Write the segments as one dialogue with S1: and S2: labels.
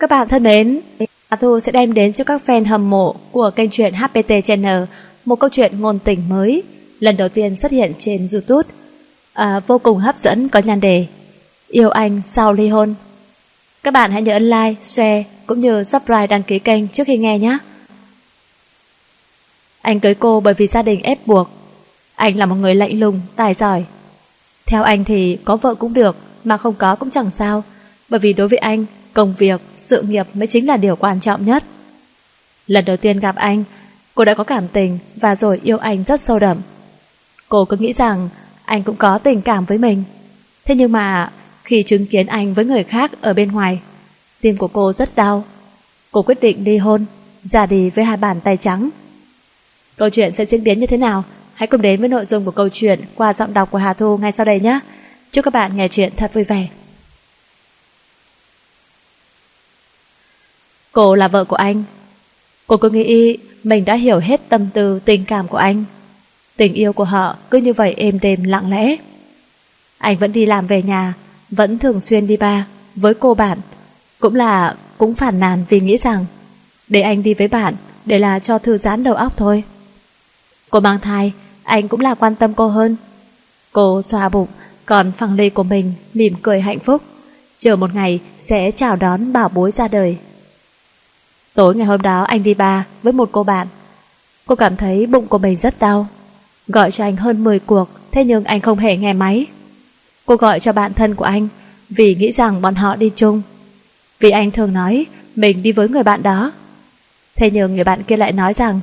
S1: Các bạn thân mến, A Thu sẽ đem đến cho các fan hâm mộ của kênh truyện HPT Channel một câu chuyện ngôn tình mới, lần đầu tiên xuất hiện trên YouTube. À, vô cùng hấp dẫn có nhan đề Yêu anh sau ly hôn. Các bạn hãy nhớ ấn like, share cũng như subscribe đăng ký kênh trước khi nghe nhé. Anh cưới cô bởi vì gia đình ép buộc. Anh là một người lạnh lùng, tài giỏi. Theo anh thì có vợ cũng được, mà không có cũng chẳng sao. Bởi vì đối với anh, công việc, sự nghiệp mới chính là điều quan trọng nhất. Lần đầu tiên gặp anh, cô đã có cảm tình và rồi yêu anh rất sâu đậm. Cô cứ nghĩ rằng anh cũng có tình cảm với mình. Thế nhưng mà khi chứng kiến anh với người khác ở bên ngoài, tim của cô rất đau. Cô quyết định ly hôn, ra đi với hai bàn tay trắng. Câu chuyện sẽ diễn biến như thế nào? Hãy cùng đến với nội dung của câu chuyện qua giọng đọc của Hà Thu ngay sau đây nhé. Chúc các bạn nghe chuyện thật vui vẻ. Cô là vợ của anh. Cô cứ nghĩ mình đã hiểu hết tâm tư tình cảm của anh. Tình yêu của họ cứ như vậy êm đềm lặng lẽ. Anh vẫn đi làm về nhà, vẫn thường xuyên đi ba với cô bạn. Cũng là cũng phản nàn vì nghĩ rằng để anh đi với bạn để là cho thư giãn đầu óc thôi. Cô mang thai, anh cũng là quan tâm cô hơn. Cô xoa bụng, còn phẳng lê của mình mỉm cười hạnh phúc, chờ một ngày sẽ chào đón bảo bối ra đời. Tối ngày hôm đó anh đi ba với một cô bạn. Cô cảm thấy bụng của mình rất đau. Gọi cho anh hơn 10 cuộc, thế nhưng anh không hề nghe máy. Cô gọi cho bạn thân của anh, vì nghĩ rằng bọn họ đi chung. Vì anh thường nói mình đi với người bạn đó. Thế nhưng người bạn kia lại nói rằng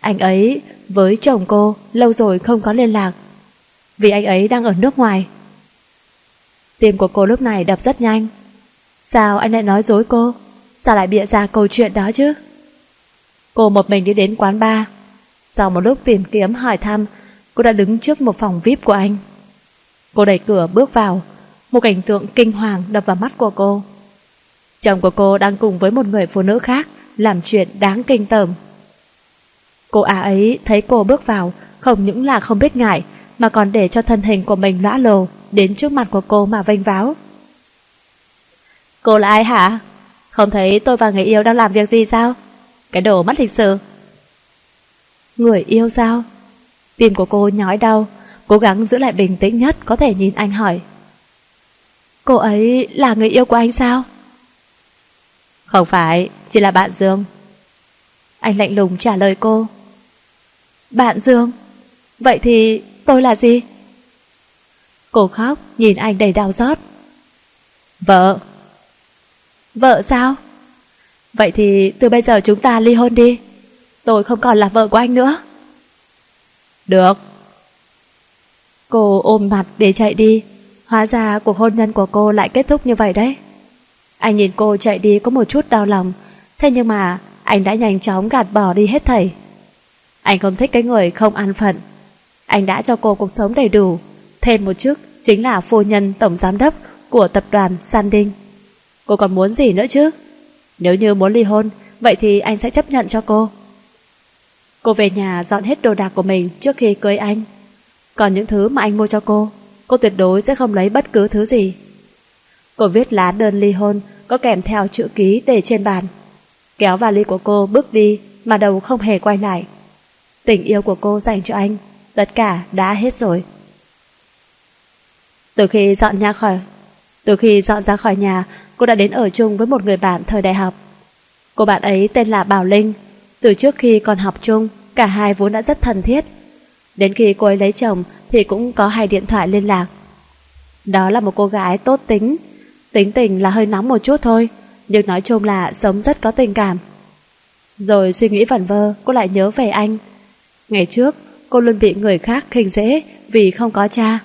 S1: anh ấy với chồng cô lâu rồi không có liên lạc. Vì anh ấy đang ở nước ngoài. Tim của cô lúc này đập rất nhanh. Sao anh lại nói dối cô? Sao lại bịa ra câu chuyện đó chứ? Cô một mình đi đến quán bar. Sau một lúc tìm kiếm hỏi thăm, cô đã đứng trước một phòng VIP của anh. Cô đẩy cửa bước vào, một cảnh tượng kinh hoàng đập vào mắt của cô. Chồng của cô đang cùng với một người phụ nữ khác làm chuyện đáng kinh tởm. Cô ả ấy thấy cô bước vào, không những là không biết ngại, mà còn để cho thân hình của mình lõa lồ đến trước mặt của cô mà vênh váo. Cô là ai hả? Không thấy tôi và người yêu đang làm việc gì sao? Cái đồ mất lịch sự. Người yêu sao? Tim của cô nhói đau, cố gắng giữ lại bình tĩnh nhất có thể nhìn anh hỏi. Cô ấy là người yêu của anh sao? Không phải, chỉ là bạn Dương. Anh lạnh lùng trả lời cô. Bạn Dương? Vậy thì tôi là gì? Cô khóc nhìn anh đầy đau xót. Vợ. Vợ sao? Vậy thì từ bây giờ chúng ta ly hôn đi. Tôi không còn là vợ của anh nữa. Được. Cô ôm mặt để chạy đi. Hóa ra cuộc hôn nhân của cô lại kết thúc như vậy đấy. Anh nhìn cô chạy đi có một chút đau lòng. Thế nhưng mà anh đã nhanh chóng gạt bỏ đi hết thảy. Anh không thích cái người không an phận. Anh đã cho cô cuộc sống đầy đủ. Thêm một chức chính là phu nhân tổng giám đốc của tập đoàn Sanding. Cô còn muốn gì nữa chứ? Nếu như muốn ly hôn, vậy thì anh sẽ chấp nhận cho cô. Cô về nhà dọn hết đồ đạc của mình trước khi cưới anh. Còn những thứ mà anh mua cho cô, cô tuyệt đối sẽ không lấy bất cứ thứ gì. Cô viết lá đơn ly hôn có kèm theo chữ ký để trên bàn. Kéo vali của cô bước đi mà đầu không hề quay lại. Tình yêu của cô dành cho anh, tất cả đã hết rồi. Từ khi dọn nhà khỏi từ khi dọn ra khỏi nhà, cô đã đến ở chung với một người bạn thời đại học. Cô bạn ấy tên là Bảo Linh. Từ trước khi còn học chung, cả hai vốn đã rất thân thiết. Đến khi cô ấy lấy chồng thì cũng có hai điện thoại liên lạc. Đó là một cô gái tốt tính. Tính tình là hơi nóng một chút thôi, nhưng nói chung là sống rất có tình cảm. Rồi suy nghĩ vẩn vơ, cô lại nhớ về anh. Ngày trước, cô luôn bị người khác khinh dễ vì không có cha.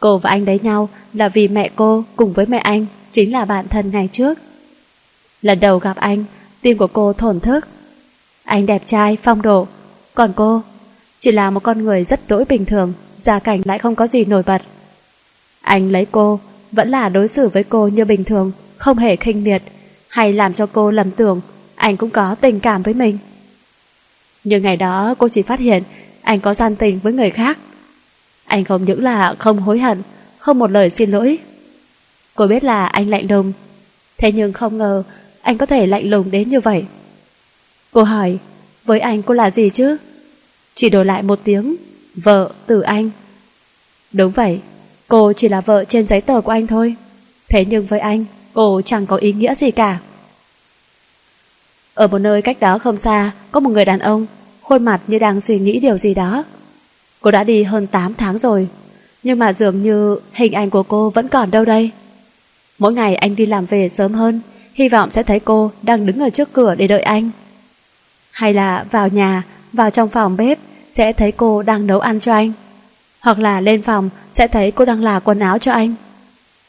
S1: Cô và anh lấy nhau là vì mẹ cô cùng với mẹ anh chính là bạn thân ngày trước. Lần đầu gặp anh, tim của cô thổn thức. Anh đẹp trai, phong độ, còn cô chỉ là một con người rất đỗi bình thường, gia cảnh lại không có gì nổi bật. Anh lấy cô, vẫn là đối xử với cô như bình thường, không hề khinh miệt, hay làm cho cô lầm tưởng anh cũng có tình cảm với mình. Nhưng ngày đó cô chỉ phát hiện anh có gian tình với người khác. Anh không những là không hối hận, không một lời xin lỗi. Cô biết là anh lạnh lùng, thế nhưng không ngờ anh có thể lạnh lùng đến như vậy? Cô hỏi, với anh cô là gì chứ? Chỉ đổi lại một tiếng, vợ từ anh. Đúng vậy, cô chỉ là vợ trên giấy tờ của anh thôi. Thế nhưng với anh, cô chẳng có ý nghĩa gì cả. Ở một nơi cách đó không xa, có một người đàn ông, khuôn mặt như đang suy nghĩ điều gì đó. Cô đã đi hơn 8 tháng rồi, nhưng mà dường như hình ảnh của cô vẫn còn đâu đây. Mỗi ngày anh đi làm về sớm hơn, hy vọng sẽ thấy cô đang đứng ở trước cửa để đợi anh. Hay là vào nhà, vào trong phòng bếp sẽ thấy cô đang nấu ăn cho anh. Hoặc là lên phòng sẽ thấy cô đang là quần áo cho anh.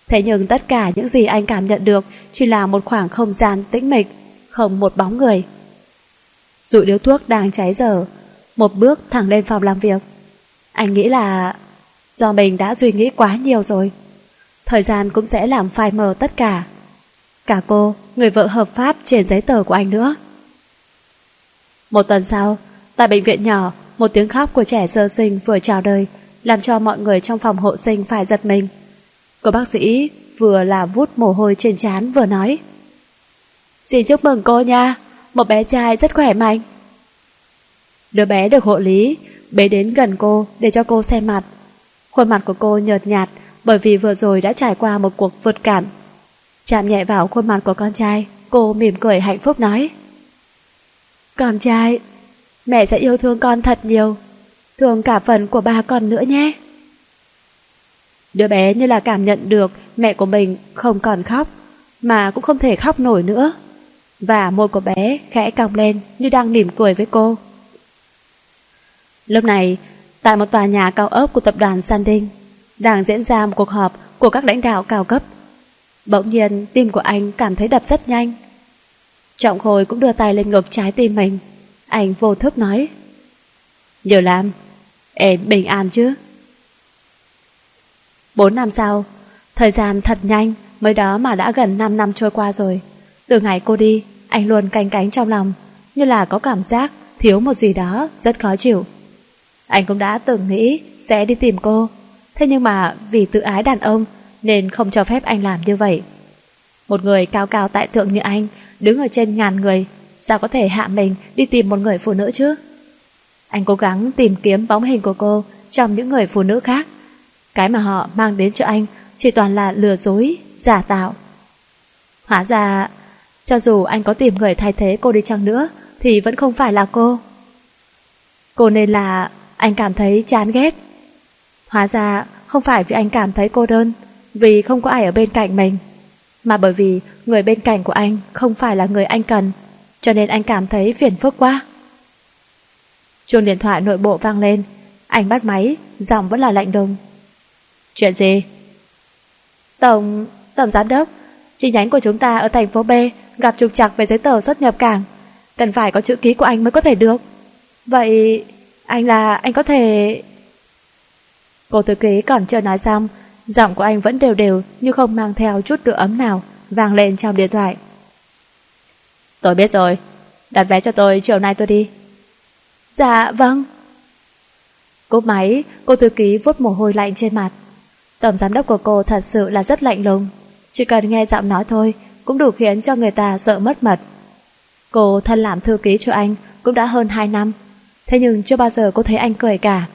S1: Thế nhưng tất cả những gì anh cảm nhận được chỉ là một khoảng không gian tĩnh mịch, không một bóng người. Dụ điếu thuốc đang cháy dở, một bước thẳng lên phòng làm việc. Anh nghĩ là do mình đã suy nghĩ quá nhiều rồi. Thời gian cũng sẽ làm phai mờ tất cả. Cả cô, người vợ hợp pháp trên giấy tờ của anh nữa. Một tuần sau, tại bệnh viện nhỏ, một tiếng khóc của trẻ sơ sinh vừa chào đời làm cho mọi người trong phòng hộ sinh phải giật mình. Cô bác sĩ vừa là vút mồ hôi trên trán vừa nói Xin chúc mừng cô nha, một bé trai rất khỏe mạnh. Đứa bé được hộ lý, bế đến gần cô để cho cô xem mặt. Khuôn mặt của cô nhợt nhạt bởi vì vừa rồi đã trải qua một cuộc vượt cản. Chạm nhẹ vào khuôn mặt của con trai, cô mỉm cười hạnh phúc nói Con trai, mẹ sẽ yêu thương con thật nhiều, thương cả phần của ba con nữa nhé. Đứa bé như là cảm nhận được mẹ của mình không còn khóc, mà cũng không thể khóc nổi nữa. Và môi của bé khẽ cong lên như đang mỉm cười với cô. Lúc này, tại một tòa nhà cao ốc của tập đoàn Sanding, đang diễn ra một cuộc họp của các lãnh đạo cao cấp. Bỗng nhiên, tim của anh cảm thấy đập rất nhanh. Trọng Khôi cũng đưa tay lên ngực trái tim mình. Anh vô thức nói. Điều làm, em bình an chứ? Bốn năm sau, thời gian thật nhanh, mới đó mà đã gần 5 năm trôi qua rồi. Từ ngày cô đi, anh luôn canh cánh trong lòng, như là có cảm giác thiếu một gì đó rất khó chịu. Anh cũng đã từng nghĩ sẽ đi tìm cô, thế nhưng mà vì tự ái đàn ông nên không cho phép anh làm như vậy. Một người cao cao tại thượng như anh, đứng ở trên ngàn người, sao có thể hạ mình đi tìm một người phụ nữ chứ? Anh cố gắng tìm kiếm bóng hình của cô trong những người phụ nữ khác. Cái mà họ mang đến cho anh chỉ toàn là lừa dối, giả tạo. Hóa ra, cho dù anh có tìm người thay thế cô đi chăng nữa, thì vẫn không phải là cô. Cô nên là anh cảm thấy chán ghét. Hóa ra không phải vì anh cảm thấy cô đơn, vì không có ai ở bên cạnh mình, mà bởi vì người bên cạnh của anh không phải là người anh cần, cho nên anh cảm thấy phiền phức quá. Chuông điện thoại nội bộ vang lên, anh bắt máy, giọng vẫn là lạnh đùng. Chuyện gì? Tổng, tổng giám đốc, chi nhánh của chúng ta ở thành phố B gặp trục trặc về giấy tờ xuất nhập cảng, cần phải có chữ ký của anh mới có thể được. Vậy anh là anh có thể... Cô thư ký còn chưa nói xong, giọng của anh vẫn đều đều như không mang theo chút độ ấm nào vang lên trong điện thoại. Tôi biết rồi, đặt vé cho tôi chiều nay tôi đi. Dạ, vâng. Cúp máy, cô thư ký vuốt mồ hôi lạnh trên mặt. Tổng giám đốc của cô thật sự là rất lạnh lùng. Chỉ cần nghe giọng nói thôi cũng đủ khiến cho người ta sợ mất mật. Cô thân làm thư ký cho anh cũng đã hơn 2 năm. Thế nhưng chưa bao giờ cô thấy anh cười cả.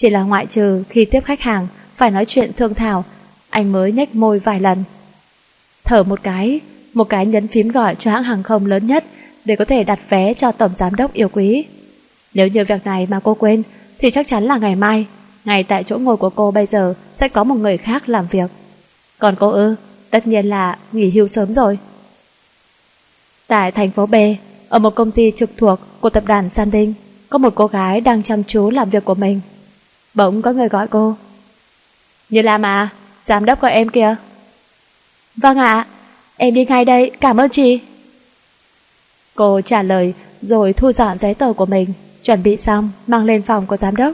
S1: Chỉ là ngoại trừ khi tiếp khách hàng phải nói chuyện thương thảo, anh mới nhếch môi vài lần. Thở một cái, một cái nhấn phím gọi cho hãng hàng không lớn nhất để có thể đặt vé cho tổng giám đốc yêu quý. Nếu như việc này mà cô quên thì chắc chắn là ngày mai, ngay tại chỗ ngồi của cô bây giờ sẽ có một người khác làm việc. Còn cô ư, tất nhiên là nghỉ hưu sớm rồi. Tại thành phố B, ở một công ty trực thuộc của tập đoàn Sanding, có một cô gái đang chăm chú làm việc của mình. Bỗng có người gọi cô. Như Lam à, giám đốc gọi em kìa. Vâng ạ, em đi ngay đây, cảm ơn chị. Cô trả lời rồi thu dọn giấy tờ của mình, chuẩn bị xong mang lên phòng của giám đốc.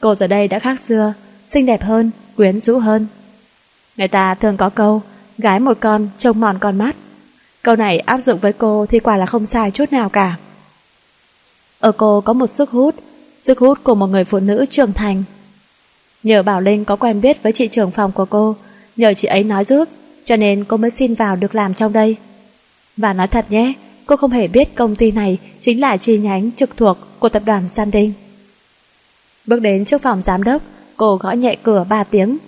S1: Cô giờ đây đã khác xưa, xinh đẹp hơn, quyến rũ hơn. Người ta thường có câu, gái một con trông mòn con mắt. Câu này áp dụng với cô thì quả là không sai chút nào cả. Ở cô có một sức hút, sức hút của một người phụ nữ trưởng thành. Nhờ Bảo Linh có quen biết với chị trưởng phòng của cô, nhờ chị ấy nói giúp, cho nên cô mới xin vào được làm trong đây. Và nói thật nhé, cô không hề biết công ty này chính là chi nhánh trực thuộc của tập đoàn Sanding. Bước đến trước phòng giám đốc, cô gõ nhẹ cửa ba tiếng.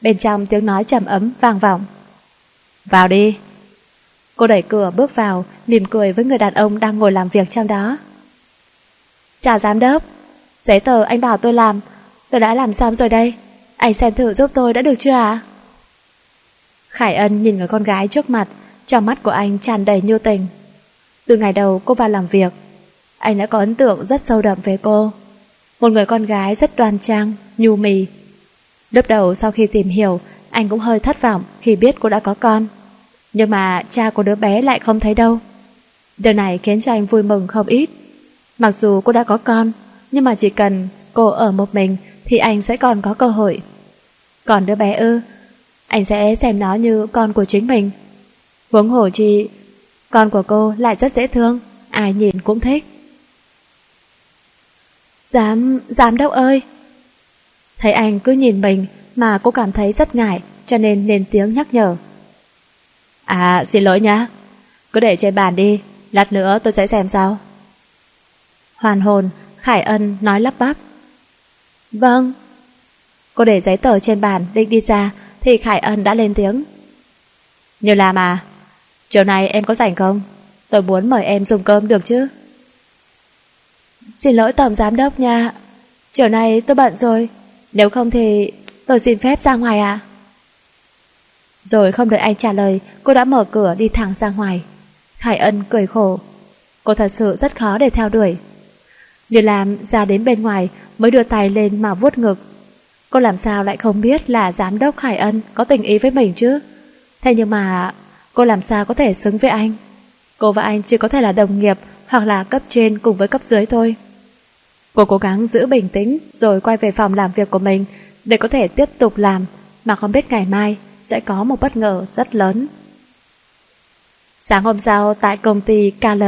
S1: Bên trong tiếng nói trầm ấm vang vọng. Vào đi. Cô đẩy cửa bước vào, mỉm cười với người đàn ông đang ngồi làm việc trong đó. Chào giám đốc, giấy tờ anh bảo tôi làm, tôi đã làm xong rồi đây. Anh xem thử giúp tôi đã được chưa ạ? Khải Ân nhìn người con gái trước mặt, trong mắt của anh tràn đầy nhu tình. Từ ngày đầu cô vào làm việc, anh đã có ấn tượng rất sâu đậm về cô. Một người con gái rất đoan trang, nhu mì. Lúc đầu sau khi tìm hiểu, anh cũng hơi thất vọng khi biết cô đã có con. Nhưng mà cha của đứa bé lại không thấy đâu. Điều này khiến cho anh vui mừng không ít. Mặc dù cô đã có con, nhưng mà chỉ cần cô ở một mình thì anh sẽ còn có cơ hội. Còn đứa bé ư, anh sẽ xem nó như con của chính mình. Huống hồ chị, con của cô lại rất dễ thương, ai nhìn cũng thích. Giám, giám đốc ơi! Thấy anh cứ nhìn mình mà cô cảm thấy rất ngại cho nên lên tiếng nhắc nhở. À, xin lỗi nhá. Cứ để trên bàn đi, lát nữa tôi sẽ xem sao. Hoàn hồn, Khải Ân nói lắp bắp. Vâng. Cô để giấy tờ trên bàn định đi ra thì Khải Ân đã lên tiếng. Như là mà, chiều nay em có rảnh không? Tôi muốn mời em dùng cơm được chứ? Xin lỗi tổng giám đốc nha, chiều nay tôi bận rồi, nếu không thì tôi xin phép ra ngoài à? Rồi không đợi anh trả lời, cô đã mở cửa đi thẳng ra ngoài. Khải Ân cười khổ. Cô thật sự rất khó để theo đuổi. Như làm ra đến bên ngoài mới đưa tay lên mà vuốt ngực. Cô làm sao lại không biết là giám đốc Khải Ân có tình ý với mình chứ? Thế nhưng mà cô làm sao có thể xứng với anh? Cô và anh chỉ có thể là đồng nghiệp hoặc là cấp trên cùng với cấp dưới thôi. Cô cố gắng giữ bình tĩnh rồi quay về phòng làm việc của mình để có thể tiếp tục làm mà không biết ngày mai sẽ có một bất ngờ rất lớn. Sáng hôm sau tại công ty KL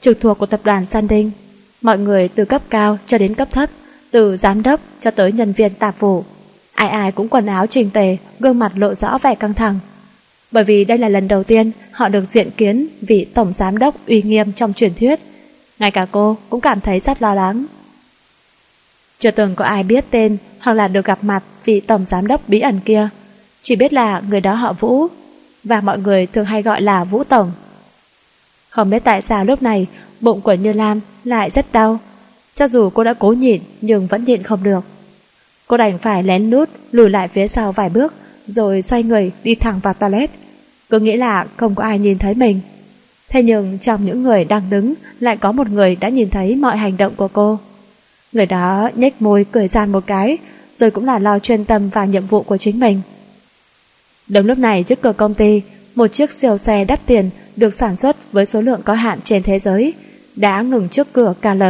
S1: trực thuộc của tập đoàn Sanding mọi người từ cấp cao cho đến cấp thấp, từ giám đốc cho tới nhân viên tạp vụ. Ai ai cũng quần áo trình tề, gương mặt lộ rõ vẻ căng thẳng. Bởi vì đây là lần đầu tiên họ được diện kiến vị tổng giám đốc uy nghiêm trong truyền thuyết. Ngay cả cô cũng cảm thấy rất lo lắng. Chưa từng có ai biết tên hoặc là được gặp mặt vị tổng giám đốc bí ẩn kia. Chỉ biết là người đó họ Vũ, và mọi người thường hay gọi là Vũ Tổng. Không biết tại sao lúc này bụng của Như Lam lại rất đau. Cho dù cô đã cố nhịn nhưng vẫn nhịn không được. Cô đành phải lén lút lùi lại phía sau vài bước rồi xoay người đi thẳng vào toilet. Cứ nghĩ là không có ai nhìn thấy mình. Thế nhưng trong những người đang đứng lại có một người đã nhìn thấy mọi hành động của cô. Người đó nhếch môi cười gian một cái rồi cũng là lo chuyên tâm vào nhiệm vụ của chính mình. Đúng lúc này trước cửa công ty, một chiếc siêu xe đắt tiền được sản xuất với số lượng có hạn trên thế giới đã ngừng trước cửa KL.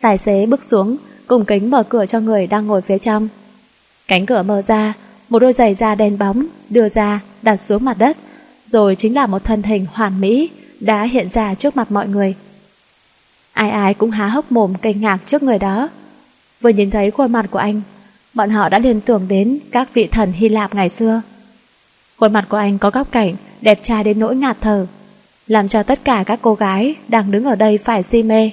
S1: Tài xế bước xuống, cùng kính mở cửa cho người đang ngồi phía trong. Cánh cửa mở ra, một đôi giày da đen bóng đưa ra đặt xuống mặt đất, rồi chính là một thân hình hoàn mỹ đã hiện ra trước mặt mọi người. Ai ai cũng há hốc mồm kinh ngạc trước người đó. Vừa nhìn thấy khuôn mặt của anh, bọn họ đã liên tưởng đến các vị thần Hy Lạp ngày xưa. Khuôn mặt của anh có góc cảnh đẹp trai đến nỗi ngạt thở, làm cho tất cả các cô gái đang đứng ở đây phải si mê.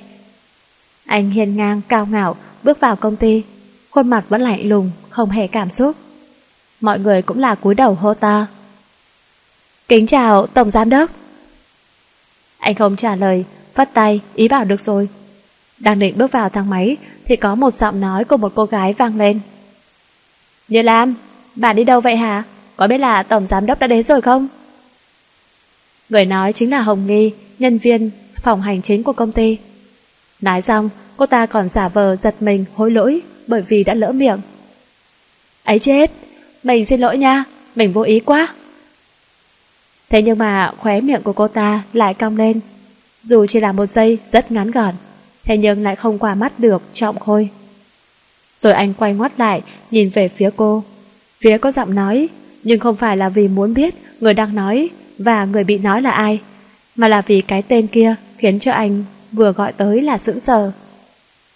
S1: Anh hiền ngang cao ngạo bước vào công ty, khuôn mặt vẫn lạnh lùng, không hề cảm xúc. Mọi người cũng là cúi đầu hô to. Kính chào Tổng Giám Đốc. Anh không trả lời, phất tay, ý bảo được rồi. Đang định bước vào thang máy thì có một giọng nói của một cô gái vang lên. Như Lam, bạn đi đâu vậy hả? Có biết là Tổng Giám Đốc đã đến rồi không? Người nói chính là Hồng Nghi, nhân viên phòng hành chính của công ty. Nói xong, cô ta còn giả vờ giật mình hối lỗi bởi vì đã lỡ miệng. Ấy chết, mình xin lỗi nha, mình vô ý quá. Thế nhưng mà khóe miệng của cô ta lại cong lên. Dù chỉ là một giây rất ngắn gọn, thế nhưng lại không qua mắt được trọng khôi. Rồi anh quay ngoắt lại, nhìn về phía cô. Phía có giọng nói, nhưng không phải là vì muốn biết người đang nói và người bị nói là ai, mà là vì cái tên kia khiến cho anh vừa gọi tới là sững sờ.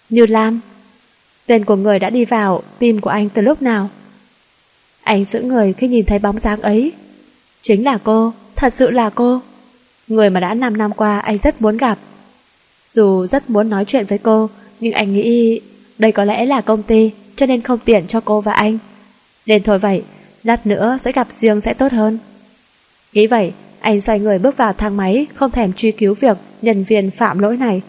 S1: Như Lam, tên của người đã đi vào tim của anh từ lúc nào? Anh giữ người khi nhìn thấy bóng dáng ấy. Chính là cô, thật sự là cô. người mà đã 5 năm qua anh rất muốn gặp. Dù rất muốn nói chuyện với cô, nhưng anh nghĩ đây có lẽ là công ty cho nên không tiện cho cô và anh. Nên thôi vậy, lát nữa sẽ gặp riêng sẽ tốt hơn. Nghĩ vậy, anh xoay người bước vào thang máy không thèm truy cứu việc nhân viên phạm lỗi này.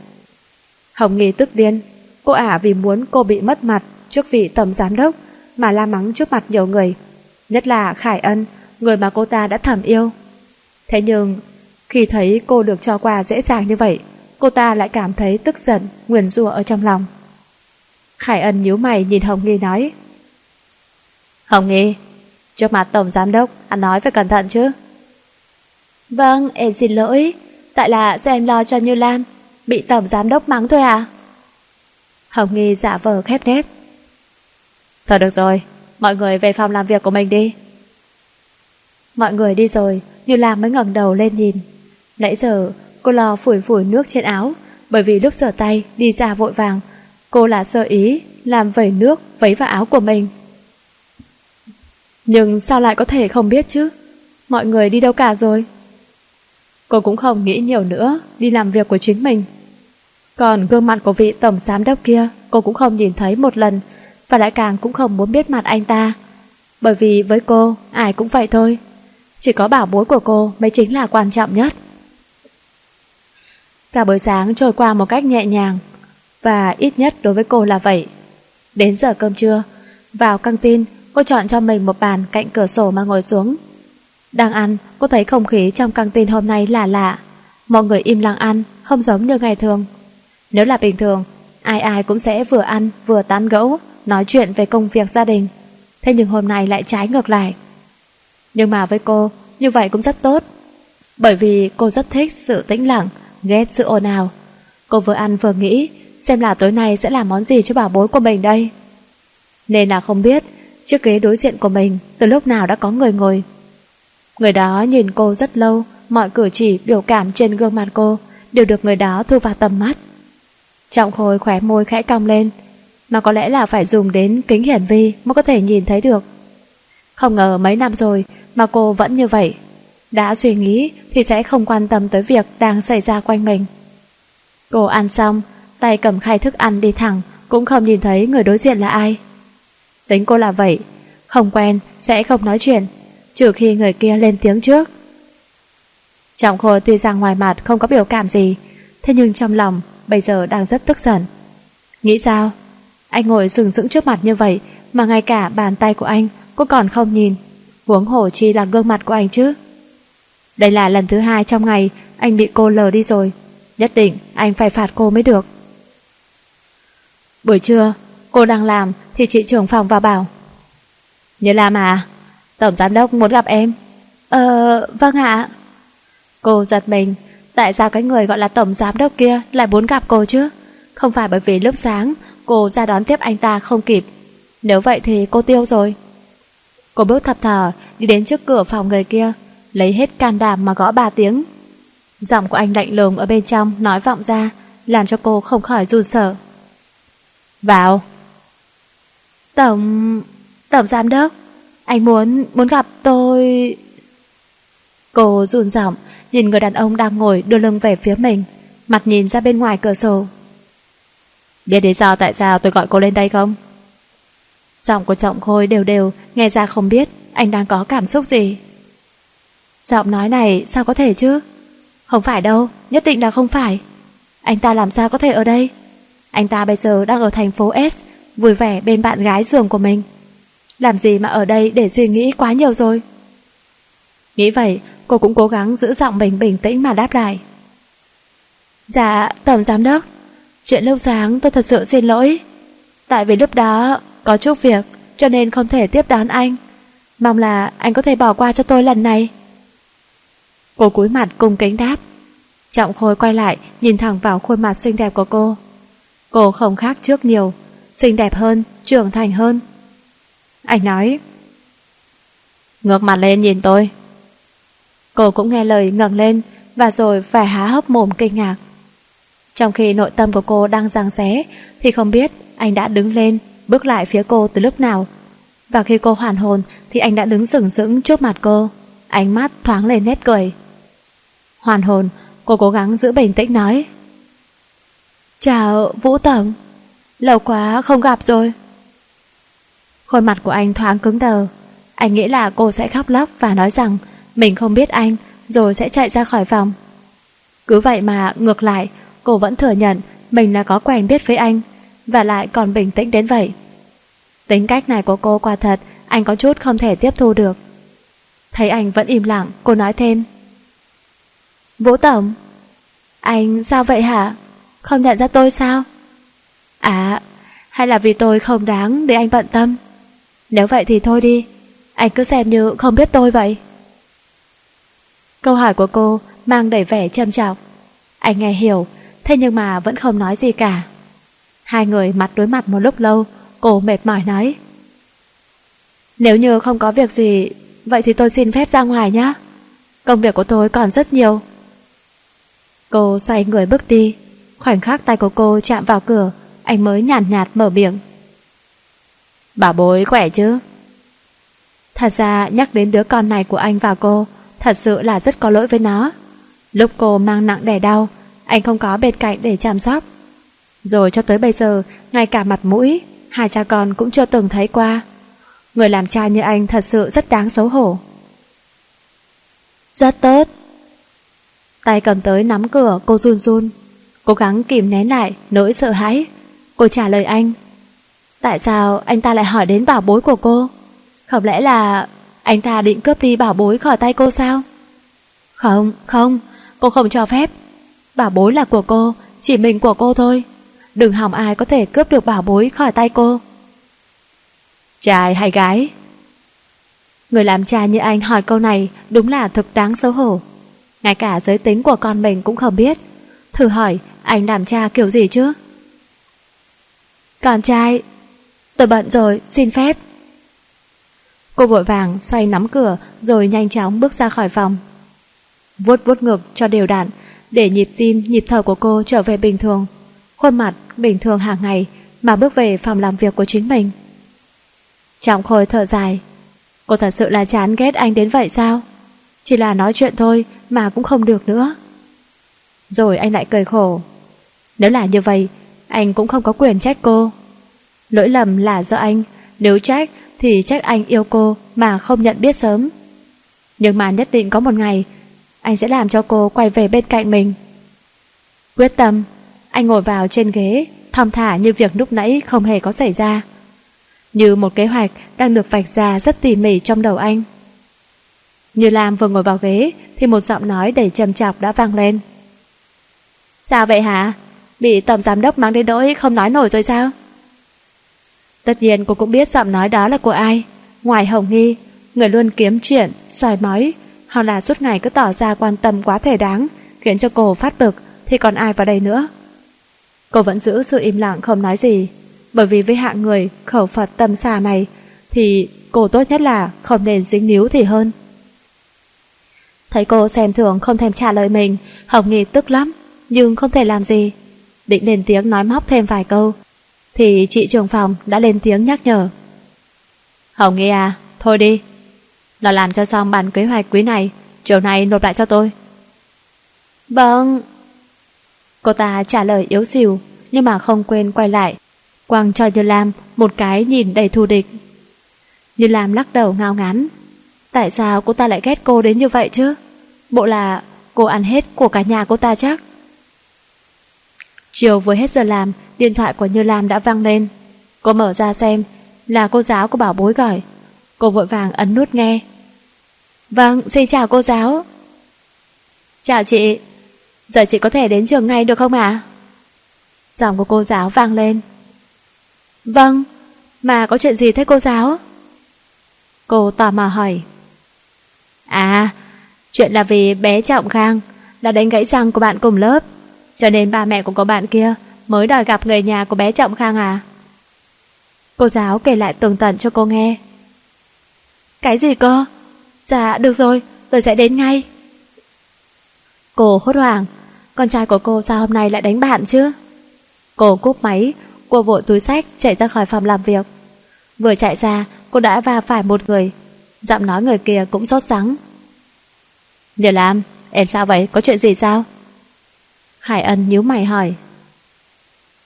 S1: Hồng Nghi tức điên, cô ả vì muốn cô bị mất mặt trước vị tổng giám đốc mà la mắng trước mặt nhiều người, nhất là Khải Ân, người mà cô ta đã thầm yêu. Thế nhưng, khi thấy cô được cho quà dễ dàng như vậy, cô ta lại cảm thấy tức giận, nguyền rủa ở trong lòng. Khải Ân nhíu mày nhìn Hồng Nghi nói Hồng Nghi, trước mặt Tổng Giám Đốc, anh nói phải cẩn thận chứ. Vâng, em xin lỗi, tại là do em lo cho Như Lam, bị Tổng Giám Đốc mắng thôi à? Hồng Nghi giả vờ khép nép. Thôi được rồi, mọi người về phòng làm việc của mình đi. Mọi người đi rồi, Như Lam mới ngẩng đầu lên nhìn. Nãy giờ, cô lo phủi phủi nước trên áo, bởi vì lúc rửa tay đi ra vội vàng, cô là sơ ý làm vẩy nước vấy vào áo của mình. Nhưng sao lại có thể không biết chứ? Mọi người đi đâu cả rồi? Cô cũng không nghĩ nhiều nữa, đi làm việc của chính mình. Còn gương mặt của vị tổng giám đốc kia cô cũng không nhìn thấy một lần và lại càng cũng không muốn biết mặt anh ta. Bởi vì với cô, ai cũng vậy thôi. Chỉ có bảo bối của cô mới chính là quan trọng nhất. Cả buổi sáng trôi qua một cách nhẹ nhàng và ít nhất đối với cô là vậy. Đến giờ cơm trưa, vào căng tin cô chọn cho mình một bàn cạnh cửa sổ mà ngồi xuống. Đang ăn, cô thấy không khí trong căng tin hôm nay là lạ. Mọi người im lặng ăn, không giống như ngày thường. Nếu là bình thường, ai ai cũng sẽ vừa ăn vừa tán gẫu, nói chuyện về công việc gia đình. Thế nhưng hôm nay lại trái ngược lại. Nhưng mà với cô, như vậy cũng rất tốt. Bởi vì cô rất thích sự tĩnh lặng, ghét sự ồn ào. Cô vừa ăn vừa nghĩ xem là tối nay sẽ làm món gì cho bảo bối của mình đây. Nên là không biết chiếc ghế đối diện của mình từ lúc nào đã có người ngồi. Người đó nhìn cô rất lâu, mọi cử chỉ biểu cảm trên gương mặt cô đều được người đó thu vào tầm mắt. Trọng khôi khóe môi khẽ cong lên, mà có lẽ là phải dùng đến kính hiển vi mới có thể nhìn thấy được. Không ngờ mấy năm rồi mà cô vẫn như vậy. Đã suy nghĩ thì sẽ không quan tâm tới việc đang xảy ra quanh mình. Cô ăn xong, tay cầm khay thức ăn đi thẳng, cũng không nhìn thấy người đối diện là ai. Tính cô là vậy, không quen sẽ không nói chuyện, trừ khi người kia lên tiếng trước. Trọng khôi tuy rằng ngoài mặt không có biểu cảm gì, thế nhưng trong lòng bây giờ đang rất tức giận. Nghĩ sao? Anh ngồi sừng sững trước mặt như vậy mà ngay cả bàn tay của anh cũng còn không nhìn. Huống hồ chi là gương mặt của anh chứ. Đây là lần thứ hai trong ngày anh bị cô lờ đi rồi. Nhất định anh phải phạt cô mới được. Buổi trưa, cô đang làm thì chị trưởng phòng vào bảo. Như làm à? Tổng giám đốc muốn gặp em. Ờ, vâng ạ. Cô giật mình, tại sao cái người gọi là tổng giám đốc kia lại muốn gặp cô chứ? Không phải bởi vì lúc sáng cô ra đón tiếp anh ta không kịp. Nếu vậy thì cô tiêu rồi. Cô bước thập thờ đi đến trước cửa phòng người kia, lấy hết can đảm mà gõ ba tiếng. Giọng của anh lạnh lùng ở bên trong nói vọng ra, làm cho cô không khỏi run sợ. Vào. Tổng... Tổng giám đốc, anh muốn... muốn gặp tôi... Cô run giọng nhìn người đàn ông đang ngồi đưa lưng về phía mình, mặt nhìn ra bên ngoài cửa sổ. Biết lý do tại sao tôi gọi cô lên đây không? Giọng của Trọng Khôi đều đều, nghe ra không biết anh đang có cảm xúc gì. Giọng nói này sao có thể chứ? Không phải đâu, nhất định là không phải. Anh ta làm sao có thể ở đây? Anh ta bây giờ đang ở thành phố S, vui vẻ bên bạn gái giường của mình. Làm gì mà ở đây để suy nghĩ quá nhiều rồi? Nghĩ vậy, cô cũng cố gắng giữ giọng mình bình tĩnh mà đáp lại. Dạ, Tổng Giám Đốc, chuyện lúc sáng tôi thật sự xin lỗi. Tại vì lúc đó có chút việc cho nên không thể tiếp đón anh. Mong là anh có thể bỏ qua cho tôi lần này. Cô cúi mặt cung kính đáp. Trọng Khôi quay lại nhìn thẳng vào khuôn mặt xinh đẹp của cô. Cô không khác trước nhiều, xinh đẹp hơn, trưởng thành hơn. Anh nói Ngược mặt lên nhìn tôi Cô cũng nghe lời ngẩng lên Và rồi phải há hốc mồm kinh ngạc Trong khi nội tâm của cô đang giằng xé Thì không biết anh đã đứng lên Bước lại phía cô từ lúc nào Và khi cô hoàn hồn Thì anh đã đứng sừng sững trước mặt cô Ánh mắt thoáng lên nét cười Hoàn hồn, cô cố gắng giữ bình tĩnh nói. Chào, Vũ Tổng. Lâu quá không gặp rồi. Khuôn mặt của anh thoáng cứng đờ. Anh nghĩ là cô sẽ khóc lóc và nói rằng mình không biết anh rồi sẽ chạy ra khỏi phòng. Cứ vậy mà ngược lại, cô vẫn thừa nhận mình là có quen biết với anh và lại còn bình tĩnh đến vậy. Tính cách này của cô quả thật anh có chút không thể tiếp thu được. Thấy anh vẫn im lặng, cô nói thêm. Vũ Tổng, anh sao vậy hả? Không nhận ra tôi sao? À, hay là vì tôi không đáng để anh bận tâm? Nếu vậy thì thôi đi, anh cứ xem như không biết tôi vậy. Câu hỏi của cô mang đầy vẻ châm trọng. Anh nghe hiểu, thế nhưng mà vẫn không nói gì cả. Hai người mặt đối mặt một lúc lâu, cô mệt mỏi nói. Nếu như không có việc gì, vậy thì tôi xin phép ra ngoài nhé. Công việc của tôi còn rất nhiều. Cô xoay người bước đi, khoảnh khắc tay của cô chạm vào cửa, anh mới nhàn nhạt, nhạt mở miệng. Bảo bối khỏe chứ? Thật ra nhắc đến đứa con này của anh và cô, thật sự là rất có lỗi với nó. Lúc cô mang nặng đẻ đau, anh không có bên cạnh để chăm sóc. Rồi cho tới bây giờ, ngay cả mặt mũi, hai cha con cũng chưa từng thấy qua. Người làm cha như anh thật sự rất đáng xấu hổ. Rất tốt. Tay cầm tới nắm cửa cô run run, cố gắng kìm nén lại nỗi sợ hãi. Cô trả lời anh. Tại sao anh ta lại hỏi đến bảo bối của cô? Không lẽ là anh ta định cướp đi bảo bối khỏi tay cô sao? Không, không, cô không cho phép. Bảo bối là của cô, chỉ mình của cô thôi. Đừng hỏng ai có thể cướp được bảo bối khỏi tay cô. Trai hay gái? Người làm cha như anh hỏi câu này đúng là thực đáng xấu hổ. Ngay cả giới tính của con mình cũng không biết. Thử hỏi anh làm cha kiểu gì chứ? Con trai, tôi bận rồi, xin phép. Cô vội vàng xoay nắm cửa rồi nhanh chóng bước ra khỏi phòng. Vuốt vuốt ngực cho đều đặn để nhịp tim, nhịp thở của cô trở về bình thường. Khuôn mặt bình thường hàng ngày mà bước về phòng làm việc của chính mình. Trọng khôi thở dài. Cô thật sự là chán ghét anh đến vậy sao? Chỉ là nói chuyện thôi mà cũng không được nữa. Rồi anh lại cười khổ. Nếu là như vậy, anh cũng không có quyền trách cô. Lỗi lầm là do anh, nếu trách thì trách anh yêu cô mà không nhận biết sớm. Nhưng mà nhất định có một ngày, anh sẽ làm cho cô quay về bên cạnh mình. Quyết tâm, anh ngồi vào trên ghế, thong thả như việc lúc nãy không hề có xảy ra. Như một kế hoạch đang được vạch ra rất tỉ mỉ trong đầu anh. Như Lam vừa ngồi vào ghế thì một giọng nói đầy trầm trọc đã vang lên. Sao vậy hả? Bị tổng giám đốc mang đến nỗi không nói nổi rồi sao? Tất nhiên cô cũng biết giọng nói đó là của ai. Ngoài Hồng Nghi, người luôn kiếm chuyện, soi mói, hoặc là suốt ngày cứ tỏ ra quan tâm quá thể đáng, khiến cho cô phát bực, thì còn ai vào đây nữa? Cô vẫn giữ sự im lặng không nói gì, bởi vì với hạng người khẩu Phật tâm xà này, thì cô tốt nhất là không nên dính níu thì hơn. Thấy cô xem thường không thèm trả lời mình, Hồng Nghi tức lắm, nhưng không thể làm gì. Định lên tiếng nói móc thêm vài câu, thì chị trường phòng đã lên tiếng nhắc nhở. Hồng Nghi à, thôi đi. Nó làm cho xong bản kế hoạch quý này, chiều nay nộp lại cho tôi. Vâng. Cô ta trả lời yếu xìu, nhưng mà không quên quay lại. Quang cho Như Lam một cái nhìn đầy thù địch. Như Lam lắc đầu ngao ngán. Tại sao cô ta lại ghét cô đến như vậy chứ? Bộ là cô ăn hết của cả nhà cô ta chắc. Chiều vừa hết giờ làm, điện thoại của Như Lam đã vang lên. Cô mở ra xem, là cô giáo của bảo bối gọi. Cô vội vàng ấn nút nghe. Vâng, xin chào cô giáo. Chào chị, giờ chị có thể đến trường ngay được không ạ? Giọng của cô giáo vang lên. Vâng, mà có chuyện gì thế cô giáo? Cô tò mò hỏi. À, chuyện là vì bé Trọng Khang đã đánh gãy răng của bạn cùng lớp, cho nên ba mẹ của cô bạn kia mới đòi gặp người nhà của bé Trọng Khang à? Cô giáo kể lại tường tận cho cô nghe. Cái gì cơ? Dạ, được rồi, tôi sẽ đến ngay. Cô hốt hoảng, con trai của cô sao hôm nay lại đánh bạn chứ? Cô cúp máy, cô vội túi sách chạy ra khỏi phòng làm việc. Vừa chạy ra, cô đã va phải một người. Giọng nói người kia cũng sốt sắng. Điều làm, em sao vậy? Có chuyện gì sao? Khải Ân nhíu mày hỏi.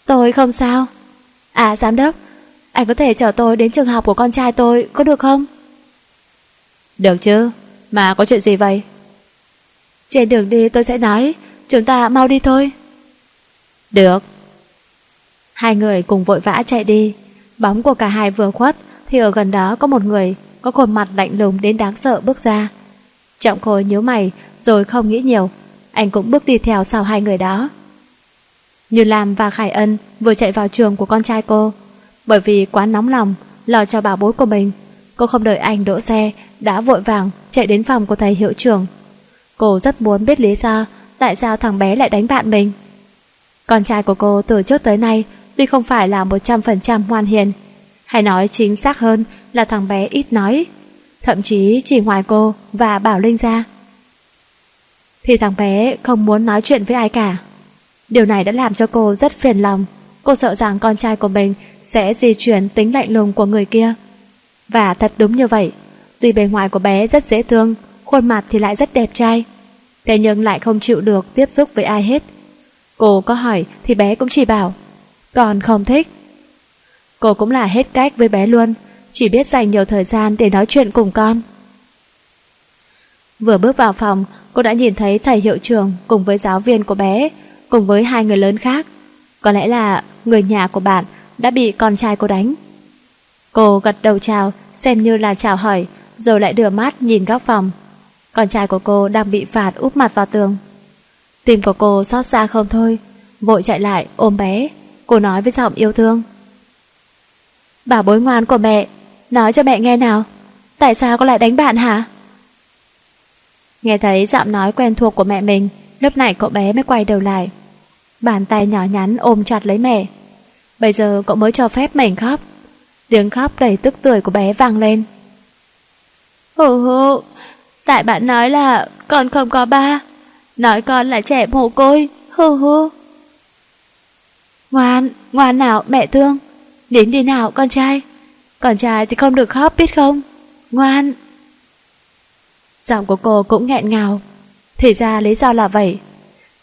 S1: Tôi không sao. À giám đốc, anh có thể chở tôi đến trường học của con trai tôi, có được không? Được chứ, mà có chuyện gì vậy? Trên đường đi tôi sẽ nói, chúng ta mau đi thôi. Được. Hai người cùng vội vã chạy đi, bóng của cả hai vừa khuất thì ở gần đó có một người có khuôn mặt lạnh lùng đến đáng sợ bước ra. Trọng khôi nhíu mày rồi không nghĩ nhiều, anh cũng bước đi theo sau hai người đó. Như Lam và Khải Ân vừa chạy vào trường của con trai cô, bởi vì quá nóng lòng, lo cho bảo bối của mình. Cô không đợi anh đỗ xe, đã vội vàng chạy đến phòng của thầy hiệu trưởng. Cô rất muốn biết lý do tại sao thằng bé lại đánh bạn mình. Con trai của cô từ trước tới nay tuy không phải là 100% ngoan hiền, hay nói chính xác hơn là thằng bé ít nói, thậm chí chỉ ngoài cô và Bảo Linh ra. Thì thằng bé không muốn nói chuyện với ai cả. Điều này đã làm cho cô rất phiền lòng. Cô sợ rằng con trai của mình sẽ di chuyển tính lạnh lùng của người kia. Và thật đúng như vậy, tuy bề ngoài của bé rất dễ thương, khuôn mặt thì lại rất đẹp trai, thế nhưng lại không chịu được tiếp xúc với ai hết. Cô có hỏi thì bé cũng chỉ bảo, còn không thích. Cô cũng là hết cách với bé luôn, chỉ biết dành nhiều thời gian để nói chuyện cùng con. Vừa bước vào phòng, cô đã nhìn thấy thầy hiệu trưởng cùng với giáo viên của bé, cùng với hai người lớn khác. Có lẽ là người nhà của bạn đã bị con trai cô đánh. Cô gật đầu chào, xem như là chào hỏi, rồi lại đưa mắt nhìn góc phòng. Con trai của cô đang bị phạt úp mặt vào tường. Tim của cô xót xa không thôi, vội chạy lại ôm bé. Cô nói với giọng yêu thương. Bảo bối ngoan của mẹ, nói cho mẹ nghe nào. Tại sao con lại đánh bạn hả? Nghe thấy giọng nói quen thuộc của mẹ mình, lúc này cậu bé mới quay đầu lại. Bàn tay nhỏ nhắn ôm chặt lấy mẹ. Bây giờ cậu mới cho phép mình khóc. Tiếng khóc đầy tức tưởi của bé vang lên. Hù hù, tại bạn nói là con không có ba, nói con là trẻ mồ côi, hù hù. Ngoan, ngoan nào mẹ thương, đến đi nào con trai. Con trai thì không được khóc biết không? Ngoan. Giọng của cô cũng nghẹn ngào. Thì ra lý do là vậy.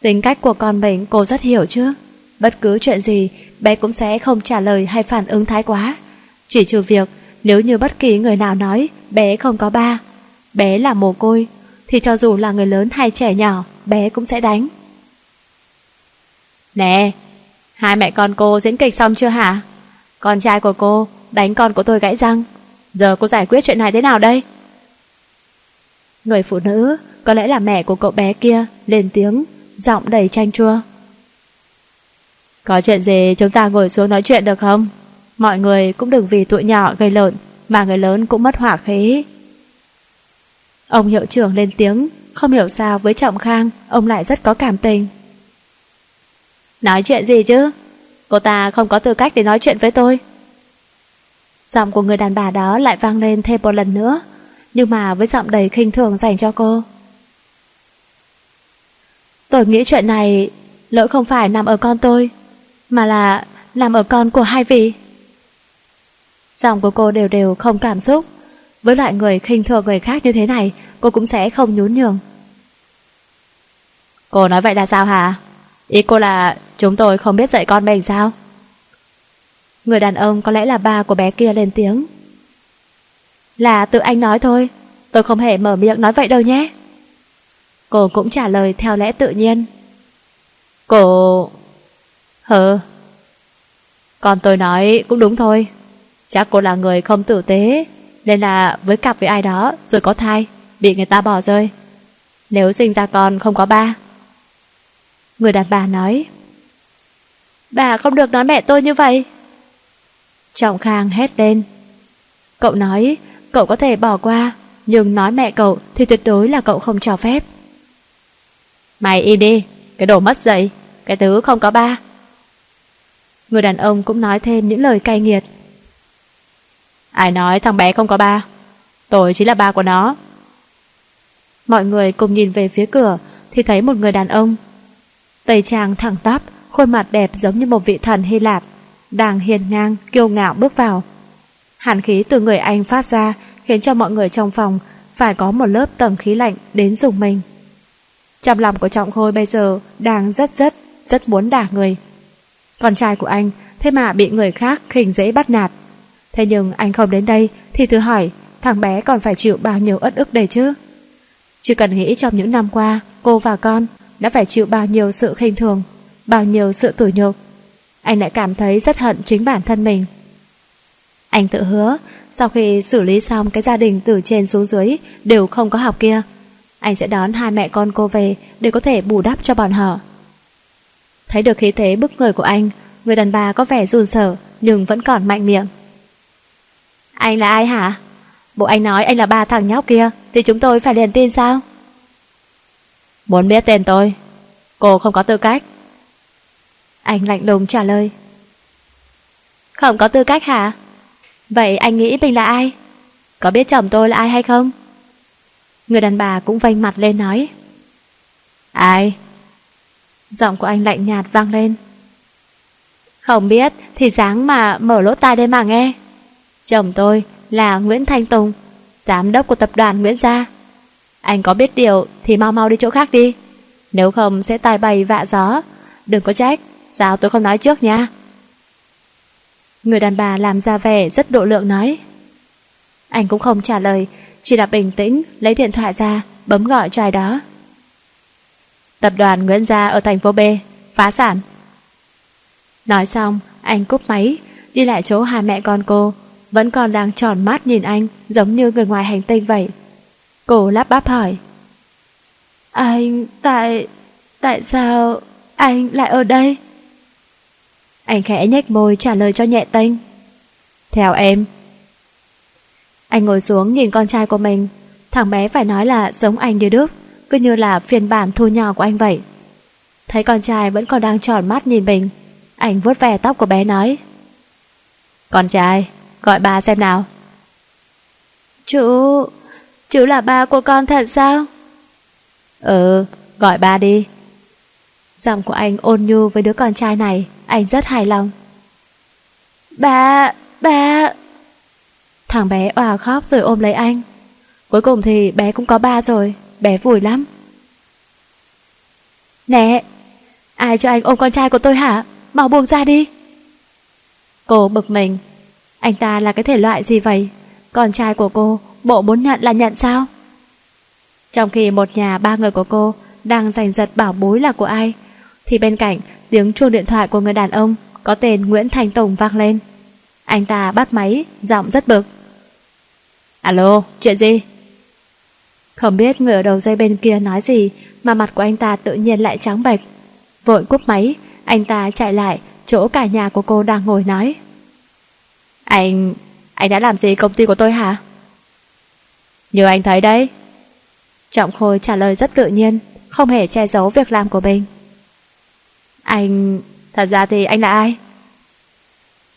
S1: Tính cách của con mình cô rất hiểu chứ. Bất cứ chuyện gì, bé cũng sẽ không trả lời hay phản ứng thái quá. Chỉ trừ việc, nếu như bất kỳ người nào nói bé không có ba, bé là mồ côi, thì cho dù là người lớn hay trẻ nhỏ, bé cũng sẽ đánh. Nè, hai mẹ con cô diễn kịch xong chưa hả? Con trai của cô đánh con của tôi gãy răng. Giờ cô giải quyết chuyện này thế nào đây? Người phụ nữ, có lẽ là mẹ của cậu bé kia, lên tiếng, giọng đầy chanh chua. Có chuyện gì chúng ta ngồi xuống nói chuyện được không? Mọi người cũng đừng vì tụi nhỏ gây lộn mà người lớn cũng mất hỏa khí. Ông hiệu trưởng lên tiếng, không hiểu sao với Trọng Khang, ông lại rất có cảm tình. Nói chuyện gì chứ? Cô ta không có tư cách để nói chuyện với tôi. Giọng của người đàn bà đó lại vang lên thêm một lần nữa, nhưng mà với giọng đầy khinh thường dành cho cô. Tôi nghĩ chuyện này lỗi không phải nằm ở con tôi, mà là nằm ở con của hai vị. Giọng của cô đều đều không cảm xúc. Với loại người khinh thường người khác như thế này, cô cũng sẽ không nhún nhường. Cô nói vậy là sao hả? Ý cô là chúng tôi không biết dạy con mình sao? Người đàn ông có lẽ là ba của bé kia lên tiếng. Là tự anh nói thôi, tôi không hề mở miệng nói vậy đâu nhé. Cô cũng trả lời theo lẽ tự nhiên. Cô... Hừ. Còn tôi nói cũng đúng thôi. Chắc cô là người không tử tế, nên là với cặp với ai đó rồi có thai, bị người ta bỏ rơi. Nếu sinh ra con không có ba. Người đàn bà nói. Bà không được nói mẹ tôi như vậy. Trọng Khang hét lên. Cậu nói, cậu có thể bỏ qua, nhưng nói mẹ cậu thì tuyệt đối là cậu không cho phép. Mày im đi, cái đồ mất dậy, cái thứ không có ba. Người đàn ông cũng nói thêm những lời cay nghiệt. Ai nói thằng bé không có ba? Tôi chính là ba của nó. Mọi người cùng nhìn về phía cửa thì thấy một người đàn ông. Tây trang thẳng tắp, khuôn mặt đẹp giống như một vị thần Hy Lạp, đang hiền ngang, kiêu ngạo bước vào. Hàn khí từ người anh phát ra khiến cho mọi người trong phòng phải có một lớp tầng khí lạnh đến dùng mình. Trong lòng của Trọng Khôi bây giờ đang rất rất, rất muốn đả người. Con trai của anh thế mà bị người khác khinh dễ bắt nạt. Thế nhưng anh không đến đây thì thử hỏi thằng bé còn phải chịu bao nhiêu ất ức đây chứ. Chỉ cần nghĩ trong những năm qua cô và con đã phải chịu bao nhiêu sự khinh thường, bao nhiêu sự tủi nhục. Anh lại cảm thấy rất hận chính bản thân mình. Anh tự hứa sau khi xử lý xong cái gia đình từ trên xuống dưới đều không có học kia, anh sẽ đón hai mẹ con cô về để có thể bù đắp cho bọn họ. Thấy được khí thế bức người của anh, người đàn bà có vẻ run sở nhưng vẫn còn mạnh miệng. Anh là ai hả? Bộ anh nói anh là ba thằng nhóc kia thì chúng tôi phải liền tin sao? Muốn biết tên tôi, cô không có tư cách. Anh lạnh lùng trả lời. Không có tư cách hả? Vậy anh nghĩ mình là ai? Có biết chồng tôi là ai hay không? Người đàn bà cũng vênh mặt lên nói. Ai? Giọng của anh lạnh nhạt vang lên. Không biết thì dáng mà mở lỗ tai đây mà nghe. Chồng tôi là Nguyễn Thanh Tùng, giám đốc của tập đoàn Nguyễn Gia. Anh có biết điều thì mau mau đi chỗ khác đi. Nếu không sẽ tai bày vạ gió. Đừng có trách, sao tôi không nói trước nha. Người đàn bà làm ra vẻ rất độ lượng nói. Anh cũng không trả lời, chỉ là bình tĩnh lấy điện thoại ra, bấm gọi cho ai đó. Tập đoàn Nguyễn Gia ở thành phố B, phá sản. Nói xong, anh cúp máy, đi lại chỗ hai mẹ con cô, vẫn còn đang tròn mắt nhìn anh, giống như người ngoài hành tinh vậy. Cô lắp bắp hỏi. Anh, tại... tại sao anh lại ở đây? Anh khẽ nhếch môi trả lời cho nhẹ tênh. Theo em. Anh ngồi xuống nhìn con trai của mình, thằng bé phải nói là giống anh như Đức, cứ như là phiên bản thu nhỏ của anh vậy. Thấy con trai vẫn còn đang tròn mắt nhìn mình, anh vuốt ve tóc của bé nói. Con trai, gọi bà xem nào. Chú, chú là ba của con thật sao? Ừ, gọi ba đi. Giọng của anh ôn nhu với đứa con trai này, anh rất hài lòng. Ba, ba... Thằng bé òa khóc rồi ôm lấy anh. Cuối cùng thì bé cũng có ba rồi, bé vui lắm. Nè, ai cho anh ôm con trai của tôi hả? Mau buông ra đi. Cô bực mình. Anh ta là cái thể loại gì vậy? Con trai của cô, bộ muốn nhận là nhận sao? Trong khi một nhà ba người của cô đang giành giật bảo bối là của ai, thì bên cạnh tiếng chuông điện thoại của người đàn ông có tên Nguyễn Thành Tùng vang lên. Anh ta bắt máy, giọng rất bực. Alo, chuyện gì? Không biết người ở đầu dây bên kia nói gì mà mặt của anh ta tự nhiên lại trắng bệch. Vội cúp máy, anh ta chạy lại chỗ cả nhà của cô đang ngồi nói. Anh... anh đã làm gì công ty của tôi hả? Như anh thấy đấy. Trọng Khôi trả lời rất tự nhiên, không hề che giấu việc làm của mình. Anh... thật ra thì anh là ai?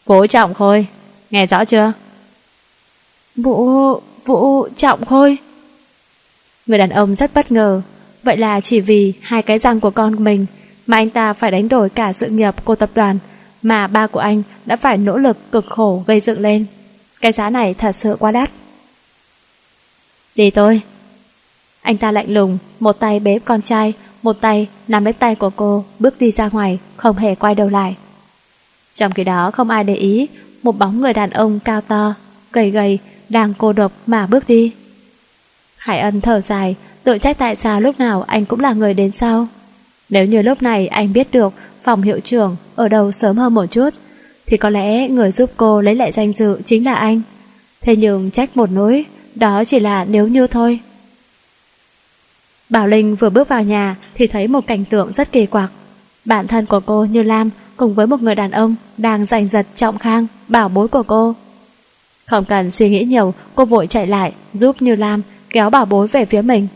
S1: Vũ Trọng Khôi, nghe rõ chưa? Vũ... Vũ Trọng Khôi. Người đàn ông rất bất ngờ, vậy là chỉ vì hai cái răng của con mình mà anh ta phải đánh đổi cả sự nghiệp của tập đoàn mà ba của anh đã phải nỗ lực cực khổ gây dựng lên. Cái giá này thật sự quá đắt. Đi tôi. Anh ta lạnh lùng, một tay bế con trai, một tay nắm lấy tay của cô, bước đi ra ngoài, không hề quay đầu lại. Trong khi đó không ai để ý, một bóng người đàn ông cao to, gầy gầy, đang cô độc mà bước đi. Hải ân thở dài, tự trách tại sao lúc nào anh cũng là người đến sau. Nếu như lúc này anh biết được phòng hiệu trưởng ở đâu sớm hơn một chút, thì có lẽ người giúp cô lấy lại danh dự chính là anh. Thế nhưng trách một nỗi, đó chỉ là nếu như thôi. Bảo Linh vừa bước vào nhà thì thấy một cảnh tượng rất kỳ quặc. Bản thân của cô như Lam cùng với một người đàn ông đang giành giật trọng khang, bảo bối của cô. Không cần suy nghĩ nhiều, cô vội chạy lại, giúp Như Lam kéo bảo bối về phía mình.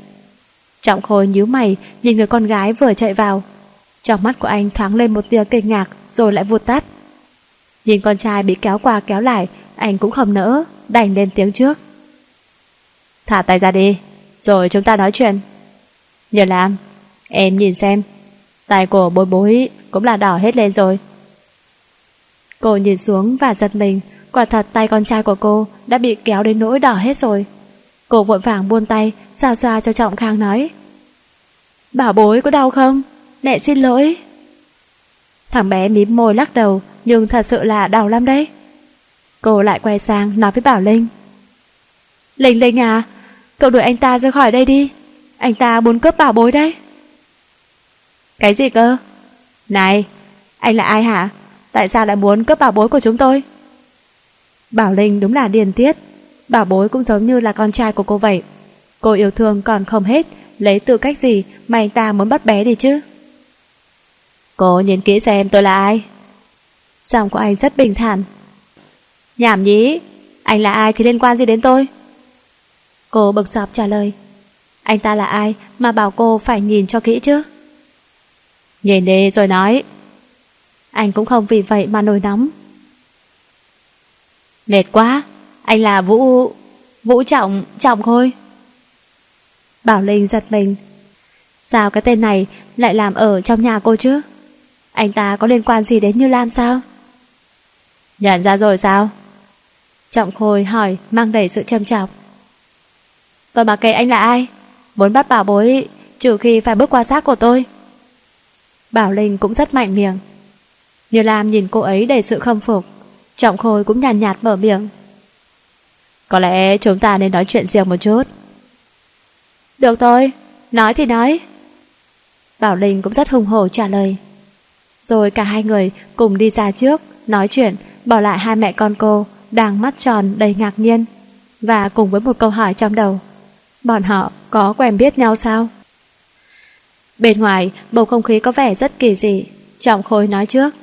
S1: Trọng Khôi nhíu mày nhìn người con gái vừa chạy vào. Trong mắt của anh thoáng lên một tia kinh ngạc rồi lại vụt tắt. Nhìn con trai bị kéo qua kéo lại, anh cũng không nỡ, đành lên tiếng trước. Thả tay ra đi, rồi chúng ta nói chuyện. Nhờ làm, em nhìn xem, tay của bối bối cũng là đỏ hết lên rồi. Cô nhìn xuống và giật mình, quả thật tay con trai của cô đã bị kéo đến nỗi đỏ hết rồi. Cô vội vàng buông tay, xoa xoa cho Trọng Khang nói. Bảo bối có đau không? Mẹ xin lỗi. Thằng bé mím môi lắc đầu, nhưng thật sự là đau lắm đấy. Cô lại quay sang nói với Bảo Linh. Linh Linh à, cậu đuổi anh ta ra khỏi đây đi. Anh ta muốn cướp bảo bối đấy. Cái gì cơ? Này, anh là ai hả? Tại sao lại muốn cướp bảo bối của chúng tôi? Bảo Linh đúng là điền tiết. Bảo bối cũng giống như là con trai của cô vậy. Cô yêu thương còn không hết, lấy tư cách gì mà anh ta muốn bắt bé đi chứ? Cô nhìn kỹ xem tôi là ai. Giọng của anh rất bình thản. Nhảm nhí, anh là ai thì liên quan gì đến tôi? Cô bực dọc trả lời. Anh ta là ai mà bảo cô phải nhìn cho kỹ chứ? Nhìn đi rồi nói. Anh cũng không vì vậy mà nổi nóng. Mệt quá, anh là Vũ... Vũ Trọng, Trọng Khôi. Bảo Linh giật mình. Sao cái tên này lại làm ở trong nhà cô chứ? Anh ta có liên quan gì đến Như Lam sao? Nhận ra rồi sao? Trọng Khôi hỏi mang đầy sự châm trọng. Tôi mà kệ anh là ai? Muốn bắt bảo bối trừ khi phải bước qua xác của tôi. Bảo Linh cũng rất mạnh miệng. Như Lam nhìn cô ấy đầy sự khâm phục. Trọng Khôi cũng nhàn nhạt, nhạt mở miệng. Có lẽ chúng ta nên nói chuyện riêng một chút. Được thôi, nói thì nói. Bảo Linh cũng rất hùng hổ trả lời. Rồi cả hai người cùng đi ra trước, nói chuyện, bỏ lại hai mẹ con cô đang mắt tròn đầy ngạc nhiên và cùng với một câu hỏi trong đầu. Bọn họ có quen biết nhau sao? Bên ngoài, bầu không khí có vẻ rất kỳ dị. Trọng Khôi nói trước.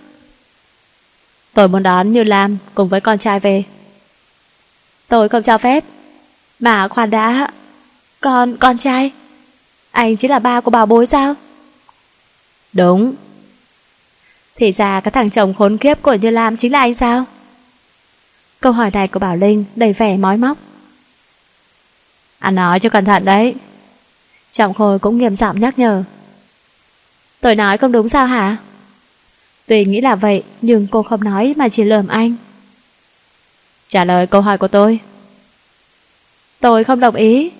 S1: Tôi muốn đón Như Lam cùng với con trai về. Tôi không cho phép. Mà khoan đã... Con, con trai? Anh chính là ba của bảo bối sao? Đúng. Thì ra cái thằng chồng khốn kiếp của Như Lam chính là anh sao? Câu hỏi này của Bảo Linh đầy vẻ mói móc. Anh nói cho cẩn thận đấy. Trọng Khôi cũng nghiêm giọng nhắc nhở. Tôi nói không đúng sao hả? Tuy nghĩ là vậy, nhưng cô không nói mà chỉ lườm anh. Trả lời câu hỏi của tôi. Tôi không đồng ý.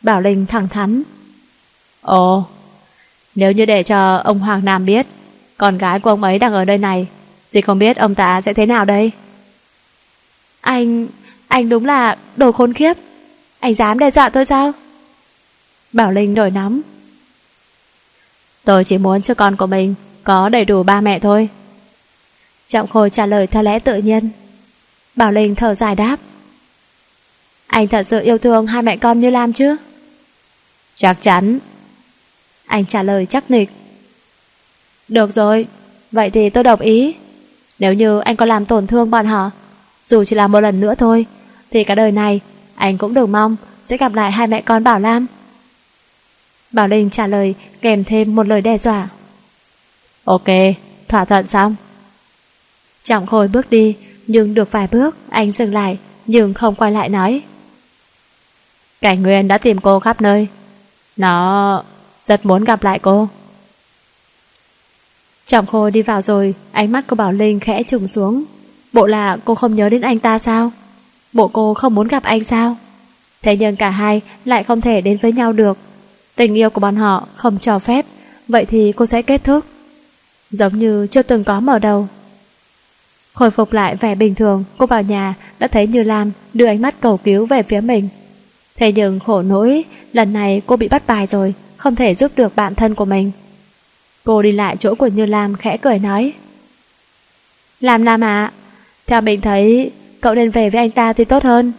S1: Bảo Linh thẳng thắn. Ồ, nếu như để cho ông Hoàng Nam biết con gái của ông ấy đang ở nơi này, thì không biết ông ta sẽ thế nào đây? Anh, anh đúng là đồ khốn khiếp. Anh dám đe dọa tôi sao? Bảo Linh nổi nóng. Tôi chỉ muốn cho con của mình có đầy đủ ba mẹ thôi. Trọng Khôi trả lời theo lẽ tự nhiên. Bảo Linh thở dài đáp. Anh thật sự yêu thương hai mẹ con như Lam chứ? Chắc chắn. Anh trả lời chắc nịch. Được rồi, vậy thì tôi đồng ý. Nếu như anh có làm tổn thương bọn họ, dù chỉ là một lần nữa thôi, thì cả đời này anh cũng đừng mong sẽ gặp lại hai mẹ con Bảo Lam. Bảo Linh trả lời kèm thêm một lời đe dọa. Ok, thỏa thuận xong. Trọng Khôi bước đi, nhưng được vài bước anh dừng lại, nhưng không quay lại nói. Cảnh Nguyên đã tìm cô khắp nơi. Nó rất muốn gặp lại cô. Trọng Khôi đi vào rồi, ánh mắt của Bảo Linh khẽ trùng xuống. Bộ là cô không nhớ đến anh ta sao? Bộ cô không muốn gặp anh sao? Thế nhưng cả hai lại không thể đến với nhau được. Tình yêu của bọn họ không cho phép, vậy thì cô sẽ kết thúc. Giống như chưa từng có mở đầu. Khôi phục lại vẻ bình thường, cô vào nhà đã thấy Như Lam đưa ánh mắt cầu cứu về phía mình. Thế nhưng khổ nỗi, lần này cô bị bắt bài rồi, không thể giúp được bạn thân của mình. Cô đi lại chỗ của Như Lam khẽ cười nói. Lam Lam ạ, theo mình thấy cậu nên về với anh ta thì tốt hơn.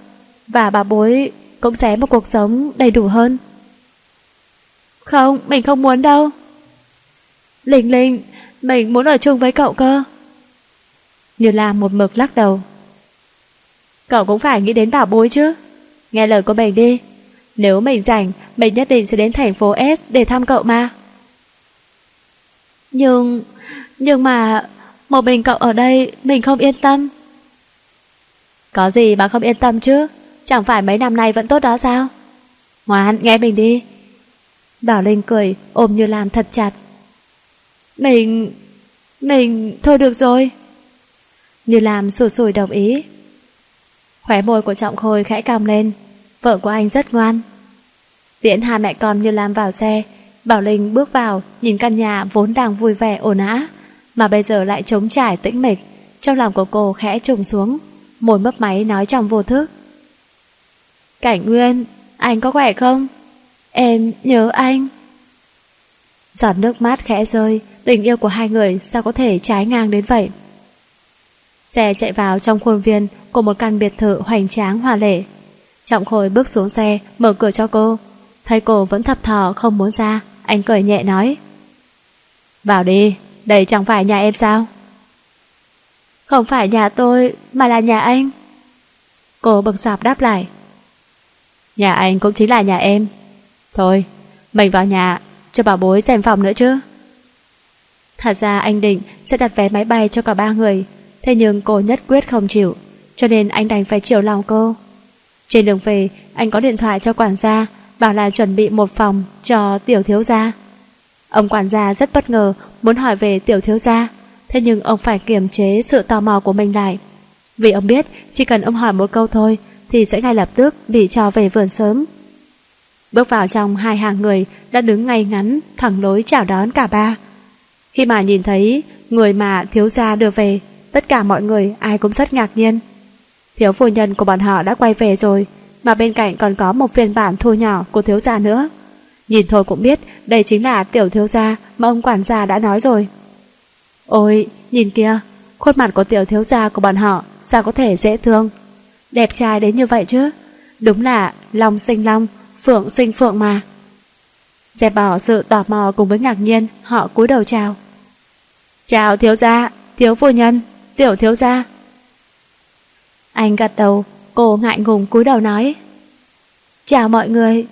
S1: Và bà bối cũng sẽ một cuộc sống đầy đủ hơn. Không, mình không muốn đâu. Linh Linh, mình muốn ở chung với cậu cơ. Như Lam một mực lắc đầu. Cậu cũng phải nghĩ đến bảo bối chứ. Nghe lời của mình đi. Nếu mình rảnh, mình nhất định sẽ đến thành phố S để thăm cậu mà. Nhưng... Nhưng mà... Một mình cậu ở đây, mình không yên tâm. Có gì bà không yên tâm chứ? Chẳng phải mấy năm nay vẫn tốt đó sao? Ngoan, nghe mình đi. Bảo Linh cười, ôm như làm thật chặt. Mình... Mình... Thôi được rồi. Như làm sủi sủi đồng ý. Khóe môi của Trọng Khôi khẽ cong lên. Vợ của anh rất ngoan. Tiễn hai mẹ con như làm vào xe, Bảo Linh bước vào, nhìn căn nhà vốn đang vui vẻ ồn ã, mà bây giờ lại trống trải tĩnh mịch. Trong lòng của cô khẽ trùng xuống, môi mấp máy nói trong vô thức. Cảnh Nguyên, anh có khỏe không? Em nhớ anh. Giọt nước mát khẽ rơi, tình yêu của hai người sao có thể trái ngang đến vậy? Xe chạy vào trong khuôn viên của một căn biệt thự hoành tráng hoa lệ. Trọng Khôi bước xuống xe, mở cửa cho cô. Thấy cô vẫn thập thò không muốn ra, anh cười nhẹ nói. Vào đi, đây chẳng phải nhà em sao? Không phải nhà tôi, mà là nhà anh. Cô bực sạp đáp lại. Nhà anh cũng chính là nhà em. Thôi, mình vào nhà, cho bảo bối xem phòng nữa chứ. Thật ra anh định sẽ đặt vé máy bay cho cả ba người, thế nhưng cô nhất quyết không chịu, cho nên anh đành phải chiều lòng cô. Trên đường về, anh có điện thoại cho quản gia, bảo là chuẩn bị một phòng cho tiểu thiếu gia. Ông quản gia rất bất ngờ muốn hỏi về tiểu thiếu gia, thế nhưng ông phải kiềm chế sự tò mò của mình lại. Vì ông biết chỉ cần ông hỏi một câu thôi thì sẽ ngay lập tức bị cho về vườn sớm. Bước vào trong hai hàng người đã đứng ngay ngắn thẳng lối chào đón cả ba. Khi mà nhìn thấy người mà thiếu gia đưa về, tất cả mọi người ai cũng rất ngạc nhiên. Thiếu phu nhân của bọn họ đã quay về rồi, mà bên cạnh còn có một phiên bản thu nhỏ của thiếu gia nữa. Nhìn thôi cũng biết đây chính là tiểu thiếu gia mà ông quản gia đã nói rồi. Ôi, nhìn kia, khuôn mặt của tiểu thiếu gia của bọn họ sao có thể dễ thương. Đẹp trai đến như vậy chứ. Đúng là long sinh long, phượng sinh phượng mà. Dẹp bỏ sự tò mò cùng với ngạc nhiên, họ cúi đầu chào. Chào thiếu gia, thiếu phu nhân, tiểu thiếu gia. Anh gật đầu, cô ngại ngùng cúi đầu nói. Chào mọi người,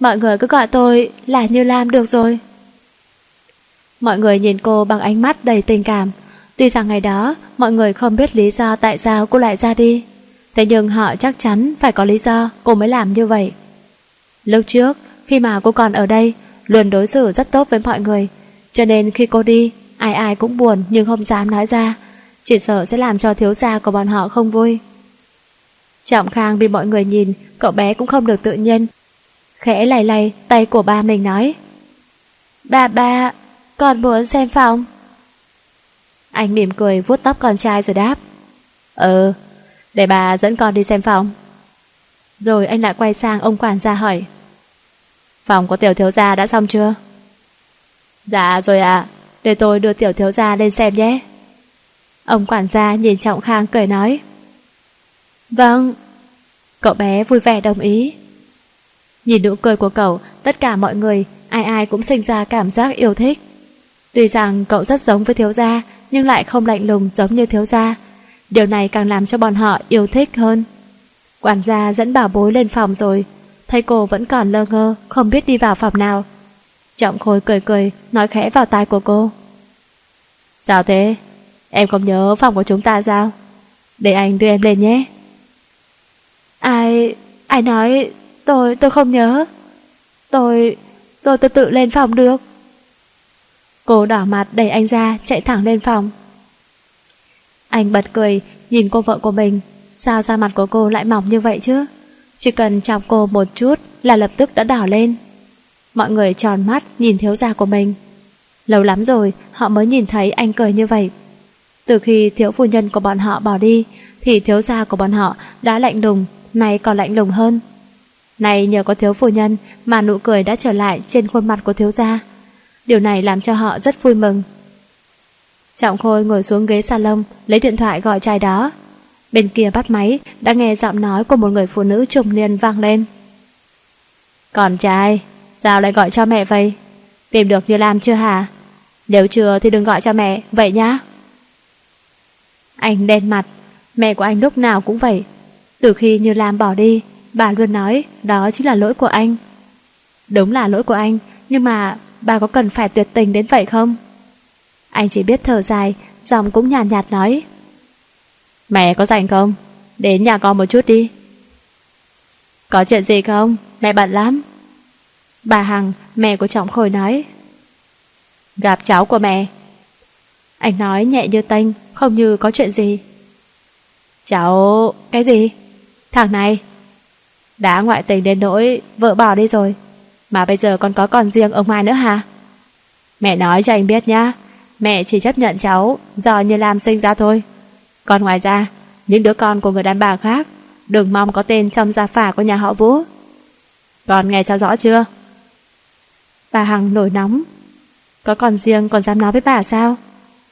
S1: mọi người cứ gọi tôi là Như Lam được rồi. Mọi người nhìn cô bằng ánh mắt đầy tình cảm. Tuy rằng ngày đó mọi người không biết lý do tại sao cô lại ra đi. Thế nhưng họ chắc chắn phải có lý do cô mới làm như vậy. Lúc trước, khi mà cô còn ở đây, luôn đối xử rất tốt với mọi người. Cho nên khi cô đi, ai ai cũng buồn nhưng không dám nói ra. Chỉ sợ sẽ làm cho thiếu gia của bọn họ không vui. Trọng Khang bị mọi người nhìn, cậu bé cũng không được tự nhiên. Khẽ lay lay tay của ba mình nói. Ba ba, con muốn xem phòng. Anh mỉm cười vuốt tóc con trai rồi đáp. Ừ, để bà dẫn con đi xem phòng. Rồi anh lại quay sang ông quản gia hỏi. Phòng của tiểu thiếu gia đã xong chưa? Dạ rồi ạ, để tôi đưa tiểu thiếu gia lên xem nhé. Ông quản gia nhìn Trọng Khang cười nói. Vâng. Cậu bé vui vẻ đồng ý. Nhìn nụ cười của cậu, tất cả mọi người, ai ai cũng sinh ra cảm giác yêu thích. Tuy rằng cậu rất giống với thiếu gia, nhưng lại không lạnh lùng giống như thiếu gia. Điều này càng làm cho bọn họ yêu thích hơn. Quản gia dẫn bảo bối lên phòng rồi, thấy cô vẫn còn lơ ngơ, không biết đi vào phòng nào. Trọng Khôi cười cười, nói khẽ vào tai của cô. Sao thế? Em không nhớ phòng của chúng ta sao? Để anh đưa em lên nhé. Ai... ai nói... tôi... tôi không nhớ. Tôi... tôi tôi tự lên phòng được. Cô đỏ mặt đẩy anh ra, chạy thẳng lên phòng. Anh bật cười, nhìn cô vợ của mình. Sao da mặt của cô lại mỏng như vậy chứ? Chỉ cần chọc cô một chút là lập tức đã đỏ lên. Mọi người tròn mắt nhìn thiếu gia của mình. Lâu lắm rồi họ mới nhìn thấy anh cười như vậy. Từ khi thiếu phu nhân của bọn họ bỏ đi thì thiếu gia của bọn họ đã lạnh lùng, nay còn lạnh lùng hơn. Này nhờ có thiếu phu nhân mà nụ cười đã trở lại trên khuôn mặt của thiếu gia. Điều này làm cho họ rất vui mừng. Trọng Khôi ngồi xuống ghế salon lấy điện thoại gọi trai đó. Bên kia bắt máy đã nghe giọng nói của một người phụ nữ trùng niên vang lên. Còn trai, sao lại gọi cho mẹ vậy? Tìm được Như Lam chưa hả? Nếu chưa thì đừng gọi cho mẹ, vậy nhá. Anh đen mặt, mẹ của anh lúc nào cũng vậy. Từ khi Như Lam bỏ đi, bà luôn nói đó chính là lỗi của anh. Đúng là lỗi của anh, nhưng mà bà có cần phải tuyệt tình đến vậy không? Anh chỉ biết thở dài, giọng cũng nhàn nhạt, nhạt nói. Mẹ có rảnh không? Đến nhà con một chút đi. Có chuyện gì không? Mẹ bận lắm. Bà Hằng, mẹ của Trọng Khôi nói. Gặp cháu của mẹ. Anh nói nhẹ như tênh, không như có chuyện gì. Cháu... cái gì? Thằng này... Đã ngoại tình đến nỗi vợ bỏ đi rồi. Mà bây giờ còn có con riêng ông Mai nữa hả? Mẹ nói cho anh biết nhá, mẹ chỉ chấp nhận cháu do như Lam sinh ra thôi. Còn ngoài ra, những đứa con của người đàn bà khác đừng mong có tên trong gia phả của nhà họ Vũ. Con nghe cho rõ chưa? Bà Hằng nổi nóng. Có con riêng còn dám nói với bà sao?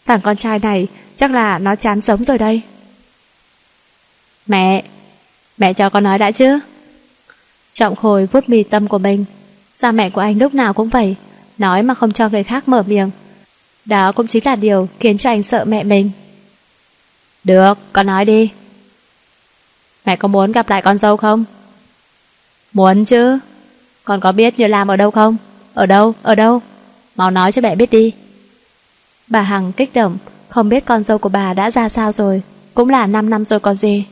S1: Thằng con trai này chắc là nó chán sống rồi đây. Mẹ, mẹ cho con nói đã chứ? Trọng Khôi vuốt mì tâm của mình. Gia mẹ của anh lúc nào cũng vậy, nói mà không cho người khác mở miệng. Đó cũng chính là điều khiến cho anh sợ mẹ mình. Được, con nói đi. Mẹ có muốn gặp lại con dâu không? Muốn chứ. Con có biết Như Lam ở đâu không? Ở đâu? Ở đâu? Mau nói cho mẹ biết đi. Bà Hằng kích động, không biết con dâu của bà đã ra sao rồi. Cũng là 5 năm rồi còn gì.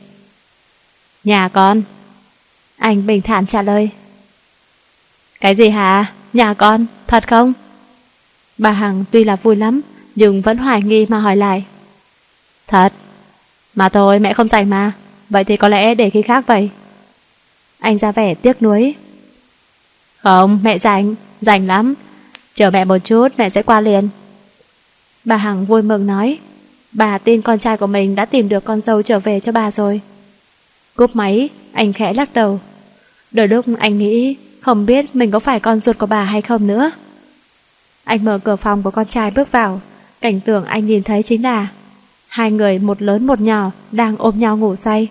S1: Nhà con. Anh bình thản trả lời. Cái gì hả? Nhà con, thật không? Bà Hằng tuy là vui lắm, nhưng vẫn hoài nghi mà hỏi lại. Thật. Mà thôi mẹ không rảnh mà, vậy thì có lẽ để khi khác vậy. Anh ra vẻ tiếc nuối. Không, mẹ rảnh, rảnh lắm. Chờ mẹ một chút, mẹ sẽ qua liền. Bà Hằng vui mừng nói. Bà tin con trai của mình đã tìm được con dâu trở về cho bà rồi. Cúp máy, anh khẽ lắc đầu. Đôi lúc anh nghĩ không biết mình có phải con ruột của bà hay không nữa. Anh mở cửa phòng của con trai bước vào. Cảnh tượng anh nhìn thấy chính là hai người một lớn một nhỏ đang ôm nhau ngủ say.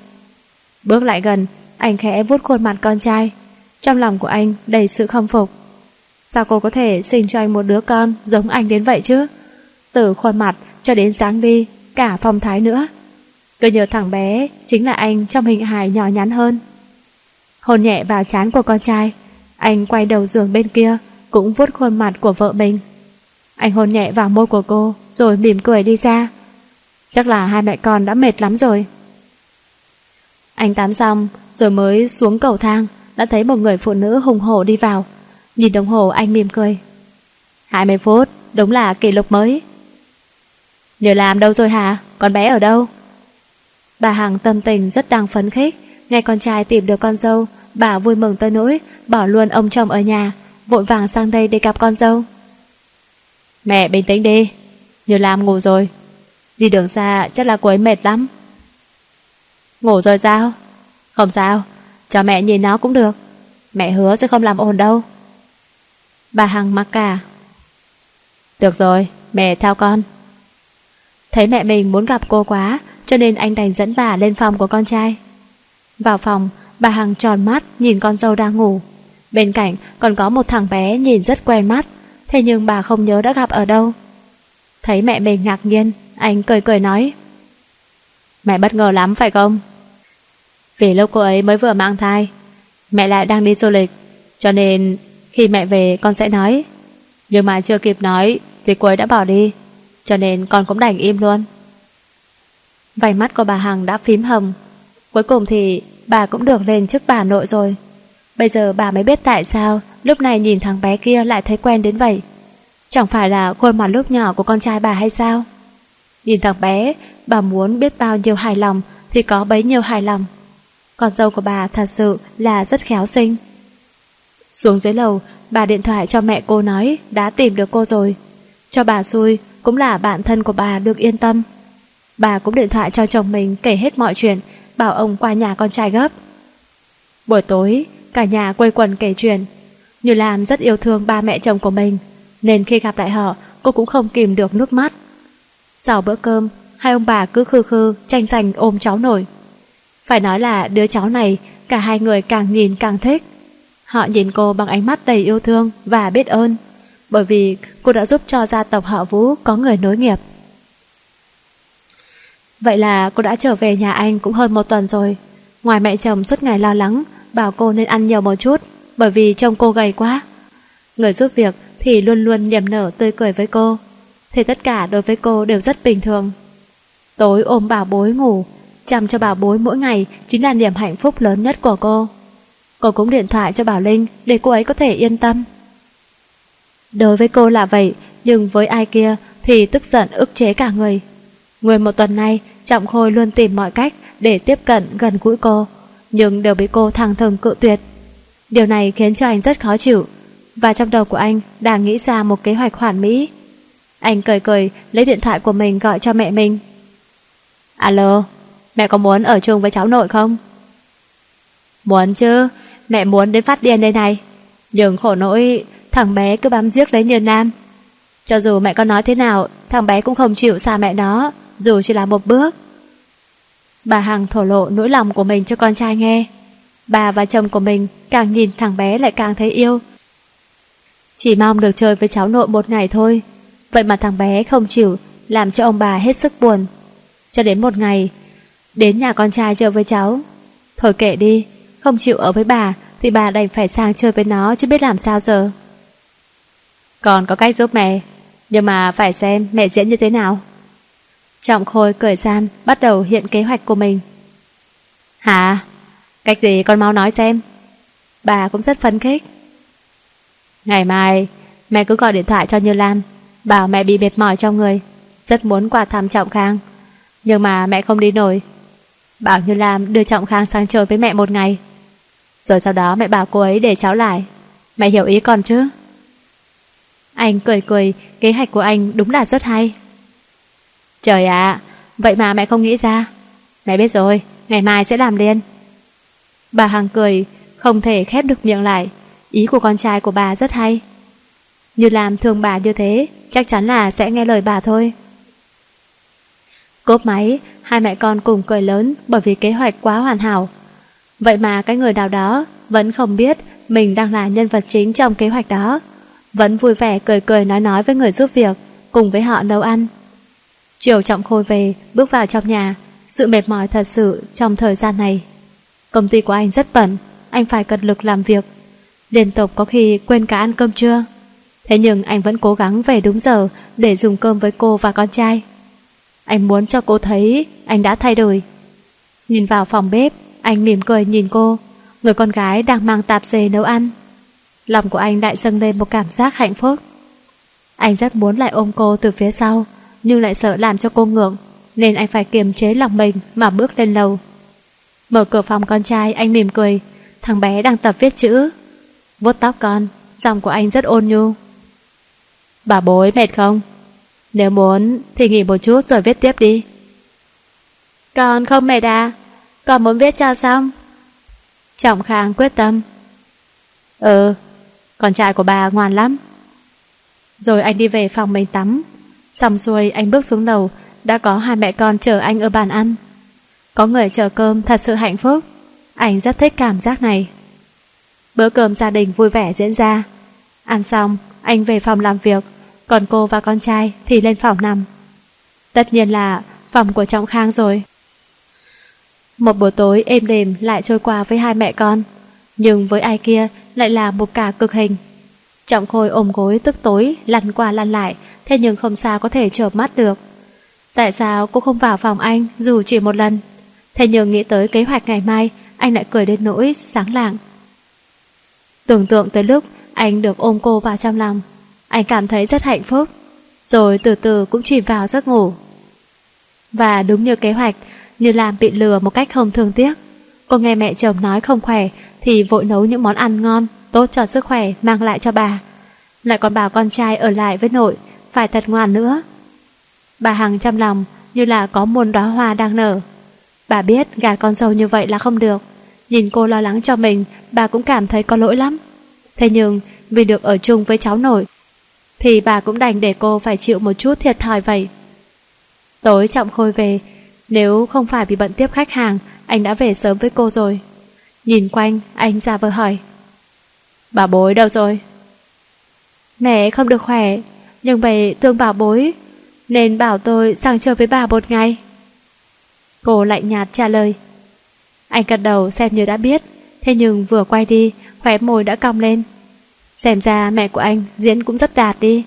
S1: Bước lại gần, anh khẽ vuốt khuôn mặt con trai. Trong lòng của anh đầy sự khâm phục. Sao cô có thể sinh cho anh một đứa con giống anh đến vậy chứ? Từ khuôn mặt cho đến dáng đi, cả phong thái nữa. Cứ nhờ thằng bé chính là anh trong hình hài nhỏ nhắn hơn. Hôn nhẹ vào trán của con trai, anh quay đầu giường bên kia, cũng vuốt khuôn mặt của vợ mình. Anh hôn nhẹ vào môi của cô, rồi mỉm cười đi ra. Chắc là hai mẹ con đã mệt lắm rồi. Anh tắm xong, rồi mới xuống cầu thang, đã thấy một người phụ nữ hùng hổ đi vào. Nhìn đồng hồ anh mỉm cười. 20 phút, đúng là kỷ lục mới. Nhờ làm đâu rồi hả? Con bé ở đâu? Bà Hằng tâm tình rất đang phấn khích, nghe con trai tìm được con dâu, bà vui mừng tới nỗi, bỏ luôn ông chồng ở nhà, vội vàng sang đây để gặp con dâu. Mẹ bình tĩnh đi, Như Lam ngủ rồi. Đi đường xa chắc là cô ấy mệt lắm. Ngủ rồi sao? Không sao, cho mẹ nhìn nó cũng được. Mẹ hứa sẽ không làm ồn đâu. Bà Hằng mặc cả. Được rồi, mẹ theo con. Thấy mẹ mình muốn gặp cô quá, cho nên anh đành dẫn bà lên phòng của con trai. Vào phòng, bà Hằng tròn mắt nhìn con dâu đang ngủ. Bên cạnh còn có một thằng bé nhìn rất quen mắt, thế nhưng bà không nhớ đã gặp ở đâu. Thấy mẹ mình ngạc nhiên, anh cười cười nói. Mẹ bất ngờ lắm phải không? Vì lúc cô ấy mới vừa mang thai, mẹ lại đang đi du lịch, cho nên khi mẹ về con sẽ nói. Nhưng mà chưa kịp nói thì cô ấy đã bỏ đi, cho nên con cũng đành im luôn. Vành mắt của bà Hằng đã phím hồng. Cuối cùng thì bà cũng được lên trước bà nội rồi. Bây giờ bà mới biết tại sao lúc này nhìn thằng bé kia lại thấy quen đến vậy. Chẳng phải là khuôn mặt lúc nhỏ của con trai bà hay sao? Nhìn thằng bé, bà muốn biết bao nhiêu hài lòng thì có bấy nhiêu hài lòng. Con dâu của bà thật sự là rất khéo sinh. Xuống dưới lầu, bà điện thoại cho mẹ cô nói đã tìm được cô rồi. Cho bà xui, cũng là bạn thân của bà được yên tâm. Bà cũng điện thoại cho chồng mình kể hết mọi chuyện, bảo ông qua nhà con trai gấp. Buổi tối, cả nhà quây quần kể chuyện. Như Lam rất yêu thương ba mẹ chồng của mình, nên khi gặp lại họ, cô cũng không kìm được nước mắt. Sau bữa cơm, hai ông bà cứ khư khư, tranh giành ôm cháu nổi. Phải nói là đứa cháu này, cả hai người càng nhìn càng thích. Họ nhìn cô bằng ánh mắt đầy yêu thương và biết ơn, bởi vì cô đã giúp cho gia tộc họ Vũ có người nối nghiệp. Vậy là cô đã trở về nhà anh cũng hơn một tuần rồi. Ngoài mẹ chồng suốt ngày lo lắng, bảo cô nên ăn nhiều một chút, bởi vì trông cô gầy quá. Người giúp việc thì luôn luôn niềm nở tươi cười với cô, thì tất cả đối với cô đều rất bình thường. Tối ôm bảo bối ngủ, chăm cho bảo bối mỗi ngày chính là niềm hạnh phúc lớn nhất của cô. Cô cũng điện thoại cho Bảo Linh để cô ấy có thể yên tâm. Đối với cô là vậy, nhưng với ai kia thì tức giận ức chế cả người. Nguyên một tuần nay, Trọng Khôi luôn tìm mọi cách để tiếp cận gần gũi cô, nhưng đều bị cô thẳng thừng cự tuyệt. Điều này khiến cho anh rất khó chịu. và trong đầu của anh đang nghĩ ra một kế hoạch hoàn mỹ. Anh cười cười lấy điện thoại của mình gọi cho mẹ mình. Alo, mẹ có muốn ở chung với cháu nội không? Muốn chứ, mẹ muốn đến phát điên đây này. Nhưng khổ nỗi thằng bé cứ bám giết lấy như nam. Cho dù mẹ có nói thế nào, thằng bé cũng không chịu xa mẹ nó, dù chỉ là một bước. Bà Hằng thổ lộ nỗi lòng của mình cho con trai nghe. Bà và chồng của mình càng nhìn thằng bé lại càng thấy yêu. Chỉ mong được chơi với cháu nội một ngày thôi. Vậy mà thằng bé không chịu, làm cho ông bà hết sức buồn. Cho đến một ngày, đến nhà con trai chơi với cháu. Thôi kệ đi, không chịu ở với bà thì bà đành phải sang chơi với nó chứ biết làm sao giờ. Còn có cách giúp mẹ, nhưng mà phải xem mẹ diễn như thế nào. Trọng Khôi cười gian bắt đầu hiện kế hoạch của mình. Hả? Cách gì con mau nói xem. Bà cũng rất phấn khích. Ngày mai, mẹ cứ gọi điện thoại cho Như Lam, bảo mẹ bị mệt mỏi trong người, rất muốn qua thăm Trọng Khang. Nhưng mà mẹ không đi nổi. Bảo Như Lam đưa Trọng Khang sang chơi với mẹ một ngày. Rồi sau đó mẹ bảo cô ấy để cháu lại. Mẹ hiểu ý con chứ? Anh cười cười, kế hoạch của anh đúng là rất hay. Trời ạ, vậy mà mẹ không nghĩ ra. Mẹ biết rồi, ngày mai sẽ làm liền. Bà Hằng cười, không thể khép được miệng lại. Ý của con trai của bà rất hay. Như làm thương bà như thế, chắc chắn là sẽ nghe lời bà thôi. Cốp máy, hai mẹ con cùng cười lớn bởi vì kế hoạch quá hoàn hảo. Vậy mà cái người nào đó vẫn không biết mình đang là nhân vật chính trong kế hoạch đó. Vẫn vui vẻ cười cười nói nói với người giúp việc, cùng với họ nấu ăn. Chiều trọng khôi về, bước vào trong nhà, sự mệt mỏi thật sự trong thời gian này. Công ty của anh rất bận, anh phải cật lực làm việc. Liên tục có khi quên cả ăn cơm trưa. Thế nhưng anh vẫn cố gắng về đúng giờ để dùng cơm với cô và con trai. Anh muốn cho cô thấy anh đã thay đổi. Nhìn vào phòng bếp, anh mỉm cười nhìn cô, người con gái đang mang tạp dề nấu ăn. Lòng của anh lại dâng lên một cảm giác hạnh phúc. Anh rất muốn lại ôm cô từ phía sau, nhưng lại sợ làm cho cô ngượng, nên anh phải kiềm chế lòng mình mà bước lên lầu. Mở cửa phòng con trai, anh mỉm cười, thằng bé đang tập viết chữ. vuốt tóc con, giọng của anh rất ôn nhu. Bà bối mệt không? Nếu muốn thì nghỉ một chút rồi viết tiếp đi. Con không mệt à? Con muốn viết cho xong. Trọng Khang quyết tâm. Ừ, con trai của bà ngoan lắm. Rồi anh đi về phòng mình tắm. Xong xuôi anh bước xuống lầu, đã có hai mẹ con chờ anh ở bàn ăn. Có người chờ cơm thật sự hạnh phúc. Anh rất thích cảm giác này. Bữa cơm gia đình vui vẻ diễn ra. Ăn xong, anh về phòng làm việc, còn cô và con trai thì lên phòng nằm. Tất nhiên là phòng của Trọng Khang rồi. Một buổi tối êm đềm lại trôi qua với hai mẹ con, nhưng với ai kia lại là một cả cực hình. Trọng Khôi ôm gối tức tối, lăn qua lăn lại, thế nhưng không sao có thể chợp mắt được. Tại sao cô không vào phòng anh dù chỉ một lần? Thế nhưng nghĩ tới kế hoạch ngày mai, anh lại cười đến nỗi sáng lạng. Tưởng tượng tới lúc anh được ôm cô vào trong lòng, anh cảm thấy rất hạnh phúc, rồi từ từ cũng chìm vào giấc ngủ. Và đúng như kế hoạch, như làm bị lừa một cách không thương tiếc. Cô nghe mẹ chồng nói không khỏe thì vội nấu những món ăn ngon, tốt cho sức khỏe mang lại cho bà. Lại còn bảo con trai ở lại với nội, phải thật ngoan nữa. Bà Hằng trong lòng như là có muôn đóa hoa đang nở. Bà biết gạt con dâu như vậy là không được. Nhìn cô lo lắng cho mình, bà cũng cảm thấy có lỗi lắm. Thế nhưng, vì được ở chung với cháu nội, thì bà cũng đành để cô phải chịu một chút thiệt thòi vậy. Tối trọng khôi về, nếu không phải bị bận tiếp khách hàng, anh đã về sớm với cô rồi. Nhìn quanh, anh ra vờ hỏi. Bà bối đâu rồi? Mẹ không được khỏe, nhưng vậy thương bảo bối, nên bảo tôi sang chơi với bà một ngày. Cô lạnh nhạt trả lời. Anh gật đầu xem như đã biết, thế nhưng vừa quay đi, khóe môi đã cong lên. Xem ra mẹ của anh diễn cũng rất đạt đi.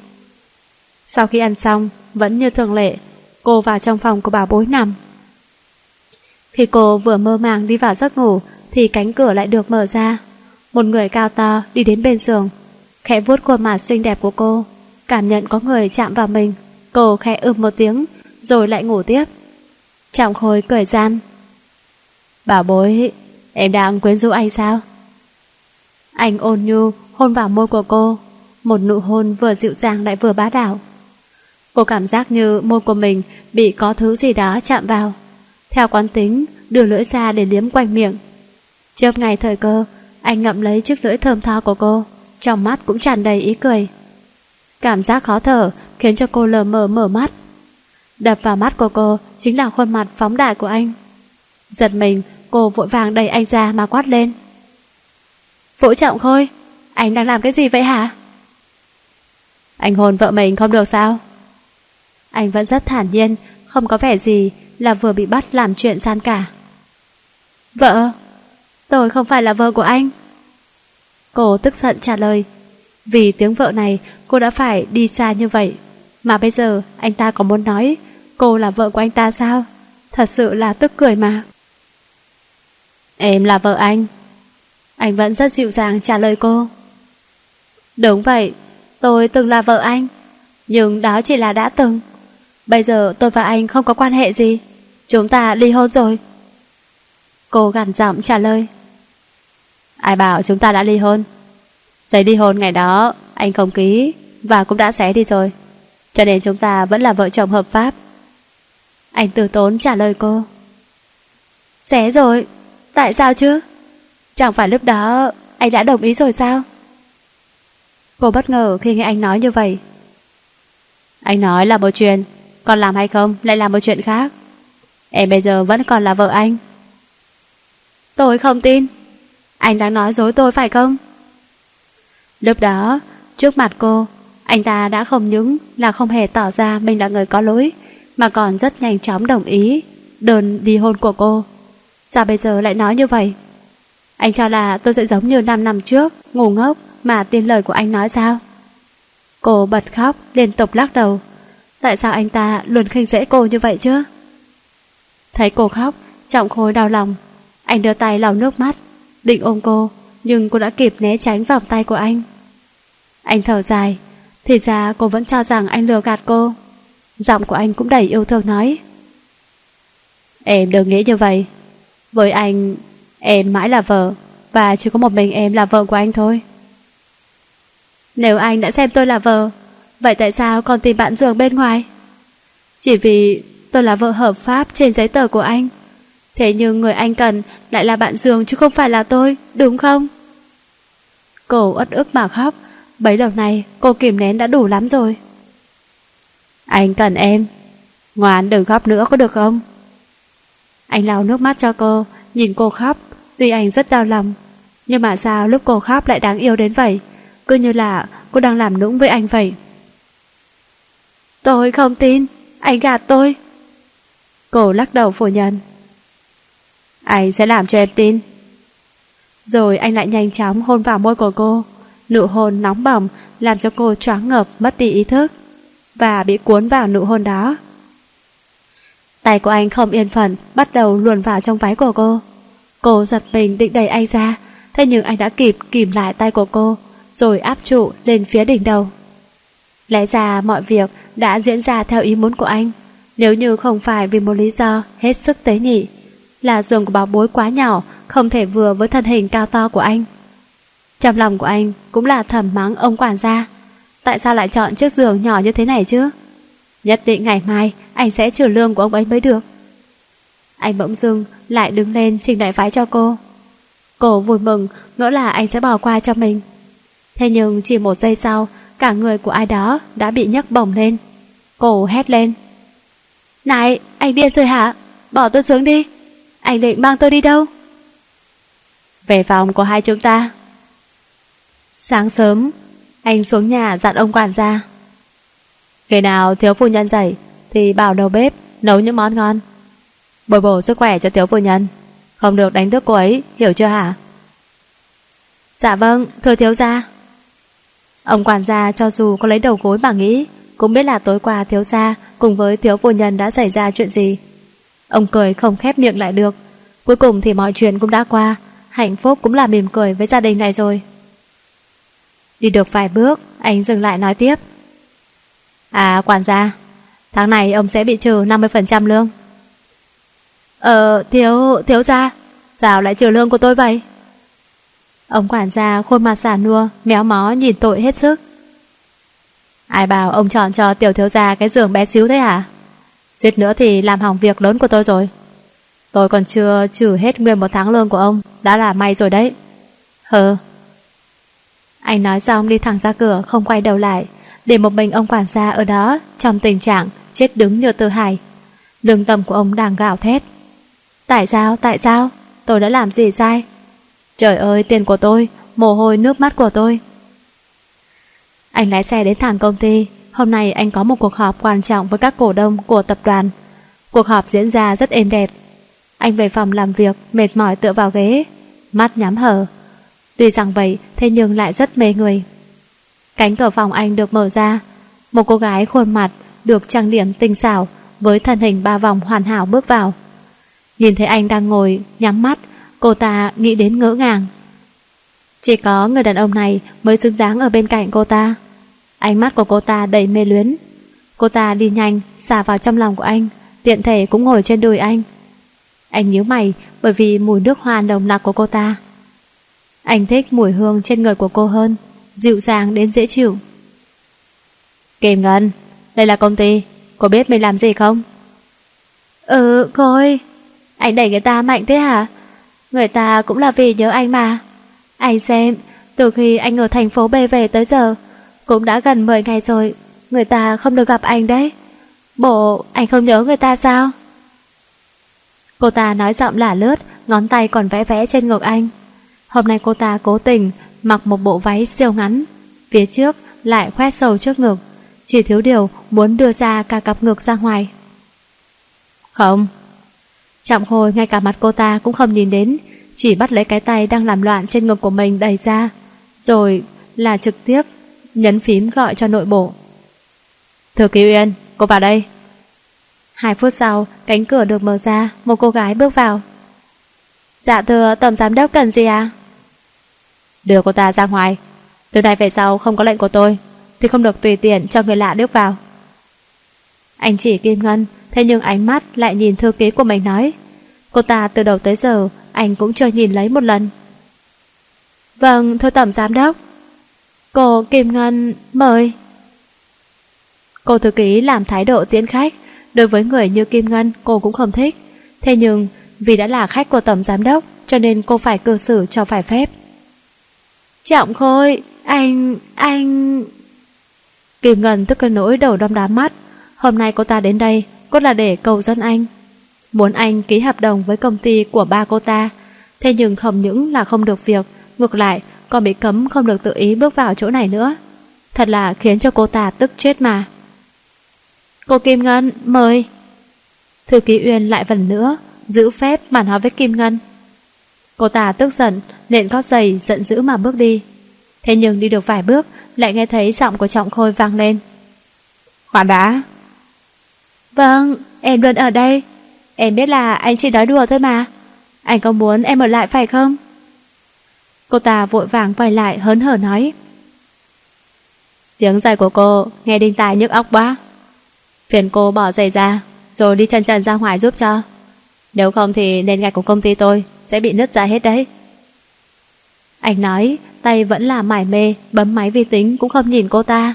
S1: Sau khi ăn xong, vẫn như thường lệ, cô vào trong phòng của bà bối nằm. Khi cô vừa mơ màng đi vào giấc ngủ, thì cánh cửa lại được mở ra. Một người cao to đi đến bên giường, khẽ vuốt khuôn mặt xinh đẹp của cô, cảm nhận có người chạm vào mình. Cô khẽ ưm một tiếng, rồi lại ngủ tiếp. Trọng khôi cười gian. Bảo bối, em đang quyến rũ anh sao? Anh ôn nhu hôn vào môi của cô, một nụ hôn vừa dịu dàng lại vừa bá đạo. Cô cảm giác như môi của mình bị có thứ gì đó chạm vào. Theo quán tính, đưa lưỡi ra để liếm quanh miệng. Chớp ngày thời cơ, anh ngậm lấy chiếc lưỡi thơm tho của cô, trong mắt cũng tràn đầy ý cười. Cảm giác khó thở khiến cho cô lờ mờ mở mắt. Đập vào mắt của cô chính là khuôn mặt phóng đại của anh. Giật mình, cô vội vàng đẩy anh ra mà quát lên. Vũ Trọng Khôi, anh đang làm cái gì vậy hả? Anh hôn vợ mình không được sao? Anh vẫn rất thản nhiên, không có vẻ gì là vừa bị bắt làm chuyện gian cả. Vợ, tôi không phải là vợ của anh. Cô tức giận trả lời. Vì tiếng vợ này cô đã phải đi xa như vậy. Mà bây giờ anh ta có muốn nói cô là vợ của anh ta sao? Thật sự là tức cười mà. Em là vợ anh. Anh vẫn rất dịu dàng trả lời cô. Đúng vậy, tôi từng là vợ anh. Nhưng đó chỉ là đã từng. Bây giờ tôi và anh không có quan hệ gì. Chúng ta ly hôn rồi. Cô gằn giọng trả lời. Ai bảo chúng ta đã ly hôn? Giấy ly hôn ngày đó anh không ký và cũng đã xé đi rồi. Cho nên chúng ta vẫn là vợ chồng hợp pháp. Anh từ tốn trả lời cô. Xé rồi, tại sao chứ? Chẳng phải lúc đó anh đã đồng ý rồi sao? Cô bất ngờ khi nghe anh nói như vậy. Anh nói là một chuyện, còn làm hay không lại là một chuyện khác. Em bây giờ vẫn còn là vợ anh. Tôi không tin. Anh đang nói dối tôi phải không? Lúc đó, trước mặt cô, anh ta đã không những là không hề tỏ ra mình là người có lỗi, mà còn rất nhanh chóng đồng ý đơn đi hôn của cô. Sao bây giờ lại nói như vậy? Anh cho là tôi sẽ giống như 5 năm trước, ngu ngốc mà tin lời của anh nói sao? Cô bật khóc, liên tục lắc đầu. Tại sao anh ta luôn khinh dễ cô như vậy chứ? Thấy cô khóc, trọng khối đau lòng. Anh đưa tay lau nước mắt, định ôm cô, nhưng cô đã kịp né tránh vòng tay của anh. Anh thở dài, thì ra cô vẫn cho rằng anh lừa gạt cô. Giọng của anh cũng đầy yêu thương nói. Em đừng nghĩ như vậy. Với anh, em mãi là vợ, và chỉ có một mình em là vợ của anh thôi. Nếu anh đã xem tôi là vợ, vậy tại sao còn tìm bạn giường bên ngoài? Chỉ vì tôi là vợ hợp pháp trên giấy tờ của anh. Thế nhưng người anh cần lại là bạn giường chứ không phải là tôi, đúng không? Cô ớt ức mà khóc, bấy đầu này cô kìm nén đã đủ lắm rồi. Anh cần em, ngoan đừng khóc nữa có được không? Anh lau nước mắt cho cô, nhìn cô khóc, tuy anh rất đau lòng, nhưng mà sao lúc cô khóc lại đáng yêu đến vậy? Cứ như là cô đang làm nũng với anh vậy. Tôi không tin, anh gạt tôi. Cô lắc đầu phủ nhận. Anh sẽ làm cho em tin. Rồi anh lại nhanh chóng hôn vào môi của cô. Nụ hôn nóng bỏng làm cho cô choáng ngợp, mất đi ý thức và bị cuốn vào nụ hôn đó. Tay của anh không yên phận, bắt đầu luồn vào trong váy của cô. Cô giật mình định đẩy anh ra, thế nhưng anh đã kịp kìm lại tay của cô, rồi áp trụ lên phía đỉnh đầu. Lẽ ra mọi việc đã diễn ra theo ý muốn của anh, nếu như không phải vì một lý do hết sức tế nhị là giường của bảo bối quá nhỏ không thể vừa với thân hình cao to của anh. Trong lòng của anh cũng là thầm mắng ông quản gia tại sao lại chọn chiếc giường nhỏ như thế này chứ? Nhất định ngày mai anh sẽ trừ lương của ông ấy mới được. Anh bỗng dưng lại đứng lên trình đại phái cho cô. Cô vui mừng ngỡ là anh sẽ bỏ qua cho mình. Thế nhưng chỉ một giây sau cả người của ai đó đã bị nhấc bổng lên. Cô hét lên. Này, anh điên rồi hả? Bỏ tôi xuống đi. Anh định mang tôi đi đâu? Về phòng của hai chúng ta. Sáng sớm, anh xuống nhà dặn ông quản gia. Khi nào thiếu phu nhân dậy thì bảo đầu bếp nấu những món ngon. Bồi bổ sức khỏe cho thiếu phu nhân. Không được đánh thức cô ấy, hiểu chưa hả? Dạ vâng, thưa thiếu gia. Ông quản gia cho dù có lấy đầu gối mà nghĩ, cũng biết là tối qua thiếu gia cùng với thiếu phu nhân đã xảy ra chuyện gì. Ông cười không khép miệng lại được. Cuối cùng thì mọi chuyện cũng đã qua, hạnh phúc cũng là mỉm cười với gia đình này rồi. Đi được vài bước, anh dừng lại nói tiếp. À, quản gia, tháng này ông sẽ bị trừ 50% lương. Ờ, thiếu, thiếu gia, sao lại trừ lương của tôi vậy? Ông quản gia khuôn mặt xả nua, méo mó nhìn tội hết sức. Ai bảo ông chọn cho tiểu thiếu gia cái giường bé xíu thế hả? Suýt nữa thì làm hỏng việc lớn của tôi rồi. Tôi còn chưa trừ hết nguyên một tháng lương của ông, đã là may rồi đấy. Hừ. Anh nói xong đi thẳng ra cửa không quay đầu lại, để một mình ông quản gia ở đó trong tình trạng chết đứng như tư hải. Lương tâm của ông đang gào thét. Tại sao, tại sao? Tôi đã làm gì sai? Trời ơi, tiền của tôi, mồ hôi nước mắt của tôi. Anh lái xe đến thẳng công ty. Hôm nay anh có một cuộc họp quan trọng với các cổ đông của tập đoàn. Cuộc họp diễn ra rất êm đẹp. Anh về phòng làm việc, mệt mỏi tựa vào ghế, mắt nhắm hờ. Tuy rằng vậy, thế nhưng lại rất mê người. Cánh cửa phòng anh được mở ra. Một cô gái khuôn mặt, được trang điểm tinh xảo, với thân hình ba vòng hoàn hảo bước vào. Nhìn thấy anh đang ngồi, nhắm mắt, cô ta nghĩ đến ngỡ ngàng. Chỉ có người đàn ông này mới xứng đáng ở bên cạnh cô ta. Ánh mắt của cô ta đầy mê luyến. Cô ta đi nhanh, xả vào trong lòng của anh, tiện thể cũng ngồi trên đùi anh. Anh nhíu mày bởi vì mùi nước hoa nồng nặc của cô ta. Anh thích mùi hương trên người của cô hơn, dịu dàng đến dễ chịu. Kìm Ngân, đây là công ty, cô biết mình làm gì không? Ờ, ừ, cô ơi, anh đẩy người ta mạnh thế hả? Người ta cũng là vì nhớ anh mà. Anh xem, từ khi anh ở thành phố B về tới giờ, cũng đã gần 10 ngày rồi, người ta không được gặp anh đấy. Bộ, anh không nhớ người ta sao? Cô ta nói giọng lả lướt, ngón tay còn vẽ vẽ trên ngực anh. Hôm nay cô ta cố tình mặc một bộ váy siêu ngắn, phía trước lại khoét sầu trước ngực, chỉ thiếu điều muốn đưa ra cả cặp ngực ra ngoài. Không. Trọng khôi ngay cả mặt cô ta cũng không nhìn đến, chỉ bắt lấy cái tay đang làm loạn trên ngực của mình đẩy ra, rồi là trực tiếp nhấn phím gọi cho nội bộ. Thư ký Uyên, cô vào đây. Hai phút sau, cánh cửa được mở ra, một cô gái bước vào. Dạ thưa, tổng giám đốc cần gì à? Đưa cô ta ra ngoài. Từ nay về sau không có lệnh của tôi, thì không được tùy tiện cho người lạ bước vào. Anh chỉ Kim Ngân, thế nhưng ánh mắt lại nhìn thư ký của mình nói. Cô ta từ đầu tới giờ, anh cũng chưa nhìn lấy một lần. Vâng, thưa tổng giám đốc. Cô Kim Ngân, mời. Cô thư ký làm thái độ tiễn khách, đối với người như Kim Ngân cô cũng không thích. Thế nhưng, vì đã là khách của tổng giám đốc, cho nên cô phải cư xử cho phải phép. Trọng Khôi, anh, anh... Kim Ngân tức cơn nỗi đầu đom đá mắt. Hôm nay cô ta đến đây, cốt là để cầu dẫn anh. Muốn anh ký hợp đồng với công ty của ba cô ta. Thế nhưng không những là không được việc, ngược lại còn bị cấm không được tự ý bước vào chỗ này nữa. Thật là khiến cho cô ta tức chết mà. Cô Kim Ngân, mời. Thư ký Uyên lại lần nữa, giữ phép mà nói với Kim Ngân. Cô ta tức giận, nện gót giày giận dữ mà bước đi. Thế nhưng đi được vài bước, lại nghe thấy giọng của Trọng Khôi vang lên. Khoan đã. Vâng, em luôn ở đây. Em biết là anh chỉ nói đùa thôi mà. Anh có muốn em ở lại phải không? Cô ta vội vàng quay lại hớn hở nói. Tiếng giày của cô nghe đinh tai nhức óc quá. Phiền cô bỏ giày ra, rồi đi chân trần ra ngoài giúp cho. Nếu không thì nền gạch của công ty tôi sẽ bị nứt ra hết đấy. Anh nói, tay vẫn là mải mê, bấm máy vi tính cũng không nhìn cô ta.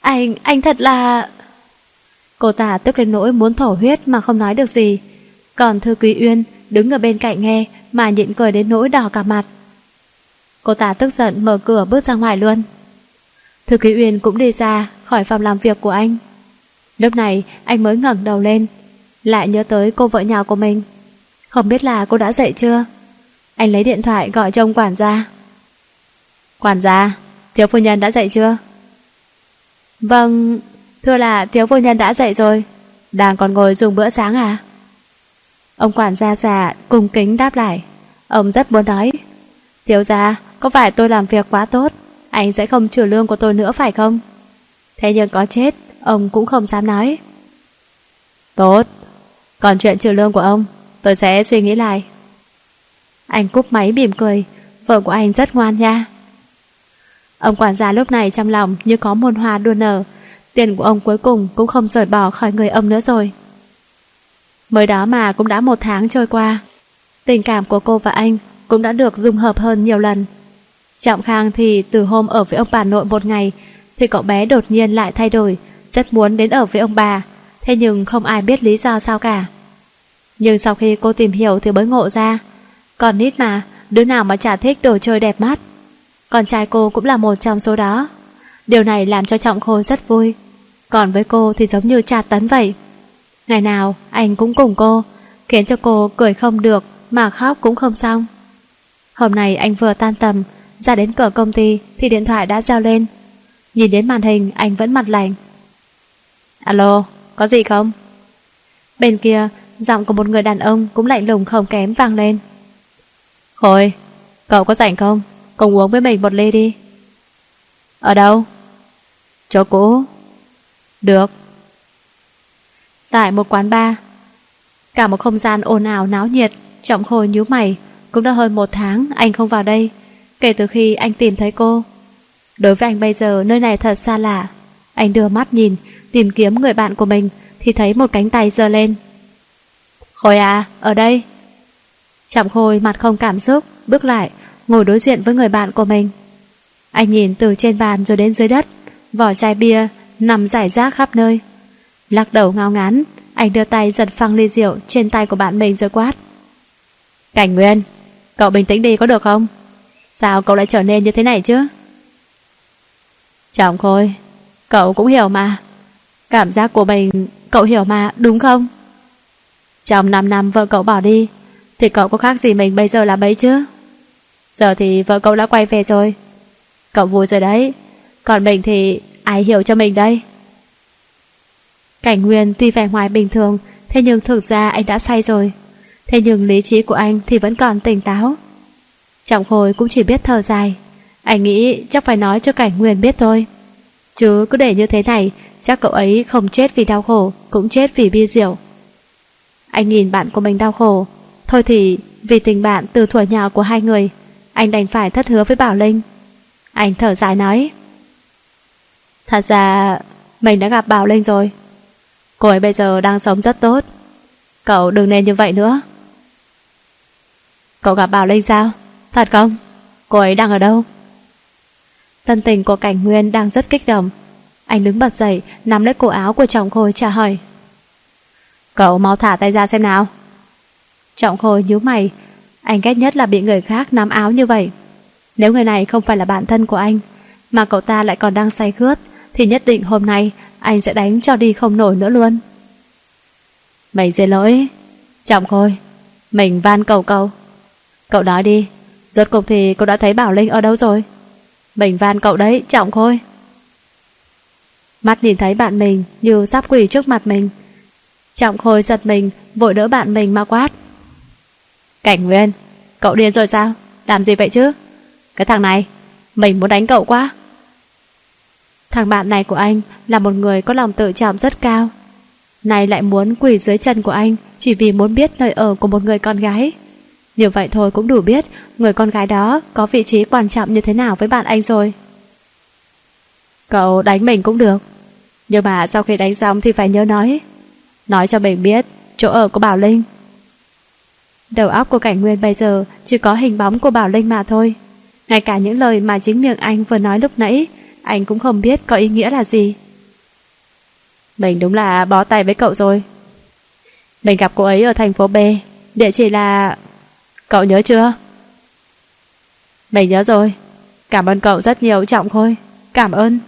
S1: Anh, anh thật là... Cô ta tức đến nỗi muốn thổ huyết mà không nói được gì. Còn Thư Quý Uyên đứng ở bên cạnh nghe mà nhịn cười đến nỗi đỏ cả mặt. Cô ta tức giận mở cửa bước ra ngoài luôn. Thư Quý Uyên cũng đi ra khỏi phòng làm việc của anh. Lúc này anh mới ngẩng đầu lên, lại nhớ tới cô vợ nhỏ của mình. Không biết là cô đã dậy chưa? Anh lấy điện thoại gọi cho ông quản gia. Quản gia, thiếu phu nhân đã dậy chưa? Vâng, thưa là thiếu phu nhân đã dậy rồi. Đang còn ngồi dùng bữa sáng à? Ông quản gia già cung kính đáp lại. Ông rất muốn nói. Thiếu gia, có phải tôi làm việc quá tốt, anh sẽ không trừ lương của tôi nữa phải không? Thế nhưng có chết, ông cũng không dám nói. Tốt, còn chuyện trừ lương của ông, tôi sẽ suy nghĩ lại. Anh cúp máy mỉm cười, vợ của anh rất ngoan nha. Ông quản gia lúc này trong lòng như có muôn hoa đua nở, tiền của ông cuối cùng cũng không rời bỏ khỏi người ông nữa rồi. Mới đó mà cũng đã một tháng trôi qua. Tình cảm của cô và anh cũng đã được dung hợp hơn nhiều lần. Trọng Khang thì từ hôm ở với ông bà nội một ngày thì cậu bé đột nhiên lại thay đổi, rất muốn đến ở với ông bà, thế nhưng không ai biết lý do sao cả. Nhưng sau khi cô tìm hiểu thì mới ngộ ra, còn nít mà, đứa nào mà chả thích đồ chơi đẹp mắt. Con trai cô cũng là một trong số đó. Điều này làm cho Trọng Khôi rất vui. Còn với cô thì giống như tra tấn vậy. Ngày nào anh cũng cùng cô, khiến cho cô cười không được mà khóc cũng không xong. Hôm nay anh vừa tan tầm, ra đến cửa công ty thì điện thoại đã reo lên. Nhìn đến màn hình anh vẫn mặt lạnh. Alo, có gì không? Bên kia, giọng của một người đàn ông cũng lạnh lùng không kém vang lên. Khôi, cậu có rảnh không? Cùng uống với mình một ly đi. Ở đâu? Chỗ cũ. Được. Tại một quán bar, cả một không gian ồn ào náo nhiệt, trọng khôi nhíu mày, cũng đã hơn một tháng anh không vào đây, kể từ khi anh tìm thấy cô. Đối với anh bây giờ nơi này thật xa lạ. Anh đưa mắt nhìn, tìm kiếm người bạn của mình thì thấy một cánh tay giơ lên. Khôi à, ở đây. Trọng Khôi mặt không cảm xúc, bước lại, ngồi đối diện với người bạn của mình. Anh nhìn từ trên bàn rồi đến dưới đất, vỏ chai bia nằm rải rác khắp nơi. Lắc đầu ngao ngán, anh đưa tay giật phăng ly rượu trên tay của bạn mình rồi quát. Cảnh Nguyên, cậu bình tĩnh đi có được không? Sao cậu lại trở nên như thế này chứ? Trọng Khôi, cậu cũng hiểu mà. Cảm giác của mình cậu hiểu mà, đúng không? Trong 5 năm vợ cậu bỏ đi, thì cậu có khác gì mình bây giờ là bấy chứ? Giờ thì vợ cậu đã quay về rồi. Cậu vui rồi đấy, còn mình thì ai hiểu cho mình đây? Cảnh Nguyên tuy vẻ ngoài bình thường, thế nhưng thực ra anh đã say rồi. Thế nhưng lý trí của anh thì vẫn còn tỉnh táo. Trọng Khôi cũng chỉ biết thở dài. Anh nghĩ chắc phải nói cho Cảnh Nguyên biết thôi. Chứ cứ để như thế này, chắc cậu ấy không chết vì đau khổ, cũng chết vì bia rượu. Anh nhìn bạn của mình đau khổ. Thôi thì vì tình bạn từ thuở nhỏ của hai người, anh đành phải thất hứa với Bảo Linh. Anh thở dài nói. Thật ra mình đã gặp Bảo Linh rồi. Cô ấy bây giờ đang sống rất tốt. Cậu đừng nên như vậy nữa. Cậu gặp Bảo Linh sao? Thật không? Cô ấy đang ở đâu? Tân tình của Cảnh Nguyên đang rất kích động. Anh đứng bật dậy, nắm lấy cổ áo của Trọng Khôi trả hỏi. Cậu mau thả tay ra xem nào. Trọng Khôi nhíu mày, anh ghét nhất là bị người khác nắm áo như vậy. Nếu người này không phải là bạn thân của anh, mà cậu ta lại còn đang say khướt, thì nhất định hôm nay anh sẽ đánh cho đi không nổi nữa luôn. Mình xin lỗi. Trọng Khôi, mình van cầu cậu. Cậu nói đi, rốt cục thì cậu đã thấy Bảo Linh ở đâu rồi? Mình van cậu đấy, Trọng Khôi. Mắt nhìn thấy bạn mình như sắp quỷ trước mặt mình. Trọng Khôi giật mình, vội đỡ bạn mình mà quát. Cảnh Nguyên, cậu điên rồi sao? Làm gì vậy chứ? Cái thằng này, mình muốn đánh cậu quá. Thằng bạn này của anh là một người có lòng tự trọng rất cao. Này lại muốn quỳ dưới chân của anh chỉ vì muốn biết nơi ở của một người con gái. Như vậy thôi cũng đủ biết người con gái đó có vị trí quan trọng như thế nào với bạn anh rồi. Cậu đánh mình cũng được. Nhưng mà sau khi đánh xong thì phải nhớ nói. Nói cho mình biết chỗ ở của Bảo Linh. Đầu óc của Cảnh Nguyên bây giờ chỉ có hình bóng của Bảo Linh mà thôi. Ngay cả những lời mà chính miệng anh vừa nói lúc nãy anh cũng không biết có ý nghĩa là gì. Mình đúng là bó tay với cậu rồi. Mình gặp cô ấy ở thành phố B, địa chỉ là... Cậu nhớ chưa? Mình nhớ rồi. Cảm ơn cậu rất nhiều Trọng Khôi. Cảm ơn.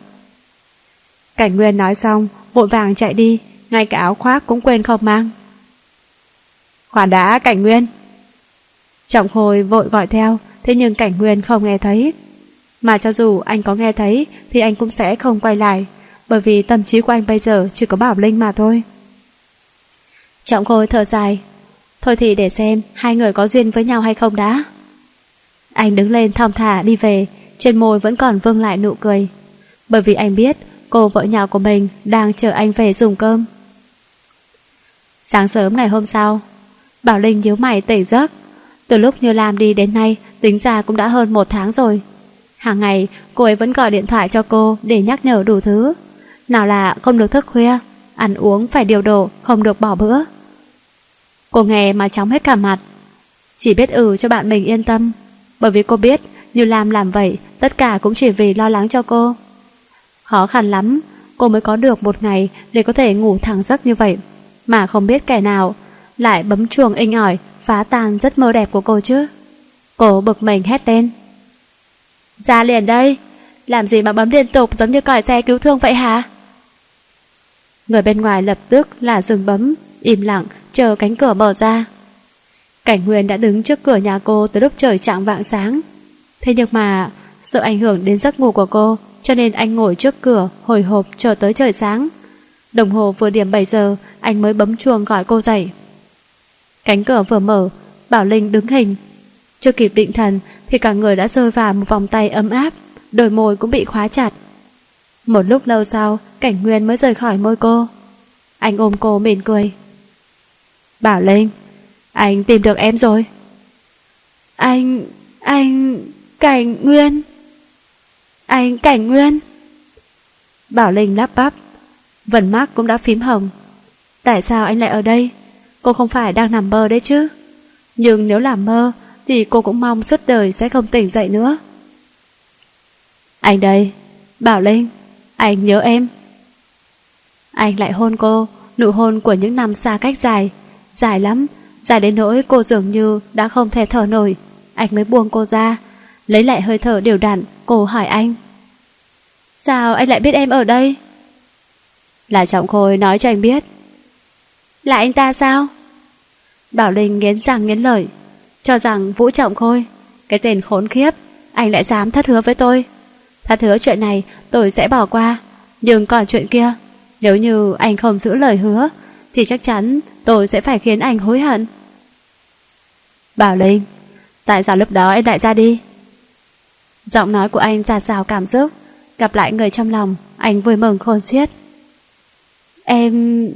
S1: Cảnh Nguyên nói xong, vội vàng chạy đi, ngay cả áo khoác cũng quên không mang. Khoản đã Cảnh Nguyên. Trọng Khôi vội gọi theo, thế nhưng Cảnh Nguyên không nghe thấy. Mà cho dù anh có nghe thấy thì anh cũng sẽ không quay lại, bởi vì tâm trí của anh bây giờ chỉ có Bảo Linh mà thôi. Trọng Khôi thở dài, thôi thì để xem hai người có duyên với nhau hay không đã. Anh đứng lên thong thả đi về, trên môi vẫn còn vương lại nụ cười. Bởi vì anh biết cô vợ nhỏ của mình đang chờ anh về dùng cơm. Sáng sớm ngày hôm sau, Bảo Linh nhíu mày tỉnh giấc. Từ lúc như làm đi đến nay, tính ra cũng đã hơn một tháng rồi. Hàng ngày, cô ấy vẫn gọi điện thoại cho cô để nhắc nhở đủ thứ. Nào là không được thức khuya, ăn uống phải điều độ, không được bỏ bữa. Cô nghe mà chóng hết cả mặt. Chỉ biết ừ cho bạn mình yên tâm Bởi vì cô biết Như Lam làm vậy Tất cả cũng chỉ vì lo lắng cho cô Khó khăn lắm Cô mới có được một ngày Để có thể ngủ thẳng giấc như vậy Mà không biết kẻ nào Lại bấm chuồng inh ỏi Phá tan giấc mơ đẹp của cô chứ Cô bực mình hét lên ra liền đây. Làm gì mà bấm liên tục giống như còi xe cứu thương vậy hả? Người bên ngoài lập tức là dừng bấm, Im lặng, chờ cánh cửa mở ra. Cảnh Huyền đã đứng trước cửa nhà cô Từ lúc trời trạng vạng sáng. Thế nhưng mà, sợ ảnh hưởng đến giấc ngủ của cô, Cho nên anh ngồi trước cửa, Hồi hộp chờ tới trời sáng. Đồng hồ vừa điểm 7 giờ, Anh mới bấm chuông gọi cô dậy. Cánh cửa vừa mở, Bảo Linh đứng hình chưa kịp định thần thì cả người đã rơi vào một vòng tay ấm áp, đôi môi cũng bị khóa chặt. Một lúc lâu sau, cảnh nguyên mới rời khỏi môi cô. Anh ôm cô mỉm cười. Bảo Linh, anh tìm được em rồi. Anh, anh, cảnh nguyên. Anh cảnh nguyên. Bảo Linh lắp bắp, vần mắt cũng đã phím hồng. Tại sao anh lại ở đây? Cô không phải đang nằm mơ đấy chứ? Nhưng nếu là mơ thì cô cũng mong suốt đời sẽ không tỉnh dậy nữa. Anh đây, Bảo Linh, anh nhớ em. Anh lại hôn cô, nụ hôn của những năm xa cách dài, dài lắm, dài đến nỗi cô dường như đã không thể thở nổi. Anh mới buông cô ra, lấy lại hơi thở đều đặn, cô hỏi anh. Sao anh lại biết em ở đây? Là Trọng Khôi nói cho anh biết. Là anh ta sao? Bảo Linh nghiến răng nghiến lợi, cho rằng Vũ Trọng Khôi, cái tên khốn khiếp, anh lại dám thất hứa với tôi. Thất hứa chuyện này tôi sẽ bỏ qua, nhưng còn chuyện kia, nếu như anh không giữ lời hứa, thì chắc chắn tôi sẽ phải khiến anh hối hận. Bảo Linh, tại sao lúc đó em lại ra đi? Giọng nói của anh ra xào cảm xúc, gặp lại người trong lòng, anh vui mừng khôn xiết. Em...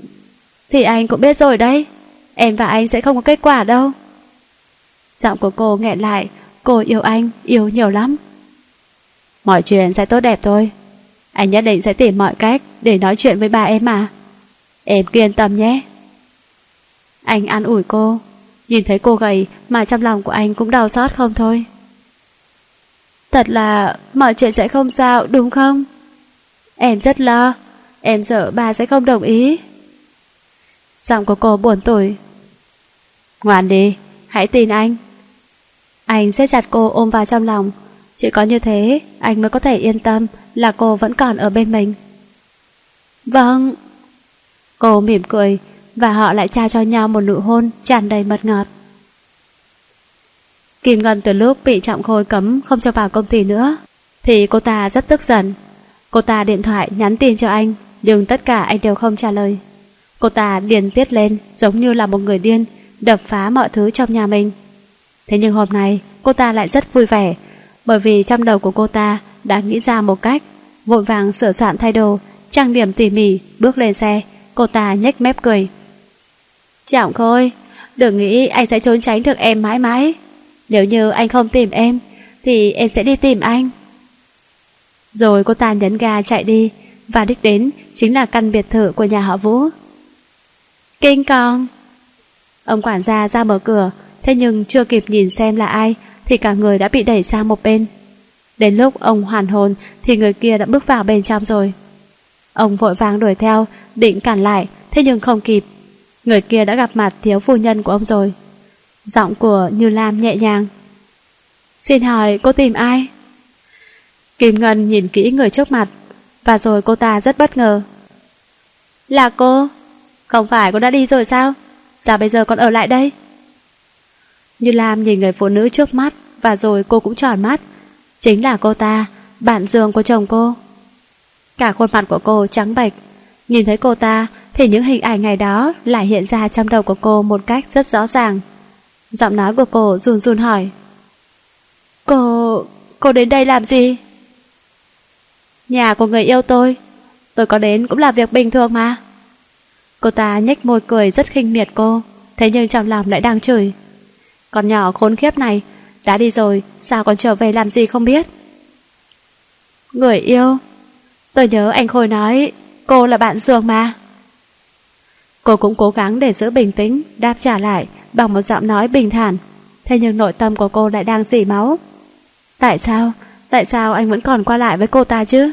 S1: Thì anh cũng biết rồi đấy, em và anh sẽ không có kết quả đâu. Giọng của cô nghẹn lại Cô yêu anh, yêu nhiều lắm. Mọi chuyện sẽ tốt đẹp thôi. Anh nhất định sẽ tìm mọi cách Để nói chuyện với bà em mà Em kiên tâm nhé. Anh an ủi cô Nhìn thấy cô gầy Mà trong lòng của anh cũng đau xót không thôi. Thật là Mọi chuyện sẽ không sao đúng không? Em rất lo Em sợ bà sẽ không đồng ý. Giọng của cô buồn tủi. Ngoan đi Hãy tin anh. Anh sẽ chặt cô ôm vào trong lòng. Chỉ có như thế Anh mới có thể yên tâm Là cô vẫn còn ở bên mình. Vâng. Cô mỉm cười Và họ lại trao cho nhau một nụ hôn tràn đầy mật ngọt. Kim Ngân từ lúc bị Trọng Khôi cấm không cho vào công ty nữa Thì cô ta rất tức giận. Cô ta điện thoại nhắn tin cho anh Nhưng tất cả anh đều không trả lời. Cô ta điền tiết lên Giống như là một người điên Đập phá mọi thứ trong nhà mình. Thế nhưng hôm nay, cô ta lại rất vui vẻ, bởi vì trong đầu của cô ta đã nghĩ ra một cách, vội vàng sửa soạn thay đồ, trang điểm tỉ mỉ, bước lên xe, cô ta nhếch mép cười. Chạm Khôi, đừng nghĩ anh sẽ trốn tránh được em mãi mãi. Nếu như anh không tìm em, thì em sẽ đi tìm anh. Rồi cô ta nhấn ga chạy đi, và đích đến chính là căn biệt thự của nhà họ Vũ. Kinh con Ông quản gia ra mở cửa, Thế nhưng chưa kịp nhìn xem là ai, Thì cả người đã bị đẩy sang một bên. Đến lúc ông hoàn hồn, Thì người kia đã bước vào bên trong rồi. Ông vội vàng đuổi theo, Định cản lại, Thế nhưng không kịp. Người kia đã gặp mặt thiếu phu nhân của ông rồi. Giọng của Như Lam nhẹ nhàng. Xin hỏi cô tìm ai? Kim Ngân nhìn kỹ người trước mặt, Và rồi cô ta rất bất ngờ. Là cô? Không phải cô đã đi rồi sao? Sao bây giờ còn ở lại đây? Như Lam nhìn người phụ nữ trước mắt và rồi cô cũng tròn mắt. Chính là cô ta, bạn giường của chồng cô. Cả khuôn mặt của cô trắng bệch. Nhìn thấy cô ta thì những hình ảnh ngày đó lại hiện ra trong đầu của cô một cách rất rõ ràng. Giọng nói của cô run run hỏi. Cô... cô đến đây làm gì? Nhà của người yêu tôi. Tôi có đến cũng là việc bình thường mà. Cô ta nhếch môi cười rất khinh miệt cô, thế nhưng trong lòng lại đang chửi. Con nhỏ khốn khiếp này Đã đi rồi sao còn trở về làm gì không biết Người yêu Tôi nhớ anh Khôi nói Cô là bạn giường mà Cô cũng cố gắng để giữ bình tĩnh Đáp trả lại bằng một giọng nói bình thản thế nhưng nội tâm của cô lại đang dỉ máu. Tại sao? Tại sao anh vẫn còn qua lại với cô ta chứ?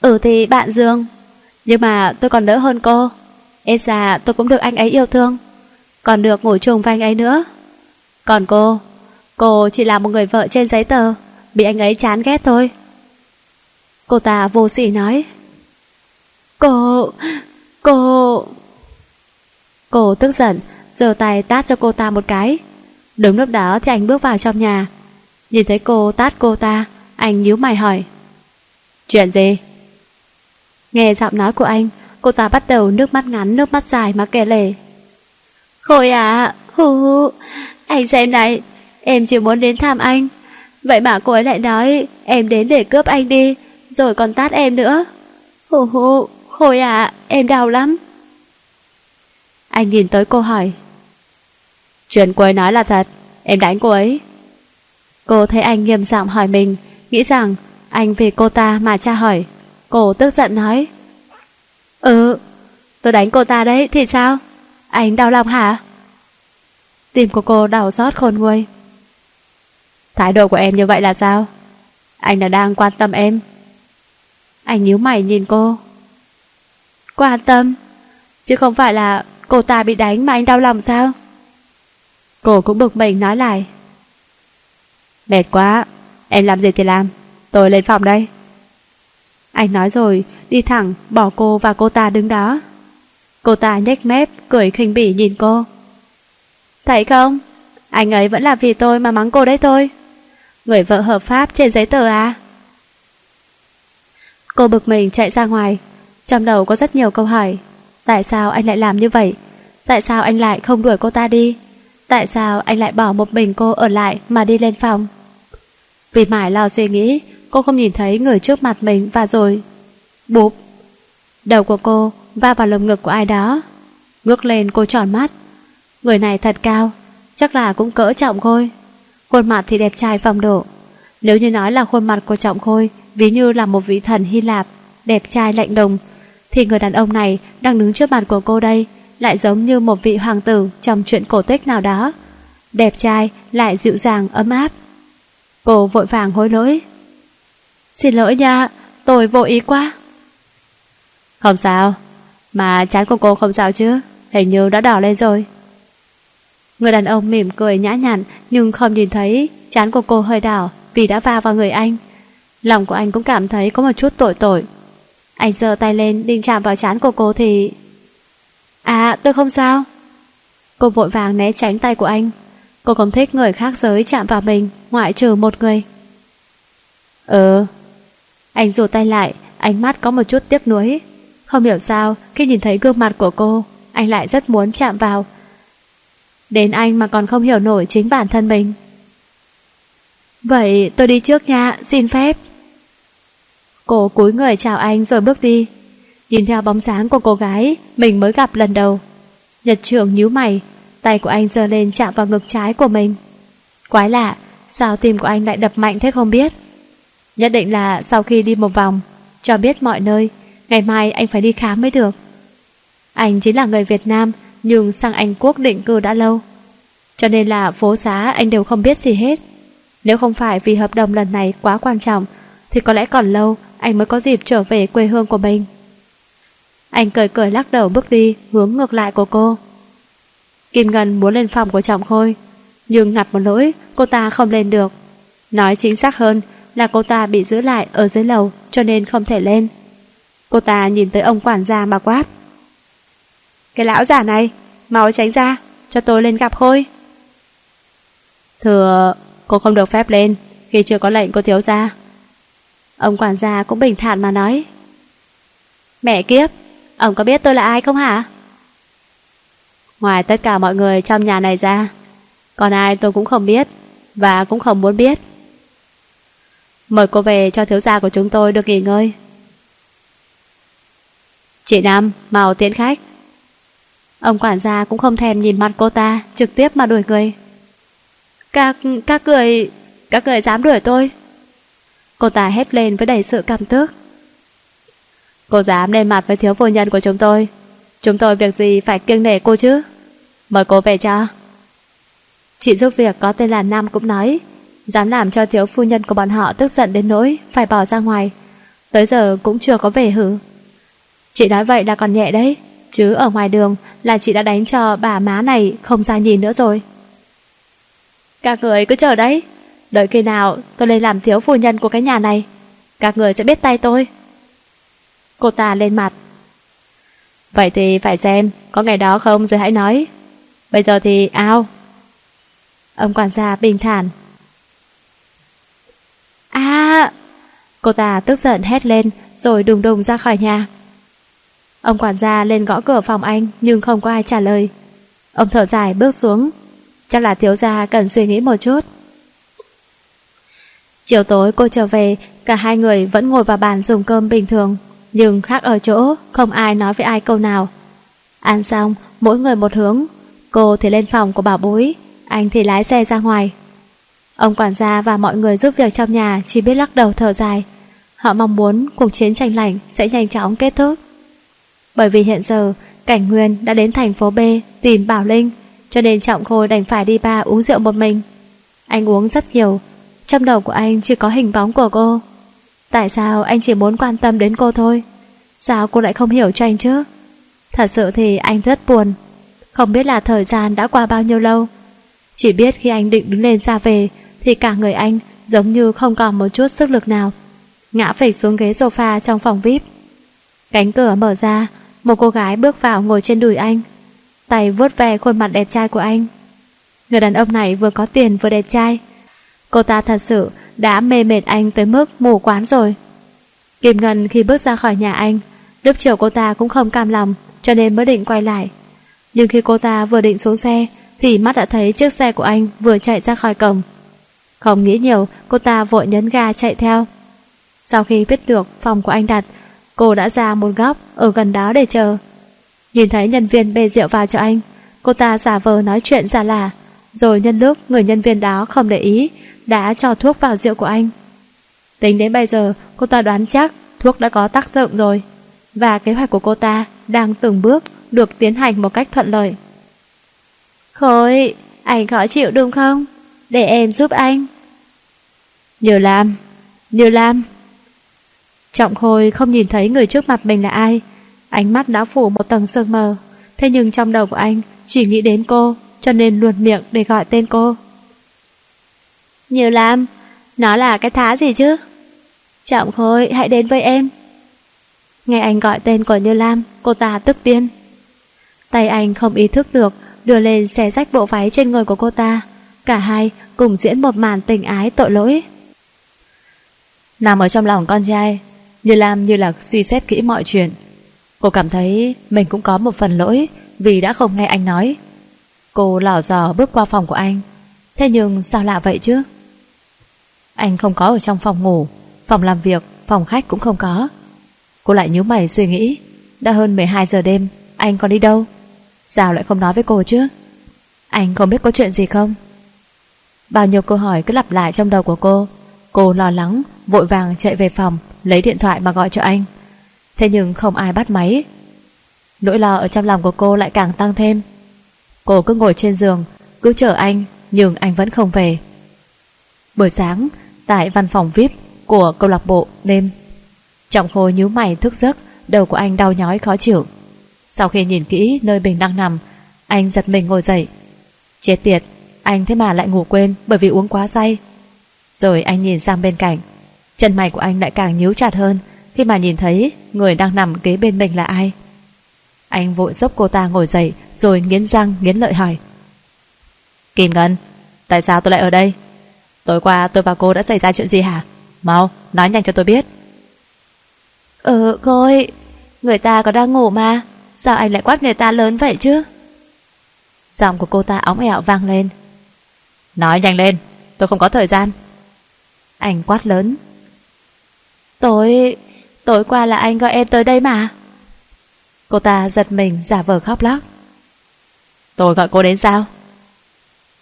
S1: Ừ thì bạn Dương, nhưng mà tôi còn đỡ hơn cô. Ê già tôi cũng được anh ấy yêu thương, còn được ngủ chung với anh ấy nữa. Còn cô, cô chỉ là một người vợ trên giấy tờ, bị anh ấy chán ghét thôi. Cô ta vô sỉ nói. Cô, cô... Cô tức giận, giơ tay tát cho cô ta một cái. Đúng lúc đó thì anh bước vào trong nhà. Nhìn thấy cô tát cô ta, anh nhíu mày hỏi. Chuyện gì? Nghe giọng nói của anh, cô ta bắt đầu nước mắt ngắn, nước mắt dài mà kể lể. Khôi à, hù hù, anh xem này, em chỉ muốn đến thăm anh. Vậy mà cô ấy lại nói em đến để cướp anh đi, rồi còn tát em nữa. Hù hù, Khôi à, em đau lắm. Anh nhìn tới cô hỏi. Chuyện cô ấy nói là thật, em đánh cô ấy. Cô thấy anh nghiêm giọng hỏi mình, nghĩ rằng anh vì cô ta mà tra hỏi. Cô tức giận nói. Ừ, tôi đánh cô ta đấy, thì sao? Anh đau lòng hả? Tim của cô đau xót khôn nguôi. Thái độ của em như vậy là sao? Anh là đang quan tâm em. Anh nhíu mày nhìn cô. Quan tâm? Chứ không phải là cô ta bị đánh mà anh đau lòng sao? Cô cũng bực mình nói lại. Mệt quá, em làm gì thì làm, tôi lên phòng đây. Anh nói rồi, đi thẳng, bỏ cô và cô ta đứng đó. Cô ta nhếch mép, cười khinh bỉ nhìn cô. Thấy không? Anh ấy vẫn là vì tôi mà mắng cô đấy thôi. Người vợ hợp pháp trên giấy tờ à? Cô bực mình chạy ra ngoài. Trong đầu có rất nhiều câu hỏi. Tại sao anh lại làm như vậy? Tại sao anh lại không đuổi cô ta đi? Tại sao anh lại bỏ một mình cô ở lại mà đi lên phòng? Vì mãi lo suy nghĩ, cô không nhìn thấy người trước mặt mình và rồi... Bụp! Đầu của cô va vào lồng ngực của ai đó. Ngước lên cô tròn mắt. Người này thật cao, chắc là cũng cỡ trọng khôi. Khuôn mặt thì đẹp trai phong độ. Nếu như nói là khuôn mặt của trọng khôi, ví như là một vị thần Hy Lạp, đẹp trai lạnh đồng, thì người đàn ông này đang đứng trước mặt của cô đây lại giống như một vị hoàng tử trong chuyện cổ tích nào đó. Đẹp trai, lại dịu dàng, ấm áp. Cô vội vàng hối lỗi. Xin lỗi nha, tôi vô ý quá. Không sao, mà chán của cô không sao chứ, hình như đã đỏ lên rồi. Người đàn ông mỉm cười nhã nhặn nhưng không nhìn thấy chán của cô hơi đỏ vì đã va vào người anh. Lòng của anh cũng cảm thấy có một chút tội tội. Anh giơ tay lên định chạm vào chán của cô thì... À tôi không sao Cô vội vàng né tránh tay của anh Cô không thích người khác giới chạm vào mình Ngoại trừ một người Ừ anh rủ tay lại, Ánh mắt có một chút tiếc nuối. Không hiểu sao, khi nhìn thấy gương mặt của cô, Anh lại rất muốn chạm vào. Đến anh mà còn không hiểu nổi chính bản thân mình. Vậy tôi đi trước nha, Xin phép. Cô cúi người chào anh rồi bước đi. Nhìn theo bóng dáng của cô gái, Mình mới gặp lần đầu. Nhật trưởng nhíu mày, Tay của anh giơ lên chạm vào ngực trái của mình. Quái lạ, Sao tim của anh lại đập mạnh thế không biết? Nhất định là sau khi đi một vòng Cho biết mọi nơi Ngày mai anh phải đi khám mới được Anh chính là người Việt Nam Nhưng sang Anh Quốc định cư đã lâu Cho nên là phố xá anh đều không biết gì hết Nếu không phải vì hợp đồng lần này quá quan trọng Thì có lẽ còn lâu Anh mới có dịp trở về quê hương của mình anh cười cười lắc đầu bước đi hướng ngược lại của cô. Kim Ngân muốn lên phòng của Trọng Khôi, nhưng ngặt một lỗi cô ta không lên được. Nói chính xác hơn là cô ta bị giữ lại ở dưới lầu cho nên không thể lên. Cô ta nhìn tới ông quản gia mà quát. Cái lão giả này, mau tránh ra, cho tôi lên gặp Khôi. Thưa, cô không được phép lên khi chưa có lệnh của thiếu gia. Ông quản gia cũng bình thản mà nói. Mẹ kiếp, Ông có biết tôi là ai không hả? Ngoài tất cả mọi người trong nhà này ra Còn ai tôi cũng không biết Và cũng không muốn biết Mời cô về cho thiếu gia của chúng tôi được nghỉ ngơi. Chị Nam, mau tiến khách. Ông quản gia cũng không thèm nhìn mặt cô ta Trực tiếp mà đuổi người. Các, các người Các người dám đuổi tôi? Cô ta hét lên với đầy sự cảm tức. Cô dám lên mặt với thiếu phu nhân của chúng tôi. Chúng tôi việc gì phải kiêng nể cô chứ? Mời cô về cho. Chị giúp việc có tên là Nam cũng nói, dám làm cho thiếu phu nhân của bọn họ tức giận đến nỗi phải bỏ ra ngoài. Tới giờ cũng chưa có về hử. Chị nói vậy là còn nhẹ đấy, chứ ở ngoài đường là chị đã đánh cho bà má này không ra nhìn nữa rồi. Các người cứ chờ đấy, đợi khi nào tôi lên làm thiếu phu nhân của cái nhà này, các người sẽ biết tay tôi. Cô ta lên mặt. Vậy thì phải xem có ngày đó không rồi hãy nói. Bây giờ thì ao. Ông quản gia bình thản. À! Cô ta tức giận hét lên rồi đùng đùng ra khỏi nhà. Ông quản gia lên gõ cửa phòng anh nhưng không có ai trả lời. Ông thở dài bước xuống. Chắc là thiếu gia cần suy nghĩ một chút. Chiều tối cô trở về, cả hai người vẫn ngồi vào bàn dùng cơm bình thường, nhưng khác ở chỗ, không ai nói với ai câu nào. Ăn xong, mỗi người một hướng, cô thì lên phòng của bảo bối, anh thì lái xe ra ngoài. Ông quản gia và mọi người giúp việc trong nhà chỉ biết lắc đầu thở dài. Họ mong muốn cuộc chiến tranh lạnh sẽ nhanh chóng kết thúc. Bởi vì hiện giờ, Cảnh Nguyên đã đến thành phố B tìm Bảo Linh, cho nên Trọng Khôi đành phải đi ba uống rượu một mình. Anh uống rất nhiều, trong đầu của anh chỉ có hình bóng của cô. Tại sao anh chỉ muốn quan tâm đến cô thôi? Sao cô lại không hiểu cho anh chứ? Thật sự thì anh rất buồn. Không biết là thời gian đã qua bao nhiêu lâu. Chỉ biết khi anh định đứng lên ra về thì cả người anh giống như không còn một chút sức lực nào. Ngã phịch xuống ghế sofa trong phòng VIP. Cánh cửa mở ra, một cô gái bước vào ngồi trên đùi anh. Tay vuốt ve khuôn mặt đẹp trai của anh. Người đàn ông này vừa có tiền vừa đẹp trai. Cô ta thật sự đã mê mệt anh tới mức mù quán rồi. Kim Ngân khi bước ra khỏi nhà anh, lúc chiều cô ta cũng không cam lòng, cho nên mới định quay lại. Nhưng khi cô ta vừa định xuống xe, thì mắt đã thấy chiếc xe của anh vừa chạy ra khỏi cổng. Không nghĩ nhiều, cô ta vội nhấn ga chạy theo. Sau khi biết được phòng của anh đặt, cô đã ra một góc ở gần đó để chờ. Nhìn thấy nhân viên bê rượu vào cho anh, cô ta giả vờ nói chuyện giả lả, rồi nhân lúc người nhân viên đó không để ý, đã cho thuốc vào rượu của anh. Tính đến bây giờ, cô ta đoán chắc thuốc đã có tác dụng rồi, và kế hoạch của cô ta đang từng bước được tiến hành một cách thuận lợi. Khôi, anh khó chịu đúng không? Để em giúp anh. Như Lam, Như Lam. Trọng Khôi không nhìn thấy người trước mặt mình là ai, ánh mắt đã phủ một tầng sương mờ, thế nhưng trong đầu của anh chỉ nghĩ đến cô, cho nên luôn miệng để gọi tên cô. Như Lam, nó là cái thá gì chứ? Trọng Khôi, hãy đến với em. Nghe anh gọi tên của Như Lam, cô ta tức tiên. Tay anh không ý thức được, đưa lên xé rách bộ váy trên người của cô ta. Cả hai cùng diễn một màn tình ái tội lỗi. Nằm ở trong lòng con trai, Như Lam như là suy xét kỹ mọi chuyện. Cô cảm thấy mình cũng có một phần lỗi vì đã không nghe anh nói. Cô lỏ dò bước qua phòng của anh. Thế nhưng sao lạ vậy chứ? Anh không có ở trong phòng ngủ Phòng làm việc, phòng khách cũng không có Cô lại nhíu mày suy nghĩ Đã hơn 12 giờ đêm Anh còn đi đâu Sao lại không nói với cô chứ Anh không biết có chuyện gì không Bao nhiêu câu hỏi cứ lặp lại trong đầu của cô Cô lo lắng Vội vàng chạy về phòng Lấy điện thoại mà gọi cho anh Thế nhưng không ai bắt máy Nỗi lo ở trong lòng của cô lại càng tăng thêm Cô cứ ngồi trên giường Cứ chờ anh Nhưng anh vẫn không về Buổi sáng tại văn phòng VIP của câu lạc bộ đêm. Trọng khôi nhíu mày thức giấc, đầu của anh đau nhói khó chịu. Sau khi nhìn kỹ nơi bình đang nằm, anh giật mình ngồi dậy. Chết tiệt, anh thế mà lại ngủ quên bởi vì uống quá say. Rồi anh nhìn sang bên cạnh, chân mày của anh lại càng nhíu chặt hơn khi mà nhìn thấy người đang nằm kế bên mình là ai. Anh vội giúp cô ta ngồi dậy rồi nghiến răng nghiến lợi hỏi. Kim Ngân, tại sao tôi lại ở đây? Tối qua tôi và cô đã xảy ra chuyện gì hả? Mau, nói nhanh cho tôi biết. Ừ, Khôi, người ta có đang ngủ mà, sao anh lại quát người ta lớn vậy chứ? Giọng của cô ta óng ẻo vang lên. Nói nhanh lên, tôi không có thời gian. Anh quát lớn. Tối, tối qua là anh gọi em tới đây mà. Cô ta giật mình giả vờ khóc lóc. Tôi gọi cô đến sao?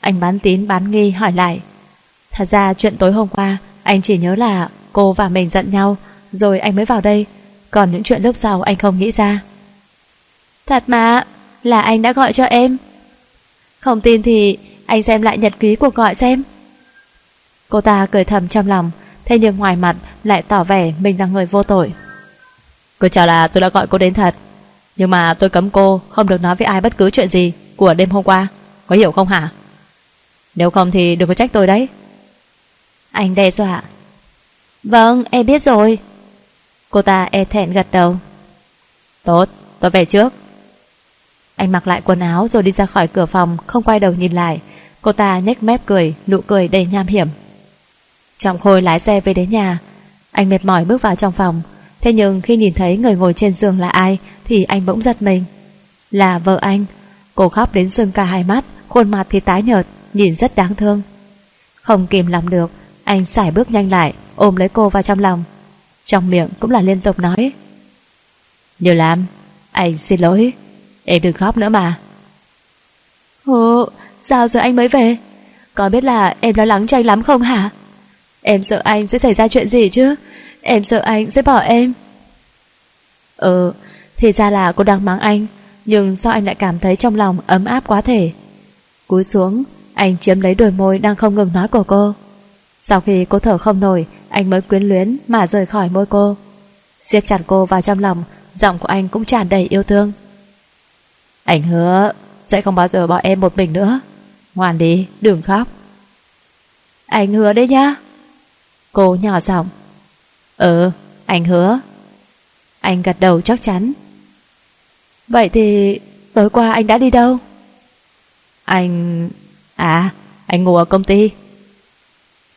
S1: Anh bán tín bán nghi hỏi lại. Thật ra chuyện tối hôm qua Anh chỉ nhớ là cô và mình giận nhau Rồi anh mới vào đây Còn những chuyện lúc sau anh không nghĩ ra Thật mà Là anh đã gọi cho em Không tin thì anh xem lại nhật ký cuộc gọi xem. Cô ta cười thầm trong lòng, thế nhưng ngoài mặt lại tỏ vẻ mình là người vô tội. Cứ cho là tôi đã gọi cô đến thật, nhưng mà tôi cấm cô không được nói với ai bất cứ chuyện gì của đêm hôm qua, có hiểu không hả? Nếu không thì đừng có trách tôi đấy. Anh đe dọa. Vâng, em biết rồi. Cô ta e thẹn gật đầu. Tốt, tôi về trước. Anh mặc lại quần áo rồi đi ra khỏi cửa phòng, không quay đầu nhìn lại. Cô ta nhếch mép cười, nụ cười đầy nham hiểm. Trọng Khôi lái xe về đến nhà. Anh mệt mỏi bước vào trong phòng. Thế nhưng khi nhìn thấy người ngồi trên giường là ai thì anh bỗng giật mình. Là vợ anh. Cô khóc đến sưng cả hai mắt, khuôn mặt thì tái nhợt, nhìn rất đáng thương. Không kìm lòng được, anh xảy bước nhanh lại, ôm lấy cô vào trong lòng. Trong miệng cũng là liên tục nói. Như Lam, anh xin lỗi, em đừng khóc nữa mà. Ồ, sao giờ anh mới về? Có biết là em lo lắng cho anh lắm không hả? Em sợ anh sẽ xảy ra chuyện gì chứ? Em sợ anh sẽ bỏ em. ờ thì ra là cô đang mắng anh, nhưng sao anh lại cảm thấy trong lòng ấm áp quá thể? Cúi xuống, anh chiếm lấy đôi môi đang không ngừng nói của cô. Sau khi cô thở không nổi, anh mới quyến luyến mà rời khỏi môi cô. siết chặt cô vào trong lòng, giọng của anh cũng tràn đầy yêu thương. Anh hứa sẽ không bao giờ bỏ em một mình nữa. Ngoan đi, đừng khóc. Anh hứa đấy nhá. Cô nhỏ giọng. Ừ, anh hứa. Anh gật đầu chắc chắn. Vậy thì tối qua anh đã đi đâu? Anh... À, anh ngủ ở công ty.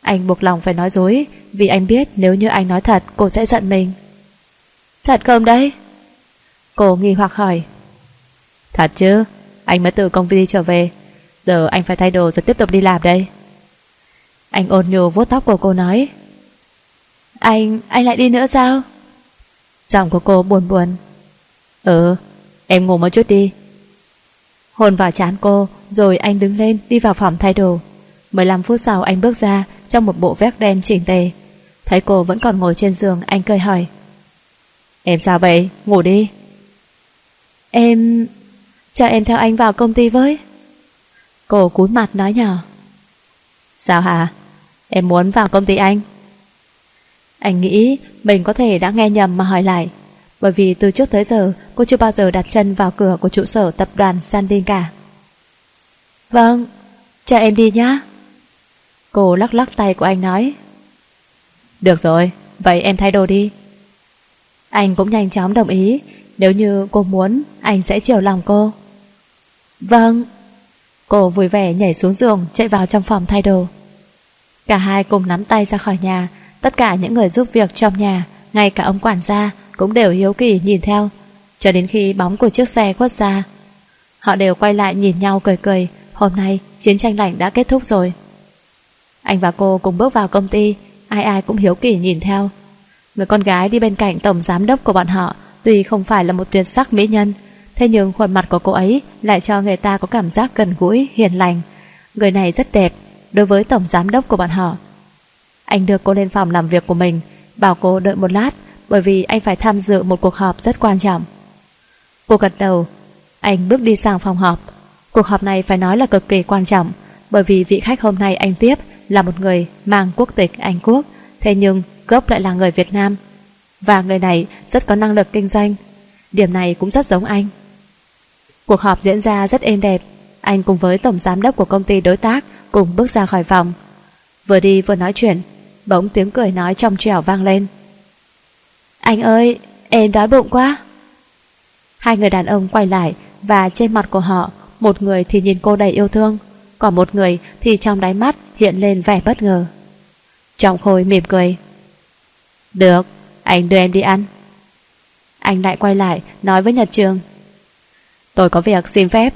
S1: Anh buộc lòng phải nói dối vì anh biết nếu như anh nói thật cô sẽ giận mình. Thật không đấy? Cô nghi hoặc hỏi. Thật chứ, anh mới từ công ty trở về. Giờ anh phải thay đồ rồi tiếp tục đi làm đây. Anh ôn nhu vuốt tóc của cô nói. Anh, anh lại đi nữa sao? Giọng của cô buồn buồn. Ừ, em ngủ một chút đi. hồn vào chán cô, rồi anh đứng lên đi vào phòng thay đồ. 15 phút sau anh bước ra trong một bộ vest đen chỉnh tề. Thấy cô vẫn còn ngồi trên giường, anh cười hỏi. Em sao vậy? Ngủ đi. Em... Cho em theo anh vào công ty với. Cô cúi mặt nói nhỏ. Sao hả? Em muốn vào công ty anh. Anh nghĩ mình có thể đã nghe nhầm mà hỏi lại. Bởi vì từ trước tới giờ cô chưa bao giờ đặt chân vào cửa của trụ sở tập đoàn Sandin cả. Vâng, cho em đi nhá. Cô lắc lắc tay của anh nói. Được rồi, vậy em thay đồ đi. Anh cũng nhanh chóng đồng ý, nếu như cô muốn, anh sẽ chiều lòng cô. Vâng. Cô vui vẻ nhảy xuống giường, chạy vào trong phòng thay đồ. Cả hai cùng nắm tay ra khỏi nhà, tất cả những người giúp việc trong nhà, ngay cả ông quản gia, cũng đều hiếu kỳ nhìn theo, cho đến khi bóng của chiếc xe khuất ra. Họ đều quay lại nhìn nhau cười cười, hôm nay chiến tranh lạnh đã kết thúc rồi. Anh và cô cùng bước vào công ty, ai ai cũng hiếu kỳ nhìn theo. Người con gái đi bên cạnh tổng giám đốc của bọn họ, tuy không phải là một tuyệt sắc mỹ nhân, thế nhưng khuôn mặt của cô ấy lại cho người ta có cảm giác gần gũi, hiền lành. Người này rất đẹp đối với tổng giám đốc của bọn họ. Anh đưa cô lên phòng làm việc của mình, bảo cô đợi một lát bởi vì anh phải tham dự một cuộc họp rất quan trọng. Cô gật đầu, anh bước đi sang phòng họp. Cuộc họp này phải nói là cực kỳ quan trọng bởi vì vị khách hôm nay anh tiếp là một người mang quốc tịch Anh Quốc, thế nhưng gốc lại là người Việt Nam. Và người này rất có năng lực kinh doanh. Điểm này cũng rất giống anh. Cuộc họp diễn ra rất êm đẹp. Anh cùng với tổng giám đốc của công ty đối tác cùng bước ra khỏi phòng. Vừa đi vừa nói chuyện, bỗng tiếng cười nói trong trẻo vang lên. Anh ơi, em đói bụng quá. Hai người đàn ông quay lại và trên mặt của họ, một người thì nhìn cô đầy yêu thương, còn một người thì trong đáy mắt hiện lên vẻ bất ngờ. Trọng Khôi mỉm cười. Được, anh đưa em đi ăn. Anh lại quay lại nói với Nhật Trường. Tôi có việc xin phép.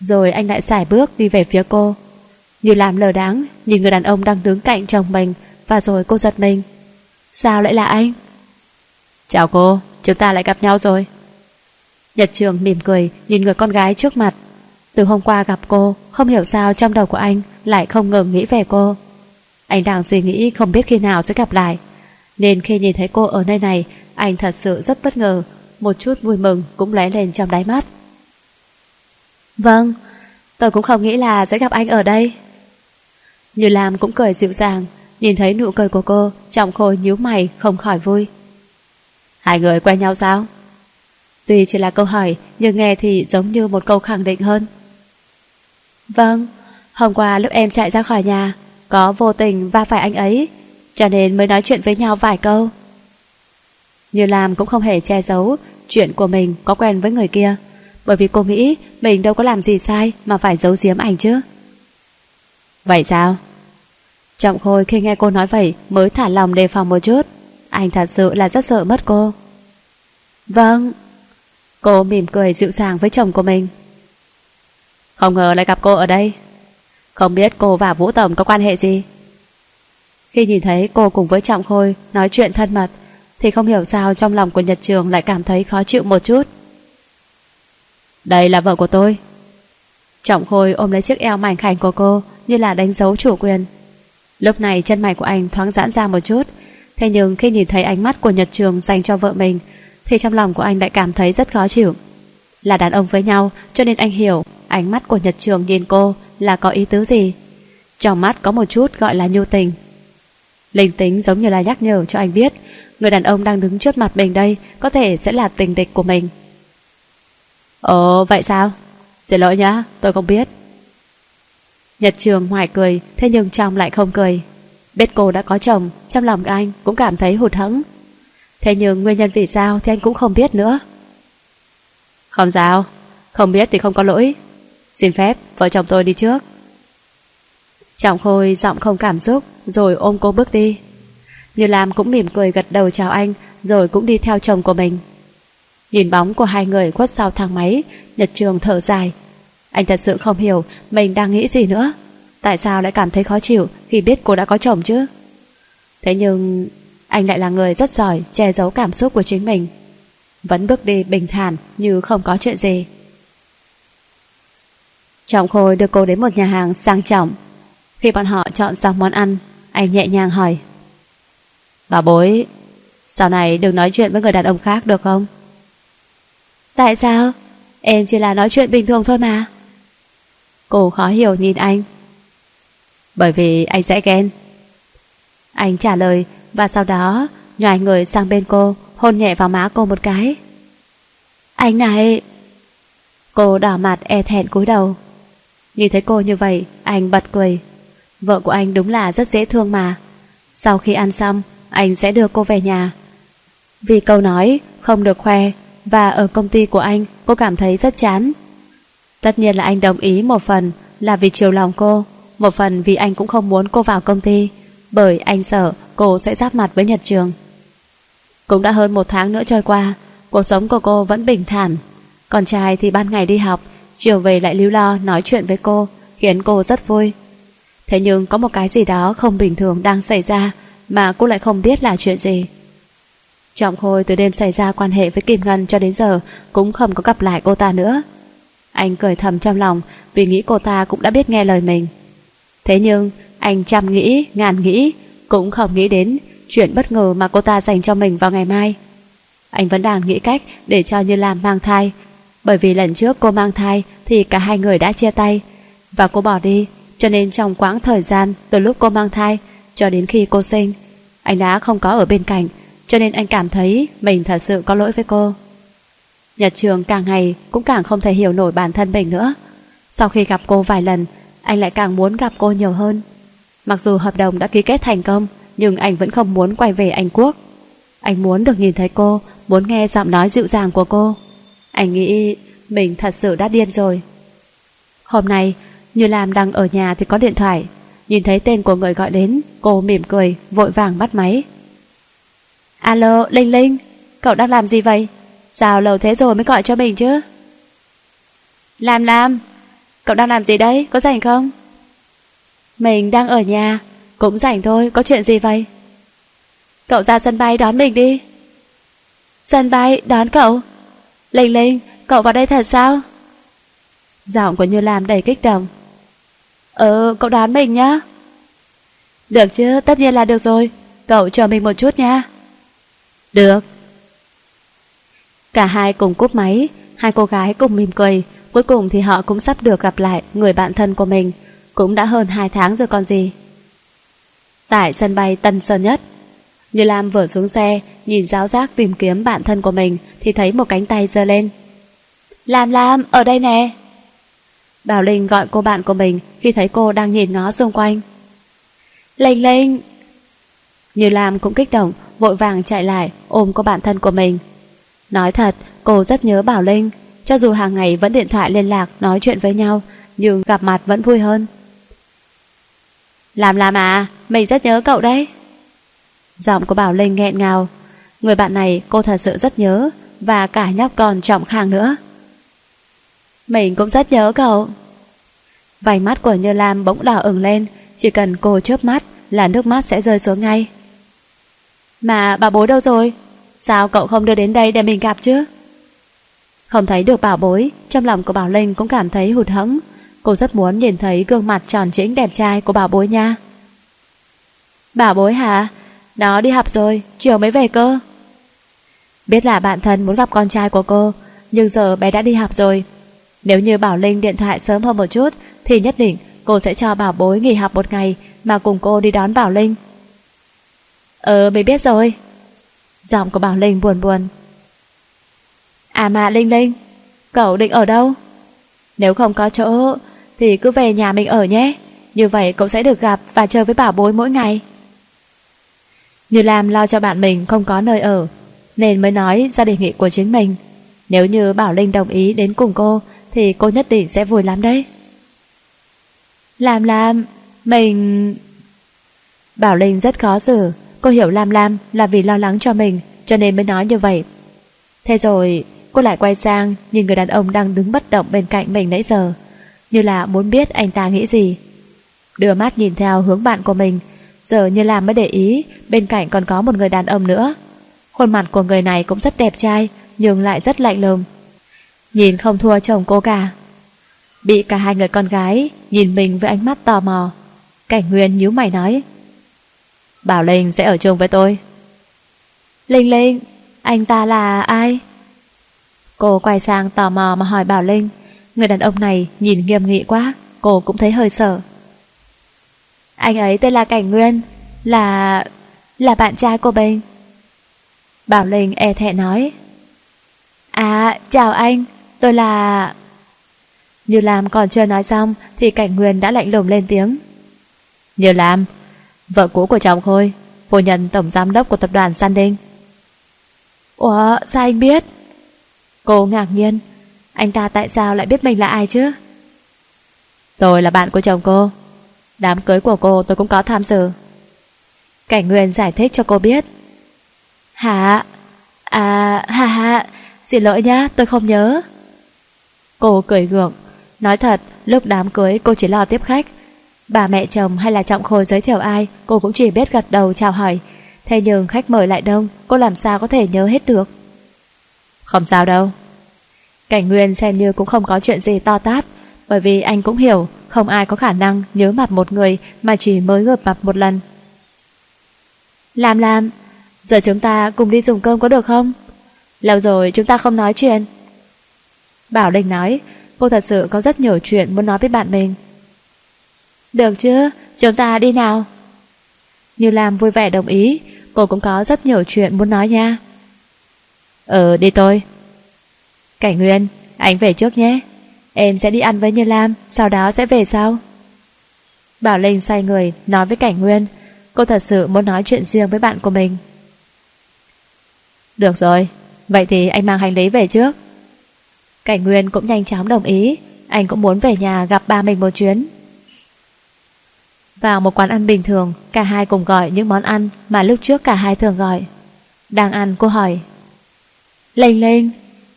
S1: Rồi anh lại xài bước đi về phía cô. Như làm lờ đáng nhìn người đàn ông đang đứng cạnh chồng mình và rồi cô giật mình. Sao lại là anh? Chào cô, chúng ta lại gặp nhau rồi. Nhật Trường mỉm cười nhìn người con gái trước mặt từ hôm qua gặp cô, không hiểu sao trong đầu của anh lại không ngừng nghĩ về cô. Anh đang suy nghĩ không biết khi nào sẽ gặp lại. Nên khi nhìn thấy cô ở nơi này, anh thật sự rất bất ngờ, một chút vui mừng cũng lóe lên trong đáy mắt. Vâng, Tôi cũng không nghĩ là sẽ gặp anh ở đây. Như Lam cũng cười dịu dàng, nhìn thấy nụ cười của cô, trọng khôi nhíu mày không khỏi vui. Hai người quen nhau sao? Tuy chỉ là câu hỏi, nhưng nghe thì giống như một câu khẳng định hơn. Vâng, hôm qua lúc em chạy ra khỏi nhà, có vô tình va phải anh ấy, cho nên mới nói chuyện với nhau vài câu. Như Lam cũng không hề che giấu chuyện của mình có quen với người kia, bởi vì cô nghĩ mình đâu có làm gì sai mà phải giấu giếm ảnh chứ. Vậy sao? Trọng Khôi khi nghe cô nói vậy mới thả lòng đề phòng một chút. Anh thật sự là rất sợ mất cô. Vâng. Cô mỉm cười dịu dàng với chồng của mình. Không ngờ lại gặp cô ở đây. Không biết cô và Vũ Tổng có quan hệ gì. Khi nhìn thấy cô cùng với Trọng Khôi nói chuyện thân mật, thì không hiểu sao trong lòng của Nhật Trường lại cảm thấy khó chịu một chút. Đây là vợ của tôi. Trọng Khôi ôm lấy chiếc eo mảnh khảnh của cô như là đánh dấu chủ quyền. Lúc này chân mày của anh thoáng giãn ra một chút Thế nhưng khi nhìn thấy ánh mắt của Nhật Trường dành cho vợ mình thì trong lòng của anh lại cảm thấy rất khó chịu. Là đàn ông với nhau cho nên anh hiểu ánh mắt của Nhật Trường nhìn cô là có ý tứ gì. Trong mắt có một chút gọi là nhu tình. Linh tính giống như là nhắc nhở cho anh biết người đàn ông đang đứng trước mặt mình đây có thể sẽ là tình địch của mình. Ồ, vậy sao? Xin lỗi nhá, tôi không biết. Nhật Trường ngoài cười, thế nhưng trong lại không cười. Biết cô đã có chồng, trong lòng anh cũng cảm thấy hụt hẫng. Thế nhưng nguyên nhân vì sao thì anh cũng không biết nữa. Không sao, không biết thì không có lỗi. Xin phép, vợ chồng tôi đi trước. Trọng Khôi giọng không cảm xúc, rồi ôm cô bước đi. Như Lam cũng mỉm cười gật đầu chào anh, rồi cũng đi theo chồng của mình. Nhìn bóng của hai người khuất sau thang máy, Nhật Trường thở dài. Anh thật sự không hiểu mình đang nghĩ gì nữa. Tại sao lại cảm thấy khó chịu khi biết cô đã có chồng chứ? Thế nhưng anh lại là người rất giỏi che giấu cảm xúc của chính mình. Vẫn bước đi bình thản như không có chuyện gì. Trọng Khôi đưa cô đến một nhà hàng sang trọng. Khi bọn họ chọn xong món ăn, anh nhẹ nhàng hỏi. Bà bối, sau này đừng nói chuyện với người đàn ông khác được không? Tại sao? Em chỉ là nói chuyện bình thường thôi mà. Cô khó hiểu nhìn anh. Bởi vì anh sẽ ghen. Anh trả lời và sau đó nhòi người sang bên cô hôn nhẹ vào má cô một cái. Anh này! Cô đỏ mặt e thẹn cúi đầu. Nhìn thấy cô như vậy, anh bật cười. Vợ của anh đúng là rất dễ thương mà. Sau khi ăn xong, anh sẽ đưa cô về nhà. Vì câu nói không được khoe và ở công ty của anh cô cảm thấy rất chán. Tất nhiên là anh đồng ý một phần là vì chiều lòng cô, một phần vì anh cũng không muốn cô vào công ty, bởi anh sợ cô sẽ giáp mặt với Nhật Trường. Cũng đã hơn một tháng nữa trôi qua, cuộc sống của cô vẫn bình thản. Con trai thì ban ngày đi học, chiều về lại lưu lo nói chuyện với cô, khiến cô rất vui. Thế nhưng có một cái gì đó không bình thường đang xảy ra mà cô lại không biết là chuyện gì. Trọng Khôi từ đêm xảy ra quan hệ với Kim Ngân cho đến giờ cũng không có gặp lại cô ta nữa. Anh cười thầm trong lòng vì nghĩ cô ta cũng đã biết nghe lời mình. Thế nhưng anh trăm nghĩ, ngàn nghĩ cũng không nghĩ đến chuyện bất ngờ mà cô ta dành cho mình vào ngày mai. Anh vẫn đang nghĩ cách để cho Như Lam mang thai bởi vì lần trước cô mang thai thì cả hai người đã chia tay và cô bỏ đi cho nên trong quãng thời gian từ lúc cô mang thai cho đến khi cô sinh anh đã không có ở bên cạnh cho nên anh cảm thấy mình thật sự có lỗi với cô. Nhật Trường càng ngày cũng càng không thể hiểu nổi bản thân mình nữa. Sau khi gặp cô vài lần, anh lại càng muốn gặp cô nhiều hơn. Mặc dù hợp đồng đã ký kết thành công, nhưng anh vẫn không muốn quay về Anh Quốc. Anh muốn được nhìn thấy cô, muốn nghe giọng nói dịu dàng của cô. Anh nghĩ mình thật sự đã điên rồi. Hôm nay, Như Lam đang ở nhà thì có điện thoại. Nhìn thấy tên của người gọi đến, cô mỉm cười, vội vàng bắt máy. Alo, Linh Linh, cậu đang làm gì vậy? Sao lâu thế rồi mới gọi cho mình chứ? Lam Lam, cậu đang làm gì đấy, có rảnh không? Mình đang ở nhà, cũng rảnh thôi, có chuyện gì vậy? Cậu ra sân bay đón mình đi. Sân bay đón cậu? Linh Linh, cậu vào đây thật sao? Giọng của Như Lam đầy kích động. Ừ, cậu đón mình nhá. Được chứ, tất nhiên là được rồi. Cậu chờ mình một chút nha. Được. Cả hai cùng cúp máy, hai cô gái cùng mỉm cười, cuối cùng thì họ cũng sắp được gặp lại người bạn thân của mình, cũng đã hơn 2 tháng rồi còn gì. Tại sân bay Tân Sơn Nhất, Như Lam vừa xuống xe, nhìn giáo giác tìm kiếm bạn thân của mình thì thấy một cánh tay giơ lên. Lam Lam, ở đây nè. Bảo Linh gọi cô bạn của mình khi thấy cô đang nhìn ngó xung quanh. Linh Linh! Như Lam cũng kích động, vội vàng chạy lại ôm cô bạn thân của mình. Nói thật, cô rất nhớ Bảo Linh, cho dù hàng ngày vẫn điện thoại liên lạc nói chuyện với nhau, nhưng gặp mặt vẫn vui hơn. Làm làm à, mình rất nhớ cậu đấy. Giọng của Bảo Linh nghẹn ngào. Người bạn này cô thật sự rất nhớ, và cả nhóc còn trọng khang nữa. Mình cũng rất nhớ cậu. Vành mắt của Như Lam bỗng đỏ ửng lên, chỉ cần cô chớp mắt là nước mắt sẽ rơi xuống ngay. Mà bà bố đâu rồi? Sao cậu không đưa đến đây để mình gặp chứ? Không thấy được bảo bối, trong lòng của Bảo Linh cũng cảm thấy hụt hẫng. Cô rất muốn nhìn thấy gương mặt tròn trĩnh đẹp trai của bảo bối nha. Bảo bối hả? Nó đi học rồi, chiều mới về cơ. Biết là bạn thân muốn gặp con trai của cô, nhưng giờ bé đã đi học rồi. Nếu như Bảo Linh điện thoại sớm hơn một chút, thì nhất định cô sẽ cho bảo bối nghỉ học một ngày mà cùng cô đi đón Bảo Linh. Ờ, mình biết rồi. Giọng của Bảo Linh buồn buồn. À mà Linh Linh, cậu định ở đâu? Nếu không có chỗ, thì cứ về nhà mình ở nhé. Như vậy cậu sẽ được gặp và chơi với bảo bối mỗi ngày. Như Lam lo cho bạn mình không có nơi ở, nên mới nói ra đề nghị của chính mình. Nếu như Bảo Linh đồng ý đến cùng cô, thì cô nhất định sẽ vui lắm đấy. Làm làm, mình... Bảo Linh rất khó xử, cô hiểu Lam Lam là vì lo lắng cho mình, cho nên mới nói như vậy. Thế rồi, cô lại quay sang nhìn người đàn ông đang đứng bất động bên cạnh mình nãy giờ, như là muốn biết anh ta nghĩ gì. Đưa mắt nhìn theo hướng bạn của mình, giờ như là mới để ý bên cạnh còn có một người đàn ông nữa. Khuôn mặt của người này cũng rất đẹp trai, nhưng lại rất lạnh lùng. Nhìn không thua chồng cô cả. Bị cả hai người con gái nhìn mình với ánh mắt tò mò. Cảnh Nguyên nhíu mày nói. Bảo Linh sẽ ở chung với tôi. Linh Linh, anh ta là ai? Cô quay sang tò mò mà hỏi Bảo Linh. Người đàn ông này nhìn nghiêm nghị quá, cô cũng thấy hơi sợ. Anh ấy tên là Cảnh Nguyên, là... là bạn trai của mình. Bảo Linh e thẹn nói. À, chào anh, tôi là... Như Lam còn chưa nói xong thì Cảnh Nguyên đã lạnh lùng lên tiếng. Như Lam, vợ cũ của chồng Khôi, phu nhân tổng giám đốc của tập đoàn San Đinh. Ủa, sao anh biết? Cô ngạc nhiên, anh ta tại sao lại biết mình là ai chứ? Tôi là bạn của chồng cô, đám cưới của cô tôi cũng có tham dự. Cảnh Nguyên giải thích cho cô biết. Hả? À, ha ha, xin lỗi nhá, tôi không nhớ. Cô cười gượng, nói thật, lúc đám cưới cô chỉ lo tiếp khách. Bà mẹ chồng hay là trọng khôi giới thiệu ai, cô cũng chỉ biết gật đầu chào hỏi. Thế nhưng khách mời lại đông, cô làm sao có thể nhớ hết được. Không sao đâu. Cảnh Nguyên xem như cũng không có chuyện gì to tát, bởi vì anh cũng hiểu không ai có khả năng nhớ mặt một người mà chỉ mới gặp mặt một lần. Làm làm, giờ chúng ta cùng đi dùng cơm có được không? Lâu rồi chúng ta không nói chuyện. Bảo Linh nói, cô thật sự có rất nhiều chuyện muốn nói với bạn mình. Được chứ, chúng ta đi nào. Như Lam vui vẻ đồng ý, cô cũng có rất nhiều chuyện muốn nói nha. Ờ, đi tôi. Cảnh Nguyên, anh về trước nhé. Em sẽ đi ăn với Như Lam, sau đó sẽ về sau. Bảo Linh xoay người, nói với Cảnh Nguyên. Cô thật sự muốn nói chuyện riêng với bạn của mình. Được rồi, vậy thì anh mang hành lý về trước. Cảnh Nguyên cũng nhanh chóng đồng ý, anh cũng muốn về nhà gặp ba mình một chuyến. Vào một quán ăn bình thường, cả hai cùng gọi những món ăn mà lúc trước cả hai thường gọi. Đang ăn cô hỏi. Linh Linh,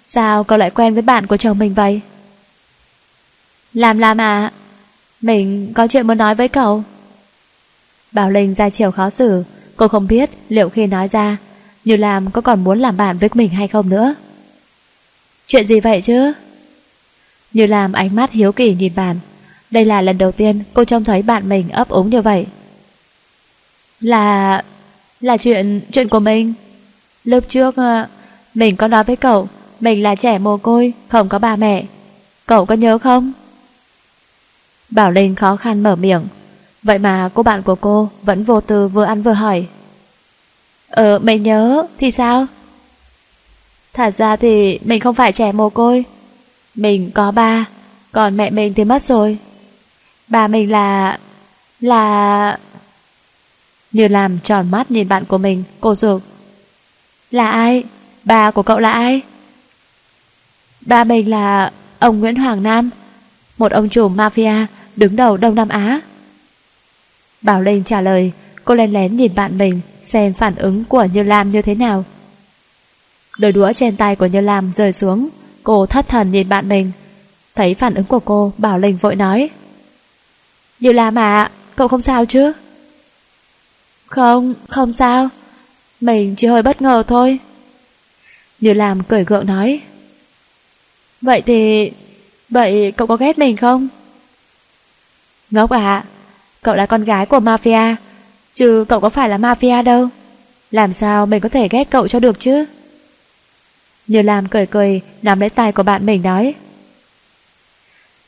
S1: sao cậu lại quen với bạn của chồng mình vậy? Làm làm à, mình có chuyện muốn nói với cậu. Bảo Linh ra chiều khó xử, cô không biết liệu khi nói ra, như làm có còn muốn làm bạn với mình hay không nữa. Chuyện gì vậy chứ? Như làm ánh mắt hiếu kỳ nhìn bạn, đây là lần đầu tiên cô trông thấy bạn mình ấp úng như vậy. Là... là chuyện... chuyện của mình. Lúc trước ờ, mình có nói với cậu mình là trẻ mồ côi, không có ba mẹ. Cậu có nhớ không? Bảo Linh khó khăn mở miệng Vậy mà cô bạn của cô Vẫn vô tư vừa ăn vừa hỏi Ờ mình nhớ Thì sao Thật ra thì mình không phải trẻ mồ côi Mình có ba Còn mẹ mình thì mất rồi Bà mình là... Là... Như làm tròn mắt nhìn bạn của mình, Cô dược Là ai? Bà của cậu là ai? Ba mình là ông Nguyễn Hoàng Nam, Một ông chủ mafia Đứng đầu Đông Nam Á. Bảo Linh trả lời, Cô lén lén nhìn bạn mình Xem phản ứng của Như Lam như thế nào. Đôi đũa trên tay của Như Lam rơi xuống, Cô thất thần nhìn bạn mình. Thấy phản ứng của cô, Bảo Linh vội nói nhiều làm mà Cậu không sao chứ? Không, không sao. Mình chỉ hơi bất ngờ thôi. Điều làm cười gượng nói. Vậy thì Vậy cậu có ghét mình không? Ngốc à Cậu là con gái của mafia Chứ cậu có phải là mafia đâu. Làm sao mình có thể ghét cậu cho được chứ? Như Lam cười cười Nắm lấy tay của bạn mình nói.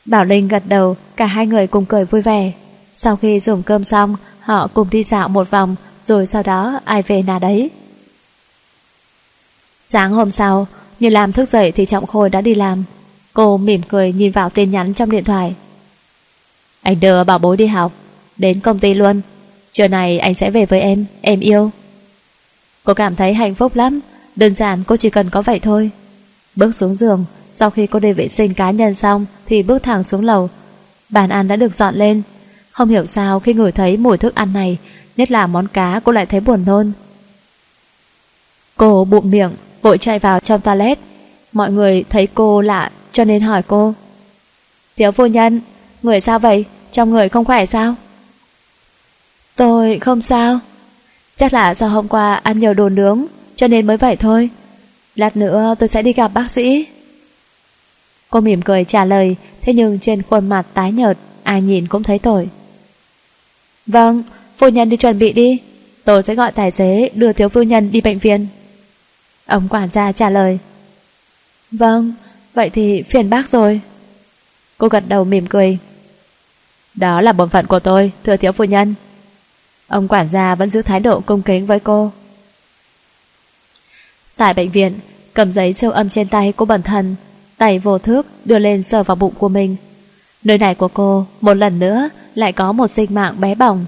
S1: Bảo Linh gật đầu, Cả hai người cùng cười vui vẻ. Sau khi dùng cơm xong, Họ cùng đi dạo một vòng, Rồi sau đó ai về nhà đấy. Sáng hôm sau, Như làm thức dậy thì Trọng Khôi đã đi làm. Cô mỉm cười nhìn vào tin nhắn trong điện thoại. Anh đưa bảo bối đi học, Đến công ty luôn. Trưa này anh sẽ về với em Em yêu. Cô cảm thấy hạnh phúc lắm, Đơn giản cô chỉ cần có vậy thôi. Bước xuống giường sau khi cô đi vệ sinh cá nhân xong Thì bước thẳng xuống lầu. Bàn ăn đã được dọn lên. Không hiểu sao khi ngửi thấy mùi thức ăn này, Nhất là món cá cô lại thấy buồn nôn. Cô bụng miệng, Vội chạy vào trong toilet. Mọi người thấy cô lạ cho nên hỏi cô. Thiếu phu nhân, Người sao vậy? Trong người không khỏe sao? Tôi không sao. Chắc là do hôm qua ăn nhiều đồ nướng, Cho nên mới vậy thôi. Lát nữa tôi sẽ đi gặp bác sĩ. Cô mỉm cười trả lời Thế nhưng trên khuôn mặt tái nhợt Ai nhìn cũng thấy tội. Vâng, phu nhân đi chuẩn bị đi. Tôi sẽ gọi tài xế đưa thiếu phu nhân đi bệnh viện. Ông quản gia trả lời. Vâng, vậy thì phiền bác rồi. Cô gật đầu mỉm cười. Đó là bổn phận của tôi, thưa thiếu phu nhân. Ông quản gia vẫn giữ thái độ cung kính với cô. Tại bệnh viện Cầm giấy siêu âm trên tay cô bẩn thần Tay vô thước đưa lên sờ vào bụng của mình. Nơi này của cô, Một lần nữa, lại có một sinh mạng bé bỏng.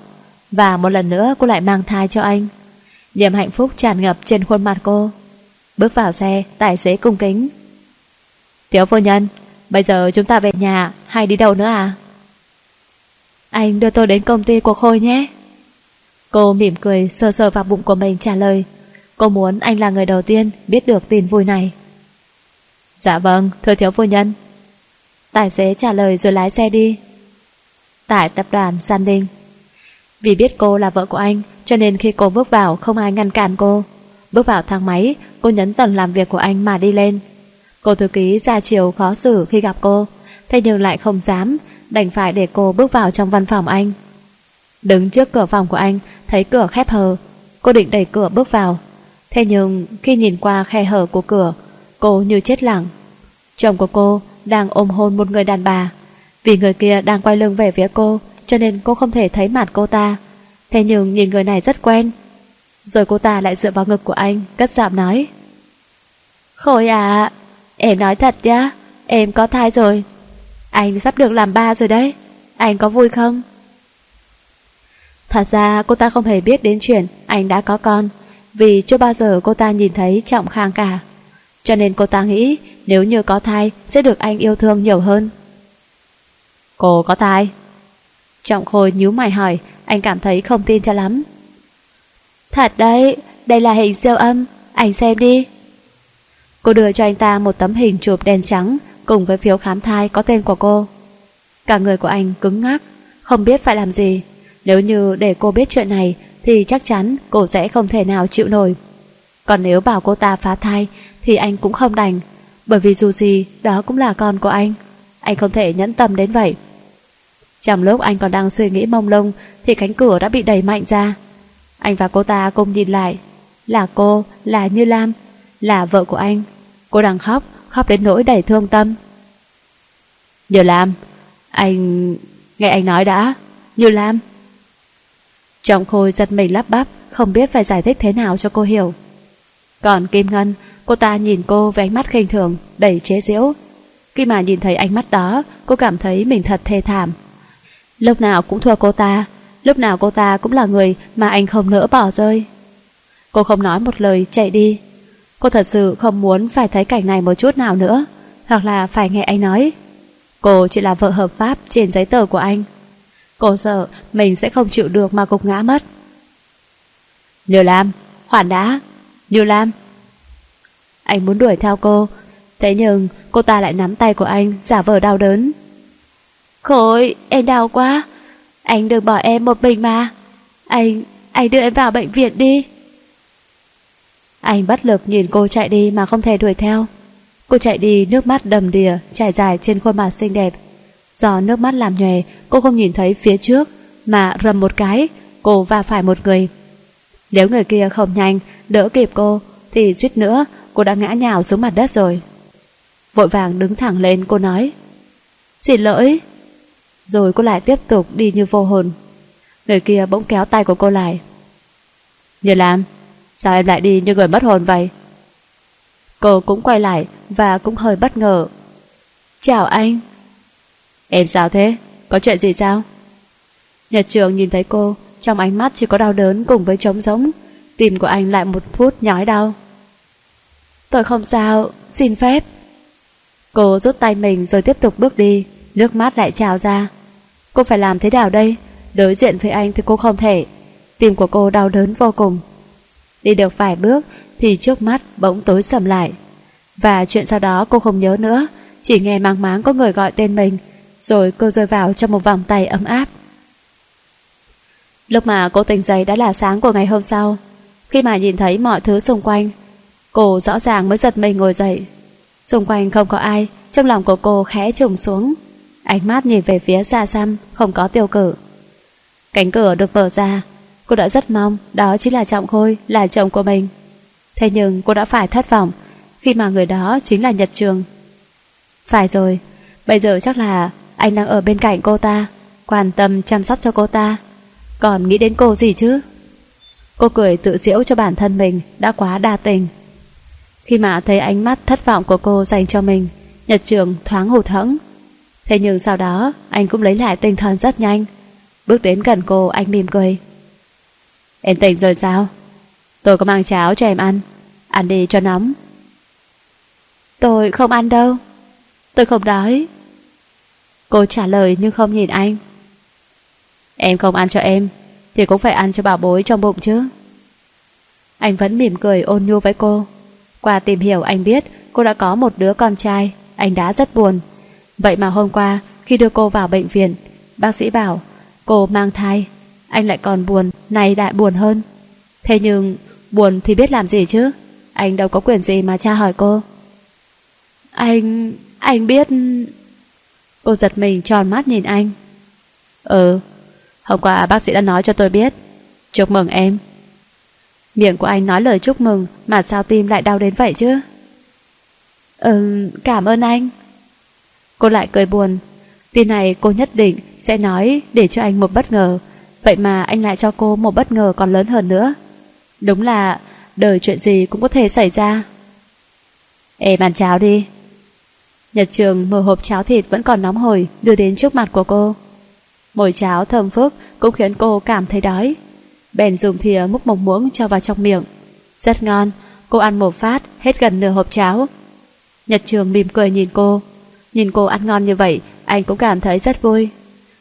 S1: Và một lần nữa cô lại mang thai cho anh. Niềm hạnh phúc tràn ngập trên khuôn mặt cô. Bước vào xe, Tài xế cung kính. Tiểu phu nhân, Bây giờ chúng ta về nhà, hay đi đâu nữa à? Anh đưa tôi đến công ty của Khôi nhé. Cô mỉm cười sờ sờ vào bụng của mình trả lời. Cô muốn anh là người đầu tiên biết được tin vui này. Dạ vâng, thưa thiếu phu nhân. Tài xế trả lời rồi lái xe đi. Tại tập đoàn San Đinh Vì biết cô là vợ của anh Cho nên khi cô bước vào không ai ngăn cản cô. Bước vào thang máy Cô nhấn tầng làm việc của anh mà đi lên. Cô thư ký ra chiều khó xử khi gặp cô Thế nhưng lại không dám Đành phải để cô bước vào trong văn phòng anh. Đứng trước cửa phòng của anh Thấy cửa khép hờ Cô định đẩy cửa bước vào. Thế nhưng khi nhìn qua khe hở của cửa Cô như chết lặng. Chồng của cô đang ôm hôn một người đàn bà. Vì người kia đang quay lưng về phía cô, Cho nên cô không thể thấy mặt cô ta. Thế nhưng nhìn người này rất quen. Rồi cô ta lại dựa vào ngực của anh, Cất giọng nói. Khôi à Em nói thật nhá, Em có thai rồi. Anh sắp được làm ba rồi đấy, Anh có vui không? Thật ra cô ta không hề biết đến chuyện Anh đã có con, Vì chưa bao giờ cô ta nhìn thấy Trọng Khang cả. Cho nên cô ta nghĩ Nếu như có thai sẽ được anh yêu thương nhiều hơn Cô có thai Trọng Khôi nhíu mày hỏi Anh cảm thấy không tin cho lắm Thật đấy Đây là hình siêu âm Anh xem đi Cô đưa cho anh ta một tấm hình chụp đen trắng cùng với phiếu khám thai có tên của cô. Cả người của anh cứng ngắc, không biết phải làm gì. Nếu như để cô biết chuyện này thì chắc chắn cô sẽ không thể nào chịu nổi. Còn nếu bảo cô ta phá thai thì anh cũng không đành, bởi vì dù gì đó cũng là con của anh. Anh không thể nhẫn tâm đến vậy. Trong lúc anh còn đang suy nghĩ mông lung thì cánh cửa đã bị đẩy mạnh ra. Anh và cô ta cùng nhìn lại. Là cô, là Như Lam, là vợ của anh. Cô đang khóc, khóc đến nỗi đầy thương tâm. Như Lam, anh... Nghe anh nói đã, Như Lam. Trọng Khôi giật mình lắp bắp, không biết phải giải thích thế nào cho cô hiểu. Còn Kim Ngân, cô ta nhìn cô với ánh mắt khinh thường, đầy chế giễu. Khi mà nhìn thấy ánh mắt đó, cô cảm thấy mình thật thê thảm. Lúc nào cũng thua cô ta, lúc nào cô ta cũng là người mà anh không nỡ bỏ rơi. Cô không nói một lời chạy đi. Cô thật sự không muốn phải thấy cảnh này một chút nào nữa, hoặc là phải nghe anh nói. Cô chỉ là vợ hợp pháp trên giấy tờ của anh. Cô sợ mình sẽ không chịu được mà cục ngã mất. Như Lam, khoản đã, Như Lam. Anh muốn đuổi theo cô, thế nhưng cô ta lại nắm tay của anh giả vờ đau đớn. Khôi, em đau quá. Anh đừng bỏ em một mình mà. Anh, anh đưa em vào bệnh viện đi. Anh bất lực nhìn cô chạy đi mà không thể đuổi theo. Cô chạy đi nước mắt đầm đìa trải dài trên khuôn mặt xinh đẹp. Do nước mắt làm nhòe, cô không nhìn thấy phía trước, mà rầm một cái, cô va phải một người. Nếu người kia không nhanh, đỡ kịp cô, thì suýt nữa cô đã ngã nhào xuống mặt đất rồi. Vội vàng đứng thẳng lên, cô nói, Xin lỗi. Rồi cô lại tiếp tục đi như vô hồn. Người kia bỗng kéo tay của cô lại. Như làm Sao em lại đi như người mất hồn vậy? Cô cũng quay lại Và cũng hơi bất ngờ. Chào anh. Em sao thế? Có chuyện gì sao? Nhật trường nhìn thấy cô, Trong ánh mắt chỉ có đau đớn cùng với trống rỗng. Tim của anh lại một phút nhói đau. Tôi không sao, Xin phép. Cô rút tay mình rồi tiếp tục bước đi, Nước mắt lại trào ra. Cô phải làm thế nào đây? Đối diện với anh thì cô không thể. Tim của cô đau đớn vô cùng. Đi được vài bước Thì trước mắt bỗng tối sầm lại. Và chuyện sau đó cô không nhớ nữa, Chỉ nghe mang máng có người gọi tên mình, Rồi cô rơi vào trong một vòng tay ấm áp. Lúc mà cô tỉnh dậy đã là sáng của ngày hôm sau. Khi mà nhìn thấy mọi thứ xung quanh Cô rõ ràng mới giật mình ngồi dậy. Xung quanh không có ai, Trong lòng của cô khẽ trùng xuống. Ánh mắt nhìn về phía xa xăm Không có tiêu cử Cánh cửa được mở ra. Cô đã rất mong, đó chính là Trọng Khôi, Là chồng của mình. Thế nhưng cô đã phải thất vọng, Khi mà người đó chính là Nhật Trường. Phải rồi, Bây giờ chắc là anh đang ở bên cạnh cô ta, Quan tâm chăm sóc cho cô ta. Còn nghĩ đến cô gì chứ? Cô cười tự diễu cho bản thân mình, Đã quá đa tình khi mà thấy ánh mắt thất vọng của cô dành cho mình, Nhật Trường thoáng hụt hẫng. Thế nhưng sau đó, anh cũng lấy lại tinh thần rất nhanh. Bước đến gần cô, anh mỉm cười. Em tỉnh rồi sao? Tôi có mang cháo cho em ăn. Ăn đi cho nóng. Tôi không ăn đâu. Tôi không đói. Cô trả lời nhưng không nhìn anh. Em không ăn cho em, thì cũng phải ăn cho bảo bối trong bụng chứ. Anh vẫn mỉm cười ôn nhu với cô. Qua tìm hiểu anh biết cô đã có một đứa con trai, anh đã rất buồn. Vậy mà hôm qua khi đưa cô vào bệnh viện, bác sĩ bảo cô mang thai, anh lại còn buồn, này đại buồn hơn. Thế nhưng buồn thì biết làm gì chứ, anh đâu có quyền gì mà cha hỏi cô. Anh... anh biết... Cô giật mình tròn mắt nhìn anh. Ừ, hôm qua bác sĩ đã nói cho tôi biết. Chúc mừng em. Miệng của anh nói lời chúc mừng, Mà sao tim lại đau đến vậy chứ? Ừ cảm ơn anh. Cô lại cười buồn. Tin này cô nhất định sẽ nói Để cho anh một bất ngờ. Vậy mà anh lại cho cô một bất ngờ còn lớn hơn nữa. Đúng là Đời chuyện gì cũng có thể xảy ra. Ê, bàn cháo đi. Nhật Trường mở hộp cháo thịt vẫn còn nóng hổi, đưa đến trước mặt của cô. Mồi cháo thơm phức cũng khiến cô cảm thấy đói. Bèn dùng thìa múc một muỗng cho vào trong miệng. Rất ngon, cô ăn một phát, hết gần nửa hộp cháo. Nhật Trường mỉm cười nhìn cô. Nhìn cô ăn ngon như vậy, anh cũng cảm thấy rất vui.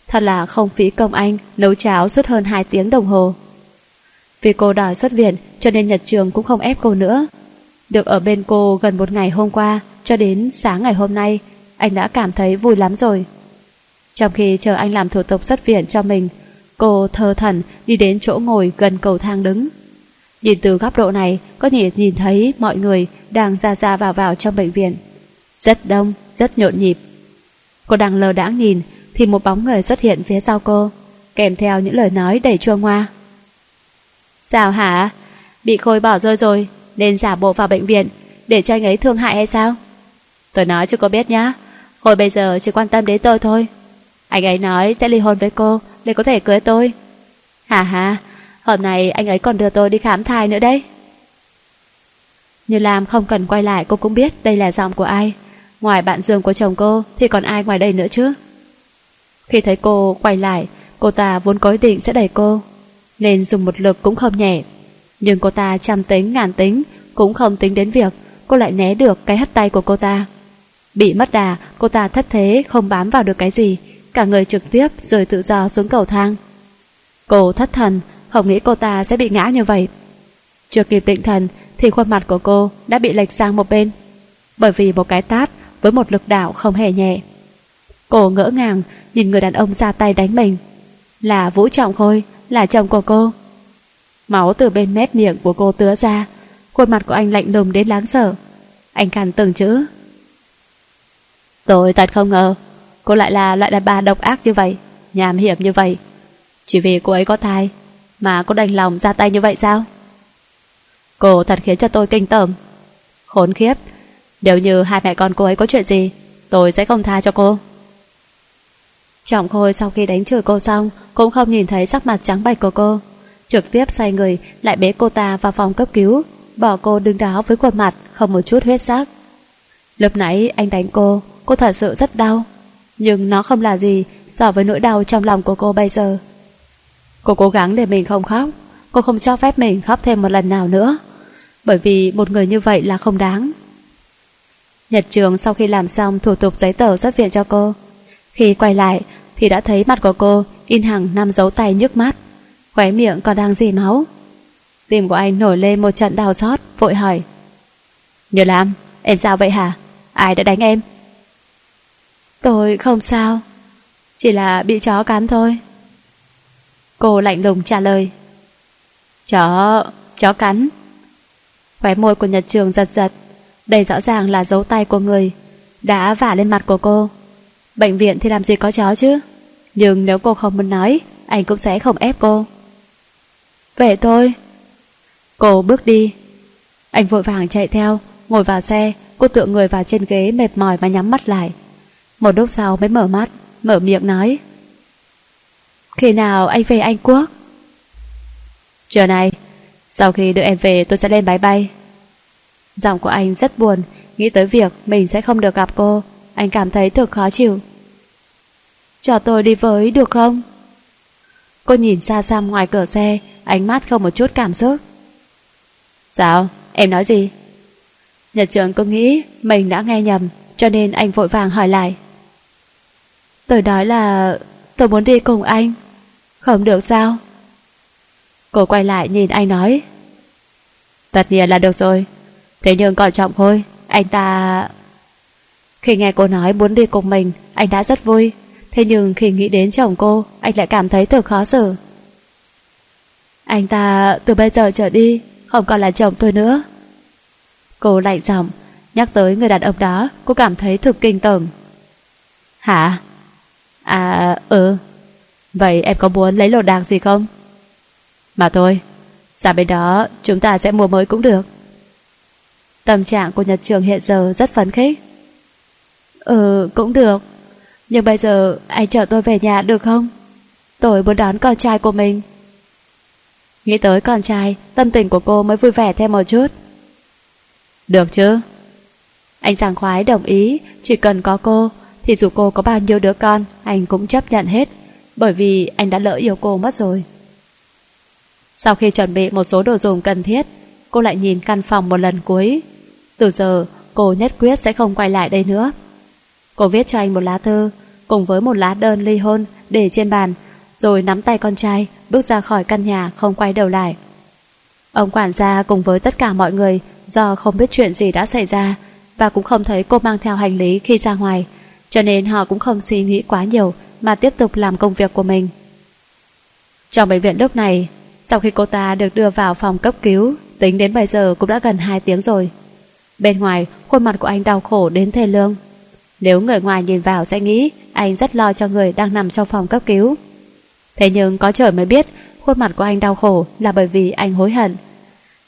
S1: Thật là không phí công anh nấu cháo suốt hơn 2 tiếng đồng hồ. Vì cô đòi xuất viện cho nên Nhật Trường cũng không ép cô nữa. Được ở bên cô gần một ngày hôm qua cho đến sáng ngày hôm nay, anh đã cảm thấy vui lắm rồi. Trong khi chờ anh làm thủ tục xuất viện cho mình, Cô thơ thần đi đến chỗ ngồi gần cầu thang đứng. Nhìn từ góc độ này, có thể nhìn thấy mọi người đang ra ra vào vào trong bệnh viện. Rất đông, rất nhộn nhịp. Cô đang lờ đãng nhìn, thì một bóng người xuất hiện phía sau cô, kèm theo những lời nói đầy chua ngoa. Sao hả? Bị khôi bỏ rơi rồi, nên giả bộ vào bệnh viện, để cho anh ấy thương hại hay sao? Tôi nói cho cô biết nhá, khôi bây giờ chỉ quan tâm đến tôi thôi. Anh ấy nói sẽ ly hôn với cô để có thể cưới tôi. Hà hà, hôm nay anh ấy còn đưa tôi đi khám thai nữa đấy. Như Lam không cần quay lại cô cũng biết đây là giọng của ai. Ngoài bạn Dương của chồng cô thì còn ai ngoài đây nữa chứ? Khi thấy cô quay lại, cô ta vốn có ý định sẽ đẩy cô, nên dùng một lực cũng không nhẹ. Nhưng cô ta trăm tính ngàn tính, cũng không tính đến việc cô lại né được cái hất tay của cô ta. Bị mất đà, cô ta thất thế không bám vào được cái gì, cả người trực tiếp rời tự do xuống cầu thang. Cô thất thần, không nghĩ cô ta sẽ bị ngã như vậy. Chưa kịp định thần thì khuôn mặt của cô đã bị lệch sang một bên, bởi vì một cái tát với một lực đạo không hề nhẹ. Cô ngỡ ngàng nhìn người đàn ông ra tay đánh mình. Là Vũ Trọng Khôi, là chồng của cô. Máu từ bên mép miệng của cô tứa ra, khuôn mặt của anh lạnh lùng đến đáng sợ. Anh khàn từng chữ. Tôi thật không ngờ, cô lại là loại đàn bà độc ác như vậy, nhàm hiểm như vậy. Chỉ vì cô ấy có thai, mà cô đành lòng ra tay như vậy sao? Cô thật khiến cho tôi kinh tởm. Khốn khiếp, nếu như hai mẹ con cô ấy có chuyện gì, tôi sẽ không tha cho cô. Trọng Khôi sau khi đánh chửi cô xong cũng không nhìn thấy sắc mặt trắng bệch của cô. Trực tiếp xoay người lại bế cô ta vào phòng cấp cứu, bỏ cô đứng đó với khuôn mặt không một chút huyết sắc. Lúc nãy anh đánh cô, cô thật sự rất đau. Nhưng nó không là gì so với nỗi đau trong lòng của cô bây giờ. Cô cố gắng để mình không khóc, cô không cho phép mình khóc thêm một lần nào nữa. Bởi vì một người như vậy là không đáng. Nhật Trường sau khi làm xong thủ tục giấy tờ xuất viện cho cô, khi quay lại thì đã thấy mặt của cô in hàng năm dấu tay nhức mắt, khóe miệng còn đang dì máu. Tim của anh nổi lên một trận đau xót, vội hỏi. nhớ Lam, em sao vậy hả? Ai đã đánh em? Tôi không sao, chỉ là bị chó cắn thôi. Cô lạnh lùng trả lời. Chó, chó cắn. Khóe môi của Nhật Trường giật giật, đây rõ ràng là dấu tay của người, đã vả lên mặt của cô. Bệnh viện thì làm gì có chó chứ Nhưng nếu cô không muốn nói Anh cũng sẽ không ép cô Về thôi Cô bước đi Anh vội vàng chạy theo Ngồi vào xe Cô tựa người vào trên ghế mệt mỏi và nhắm mắt lại một lúc sau mới mở mắt Mở miệng nói Khi nào anh về Anh Quốc Trưa nay Sau khi đưa em về tôi sẽ lên máy bay Giọng của anh rất buồn Nghĩ tới việc mình sẽ không được gặp cô Anh cảm thấy thực khó chịu cho tôi đi với được không? Cô nhìn xa xăm ngoài cửa xe, ánh mắt không một chút cảm xúc. Sao? Em nói gì? Nhật trưởng cứ nghĩ mình đã nghe nhầm, cho nên anh vội vàng hỏi lại. Tôi nói là tôi muốn đi cùng anh. Không được sao? Cô quay lại nhìn anh nói. Tất nhiên là được rồi. Thế nhưng còn trọng thôi, anh ta... Khi nghe cô nói muốn đi cùng mình, anh đã rất vui. Thế nhưng khi nghĩ đến chồng cô Anh lại cảm thấy thật khó xử Anh ta từ bây giờ trở đi Không còn là chồng tôi nữa Cô lạnh giọng Nhắc tới người đàn ông đó Cô cảm thấy thực kinh tởm Hả? À ừ Vậy em có muốn lấy lột đạc gì không? Mà thôi Sao bên đó chúng ta sẽ mua mới cũng được Tâm trạng của Nhật Trường hiện giờ rất phấn khích Ừ cũng được nhưng bây giờ anh chở tôi về nhà được không? Tôi muốn đón con trai của mình. Nghĩ tới con trai, tâm tình của cô mới vui vẻ thêm một chút. Được chứ? Anh sảng khoái đồng ý, chỉ cần có cô, thì dù cô có bao nhiêu đứa con, anh cũng chấp nhận hết, bởi vì anh đã lỡ yêu cô mất rồi. Sau khi chuẩn bị một số đồ dùng cần thiết, cô lại nhìn căn phòng một lần cuối. Từ giờ, cô nhất quyết sẽ không quay lại đây nữa. Cô viết cho anh một lá thư cùng với một lá đơn ly hôn để trên bàn rồi nắm tay con trai bước ra khỏi căn nhà không quay đầu lại. Ông quản gia cùng với tất cả mọi người do không biết chuyện gì đã xảy ra và cũng không thấy cô mang theo hành lý khi ra ngoài cho nên họ cũng không suy nghĩ quá nhiều mà tiếp tục làm công việc của mình. Trong bệnh viện lúc này sau khi cô ta được đưa vào phòng cấp cứu tính đến bây giờ cũng đã gần 2 tiếng rồi. Bên ngoài khuôn mặt của anh đau khổ đến thê lương nếu người ngoài nhìn vào sẽ nghĩ anh rất lo cho người đang nằm trong phòng cấp cứu. Thế nhưng có trời mới biết khuôn mặt của anh đau khổ là bởi vì anh hối hận.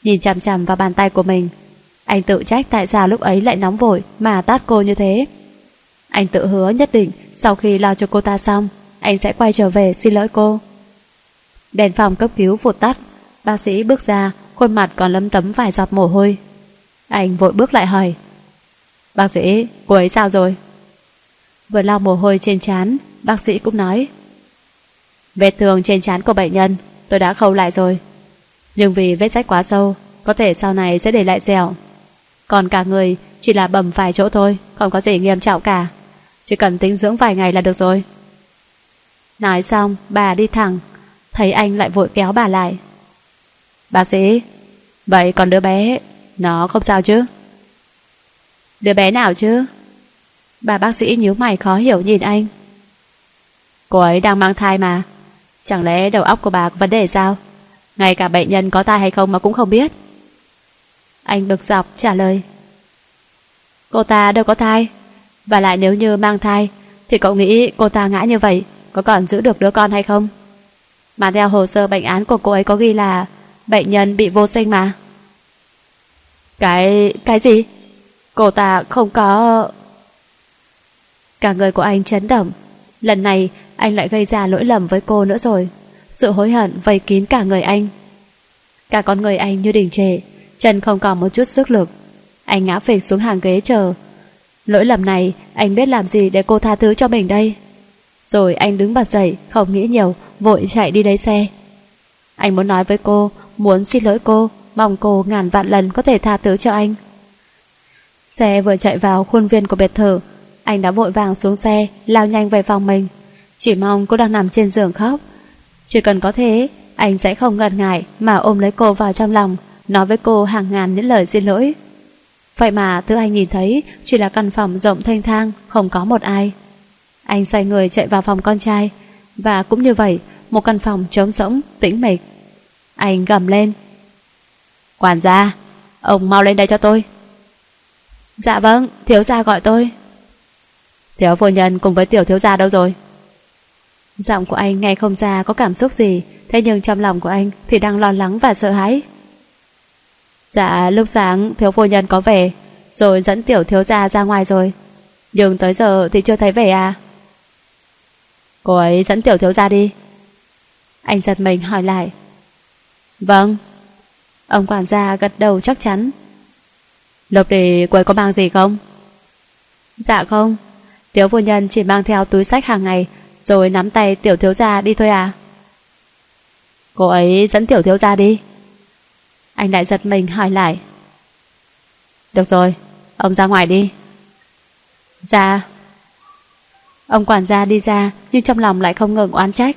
S1: Nhìn chằm chằm vào bàn tay của mình, anh tự trách tại sao lúc ấy lại nóng vội mà tát cô như thế. Anh tự hứa nhất định sau khi lo cho cô ta xong, anh sẽ quay trở về xin lỗi cô. Đèn phòng cấp cứu vụt tắt, bác sĩ bước ra, khuôn mặt còn lấm tấm vài giọt mồ hôi. Anh vội bước lại hỏi. Bác sĩ, cô ấy sao rồi? Vừa lau mồ hôi trên trán, bác sĩ cũng nói. Vết thương trên trán của bệnh nhân tôi đã khâu lại rồi. Nhưng vì vết rách quá sâu, có thể sau này sẽ để lại dẻo. Còn cả người chỉ là bầm vài chỗ thôi, không có gì nghiêm trọng cả. Chỉ cần tính dưỡng vài ngày là được rồi. Nói xong, bà đi thẳng, thấy anh lại vội kéo bà lại. Bác sĩ, vậy còn đứa bé, nó không sao chứ? Đứa bé nào chứ? Bà bác sĩ nhíu mày khó hiểu nhìn anh. Cô ấy đang mang thai mà. Chẳng lẽ đầu óc của bà có vấn đề sao? Ngay cả bệnh nhân có thai hay không mà cũng không biết. Anh bực dọc trả lời. Cô ta đâu có thai. Và lại nếu như mang thai, thì cậu nghĩ cô ta ngã như vậy có còn giữ được đứa con hay không? Mà theo hồ sơ bệnh án của cô ấy có ghi là bệnh nhân bị vô sinh mà. Cái... cái gì? Cô ta không có... Cả người của anh chấn động. Lần này anh lại gây ra lỗi lầm với cô nữa rồi. Sự hối hận vây kín cả người anh. Cả con người anh như đình trệ, chân không còn một chút sức lực. Anh ngã phịch xuống hàng ghế chờ. Lỗi lầm này anh biết làm gì để cô tha thứ cho mình đây. Rồi anh đứng bật dậy, không nghĩ nhiều, vội chạy đi lấy xe. Anh muốn nói với cô, muốn xin lỗi cô, mong cô ngàn vạn lần có thể tha thứ cho anh. Xe vừa chạy vào khuôn viên của biệt thự, anh đã vội vàng xuống xe, lao nhanh về phòng mình. Chỉ mong cô đang nằm trên giường khóc. Chỉ cần có thế, anh sẽ không ngần ngại mà ôm lấy cô vào trong lòng, nói với cô hàng ngàn những lời xin lỗi. Vậy mà thứ anh nhìn thấy chỉ là căn phòng rộng thanh thang, không có một ai. Anh xoay người chạy vào phòng con trai, và cũng như vậy, một căn phòng trống rỗng, tĩnh mịch. Anh gầm lên. Quản gia, ông mau lên đây cho tôi. Dạ vâng, thiếu gia gọi tôi. Thiếu phu nhân cùng với tiểu thiếu gia đâu rồi? Giọng của anh nghe không ra có cảm xúc gì, thế nhưng trong lòng của anh thì đang lo lắng và sợ hãi. Dạ, lúc sáng thiếu phu nhân có về, rồi dẫn tiểu thiếu gia ra ngoài rồi. Nhưng tới giờ thì chưa thấy về à? Cô ấy dẫn tiểu thiếu gia đi. Anh giật mình hỏi lại. Vâng. Ông quản gia gật đầu chắc chắn. Lộc đề cô ấy có mang gì không? Dạ không. Tiểu phu nhân chỉ mang theo túi sách hàng ngày rồi nắm tay tiểu thiếu gia đi thôi à? Cô ấy dẫn tiểu thiếu gia đi. Anh lại giật mình hỏi lại. Được rồi, ông ra ngoài đi. Dạ. Ông quản gia đi ra nhưng trong lòng lại không ngừng oán trách.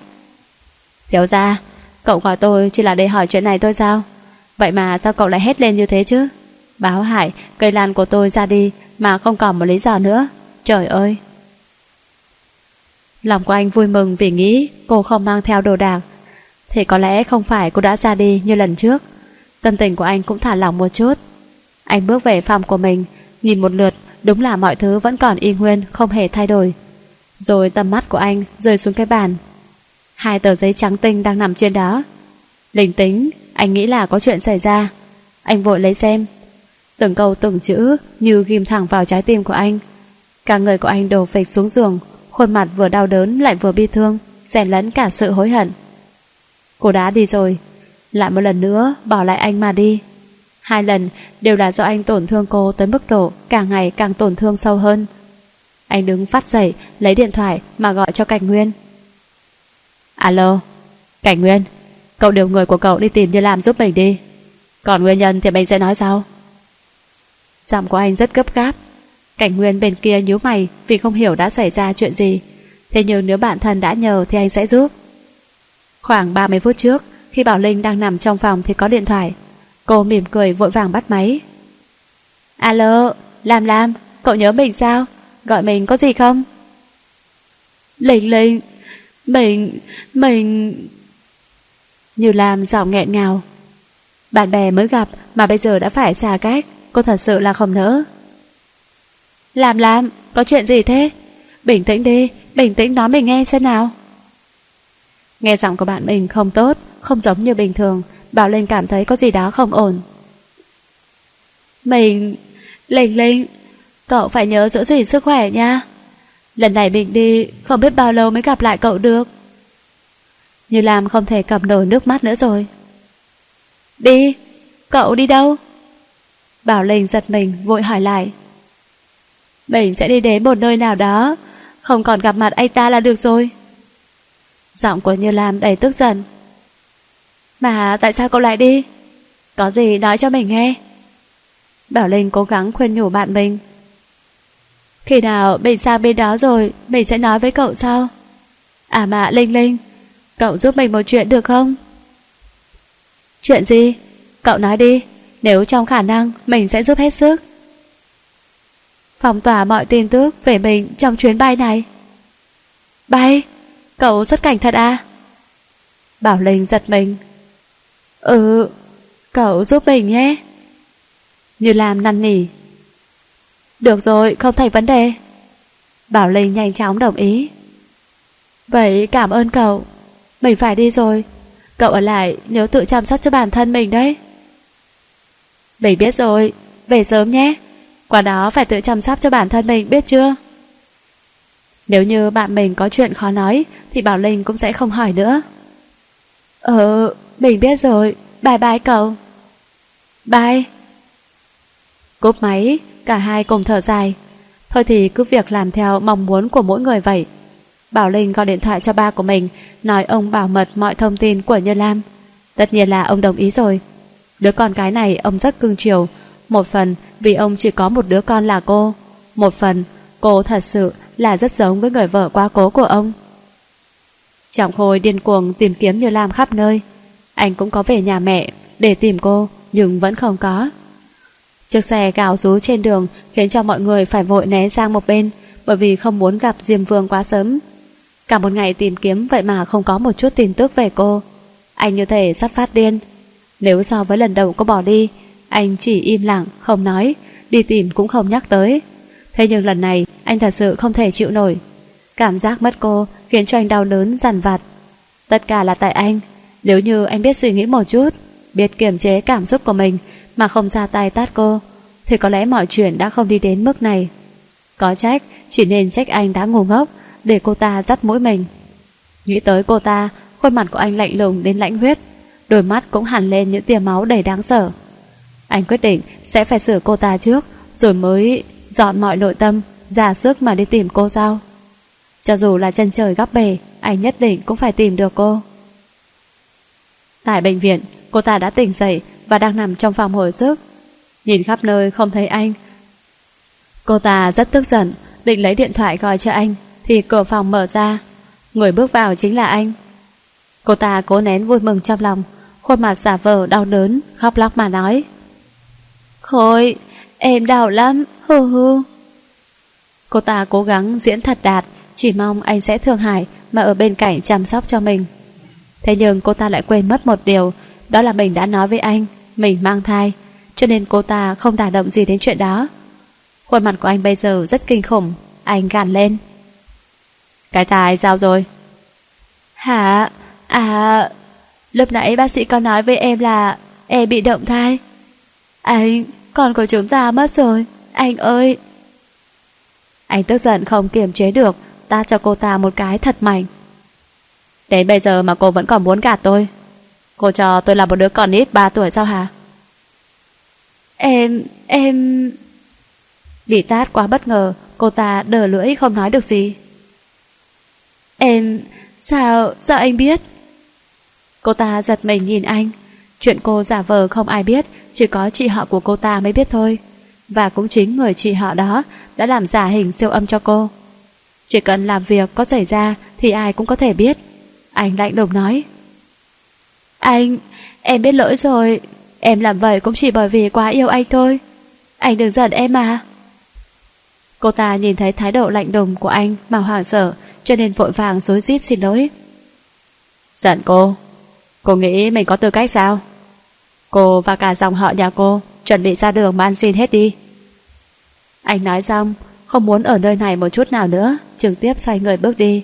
S1: Thiếu gia, cậu gọi tôi chỉ là để hỏi chuyện này thôi sao? Vậy mà sao cậu lại hét lên như thế chứ? Báo hại, cây lan của tôi ra đi mà không còn một lý do nữa. Trời ơi! Lòng của anh vui mừng vì nghĩ cô không mang theo đồ đạc. Thì có lẽ không phải cô đã ra đi như lần trước. Tâm tình của anh cũng thả lỏng một chút. Anh bước về phòng của mình, nhìn một lượt, đúng là mọi thứ vẫn còn y nguyên, không hề thay đổi. Rồi tầm mắt của anh rơi xuống cái bàn. Hai tờ giấy trắng tinh đang nằm trên đó. Linh tính, anh nghĩ là có chuyện xảy ra. Anh vội lấy xem. Từng câu từng chữ như ghim thẳng vào trái tim của anh. Cả người của anh đổ phịch xuống giường, khuôn mặt vừa đau đớn lại vừa bi thương, xen lẫn cả sự hối hận. Cô đã đi rồi, lại một lần nữa bỏ lại anh mà đi. Hai lần đều là do anh tổn thương cô tới mức độ càng ngày càng tổn thương sâu hơn. Anh đứng phát dậy, lấy điện thoại mà gọi cho Cảnh Nguyên. Alo, Cảnh Nguyên, cậu điều người của cậu đi tìm như làm giúp mình đi. Còn nguyên nhân thì mình sẽ nói sau. Giọng của anh rất gấp gáp. Cảnh Nguyên bên kia nhíu mày vì không hiểu đã xảy ra chuyện gì. Thế nhưng nếu bạn thân đã nhờ thì anh sẽ giúp. Khoảng 30 phút trước, khi Bảo Linh đang nằm trong phòng thì có điện thoại. Cô mỉm cười vội vàng bắt máy. Alo, Lam Lam, cậu nhớ mình sao? Gọi mình có gì không? Linh Linh, mình, mình... Như Lam giọng nghẹn ngào. Bạn bè mới gặp mà bây giờ đã phải xa cách, cô thật sự là không nỡ. Làm làm, có chuyện gì thế? Bình tĩnh đi, bình tĩnh nói mình nghe xem nào. Nghe giọng của bạn mình không tốt, không giống như bình thường, Bảo Linh cảm thấy có gì đó không ổn. Mình... Linh Linh, cậu phải nhớ giữ gìn sức khỏe nha. Lần này mình đi Không biết bao lâu mới gặp lại cậu được. Như lam không thể cầm nổi nước mắt nữa rồi. Đi Cậu đi đâu? Bảo Linh giật mình vội hỏi lại. Mình sẽ đi đến một nơi nào đó Không còn gặp mặt anh ta là được rồi. Giọng của Như Lam đầy tức giận. Mà tại sao cậu lại đi? Có gì nói cho mình nghe. Bảo Linh cố gắng khuyên nhủ bạn mình. Khi nào mình sang bên đó rồi, Mình sẽ nói với cậu sau. À mà Linh Linh, Cậu giúp mình một chuyện được không? Chuyện gì? Cậu nói đi, Nếu trong khả năng, mình sẽ giúp hết sức. Phòng tỏa mọi tin tức về mình trong chuyến bay này. Bay? Cậu xuất cảnh thật à? Bảo Linh giật mình. Ừ Cậu giúp mình nhé. Như làm năn nỉ. Được rồi, không thành vấn đề. Bảo Linh nhanh chóng đồng ý. Vậy cảm ơn cậu. Mình phải đi rồi. Cậu ở lại, nhớ tự chăm sóc cho bản thân mình đấy. Mình biết rồi. Về sớm nhé. Qua đó phải tự chăm sóc cho bản thân mình, biết chưa? Nếu như bạn mình có chuyện khó nói, Thì Bảo Linh cũng sẽ không hỏi nữa. Ờ mình biết rồi. Bye bye cậu. Bye. Cúp máy, Cả hai cùng thở dài. Thôi thì cứ việc làm theo mong muốn của mỗi người vậy. Bảo Linh gọi điện thoại cho ba của mình, Nói ông bảo mật mọi thông tin của Như Lam. Tất nhiên là ông đồng ý rồi. Đứa con cái này ông rất cưng chiều. Một phần vì ông chỉ có một đứa con là cô. Một phần cô thật sự là rất giống với người vợ quá cố của ông. Trọng Khôi điên cuồng tìm kiếm Như Lam khắp nơi. Anh cũng có về nhà mẹ để tìm cô, Nhưng vẫn không có. Chiếc xe gào rú trên đường Khiến cho mọi người phải vội né sang một bên, Bởi vì không muốn gặp Diêm Vương quá sớm. Cả một ngày tìm kiếm Vậy mà không có một chút tin tức về cô. Anh như thể sắp phát điên. Nếu so với lần đầu cô bỏ đi, Anh chỉ im lặng, không nói, Đi tìm cũng không nhắc tới. Thế nhưng lần này, anh thật sự không thể chịu nổi. Cảm giác mất cô Khiến cho anh đau đớn dằn vặt. Tất cả là tại anh. Nếu như anh biết suy nghĩ một chút, Biết kiềm chế cảm xúc của mình Mà không ra tay tát cô, Thì có lẽ mọi chuyện đã không đi đến mức này. Có trách, Chỉ nên trách anh đã ngu ngốc Để cô ta dắt mũi mình. Nghĩ tới cô ta, Khuôn mặt của anh lạnh lùng đến lãnh huyết, Đôi mắt cũng hẳn lên những tia máu đầy đáng sợ. Anh quyết định sẽ phải sửa cô ta trước, Rồi mới dọn mọi nội tâm, Ra sức mà đi tìm cô sao? Cho dù là chân trời góc bể, Anh nhất định cũng phải tìm được cô. Tại bệnh viện, Cô ta đã tỉnh dậy Và đang nằm trong phòng hồi sức. Nhìn khắp nơi không thấy anh. Cô ta rất tức giận, Định lấy điện thoại gọi cho anh, Thì cửa phòng mở ra. Người bước vào chính là anh. Cô ta cố nén vui mừng trong lòng, Khuôn mặt giả vờ đau đớn, Khóc lóc mà nói. Khôi, em đau lắm Hừ hừ Cô ta cố gắng diễn thật đạt, Chỉ mong anh sẽ thương hại Mà ở bên cạnh chăm sóc cho mình. Thế nhưng cô ta lại quên mất một điều Đó là mình đã nói với anh Mình mang thai Cho nên cô ta không đả động gì đến chuyện đó. Khuôn mặt của anh bây giờ rất kinh khủng Anh gàn lên. Cái tai sao rồi? Hả? À Lúc nãy bác sĩ có nói với em là Em bị động thai. Anh Con của chúng ta mất rồi Anh ơi. Anh tức giận không kiềm chế được Ta cho cô ta một cái thật mạnh Đến bây giờ mà cô vẫn còn muốn gạt tôi. Cô cho tôi là một đứa con ít 3 tuổi sao hả? Em Em Bị tát quá bất ngờ Cô ta đờ lưỡi không nói được gì. Em Sao Sao anh biết? Cô ta giật mình nhìn anh. Chuyện cô giả vờ không ai biết Chỉ có chị họ của cô ta mới biết thôi. Và cũng chính người chị họ đó Đã làm giả hình siêu âm cho cô. Chỉ cần làm việc có xảy ra Thì ai cũng có thể biết Anh lạnh lùng nói. Anh, em biết lỗi rồi. Em làm vậy cũng chỉ bởi vì quá yêu anh thôi. Anh đừng giận em mà. Cô ta nhìn thấy thái độ lạnh lùng của anh Mà hoảng sợ Cho nên vội vàng dối rít xin lỗi. Giận cô? Cô nghĩ mình có tư cách sao? Cô và cả dòng họ nhà cô Chuẩn bị ra đường mà ăn xin hết đi. Anh nói xong Không muốn ở nơi này một chút nào nữa Trực tiếp xoay người bước đi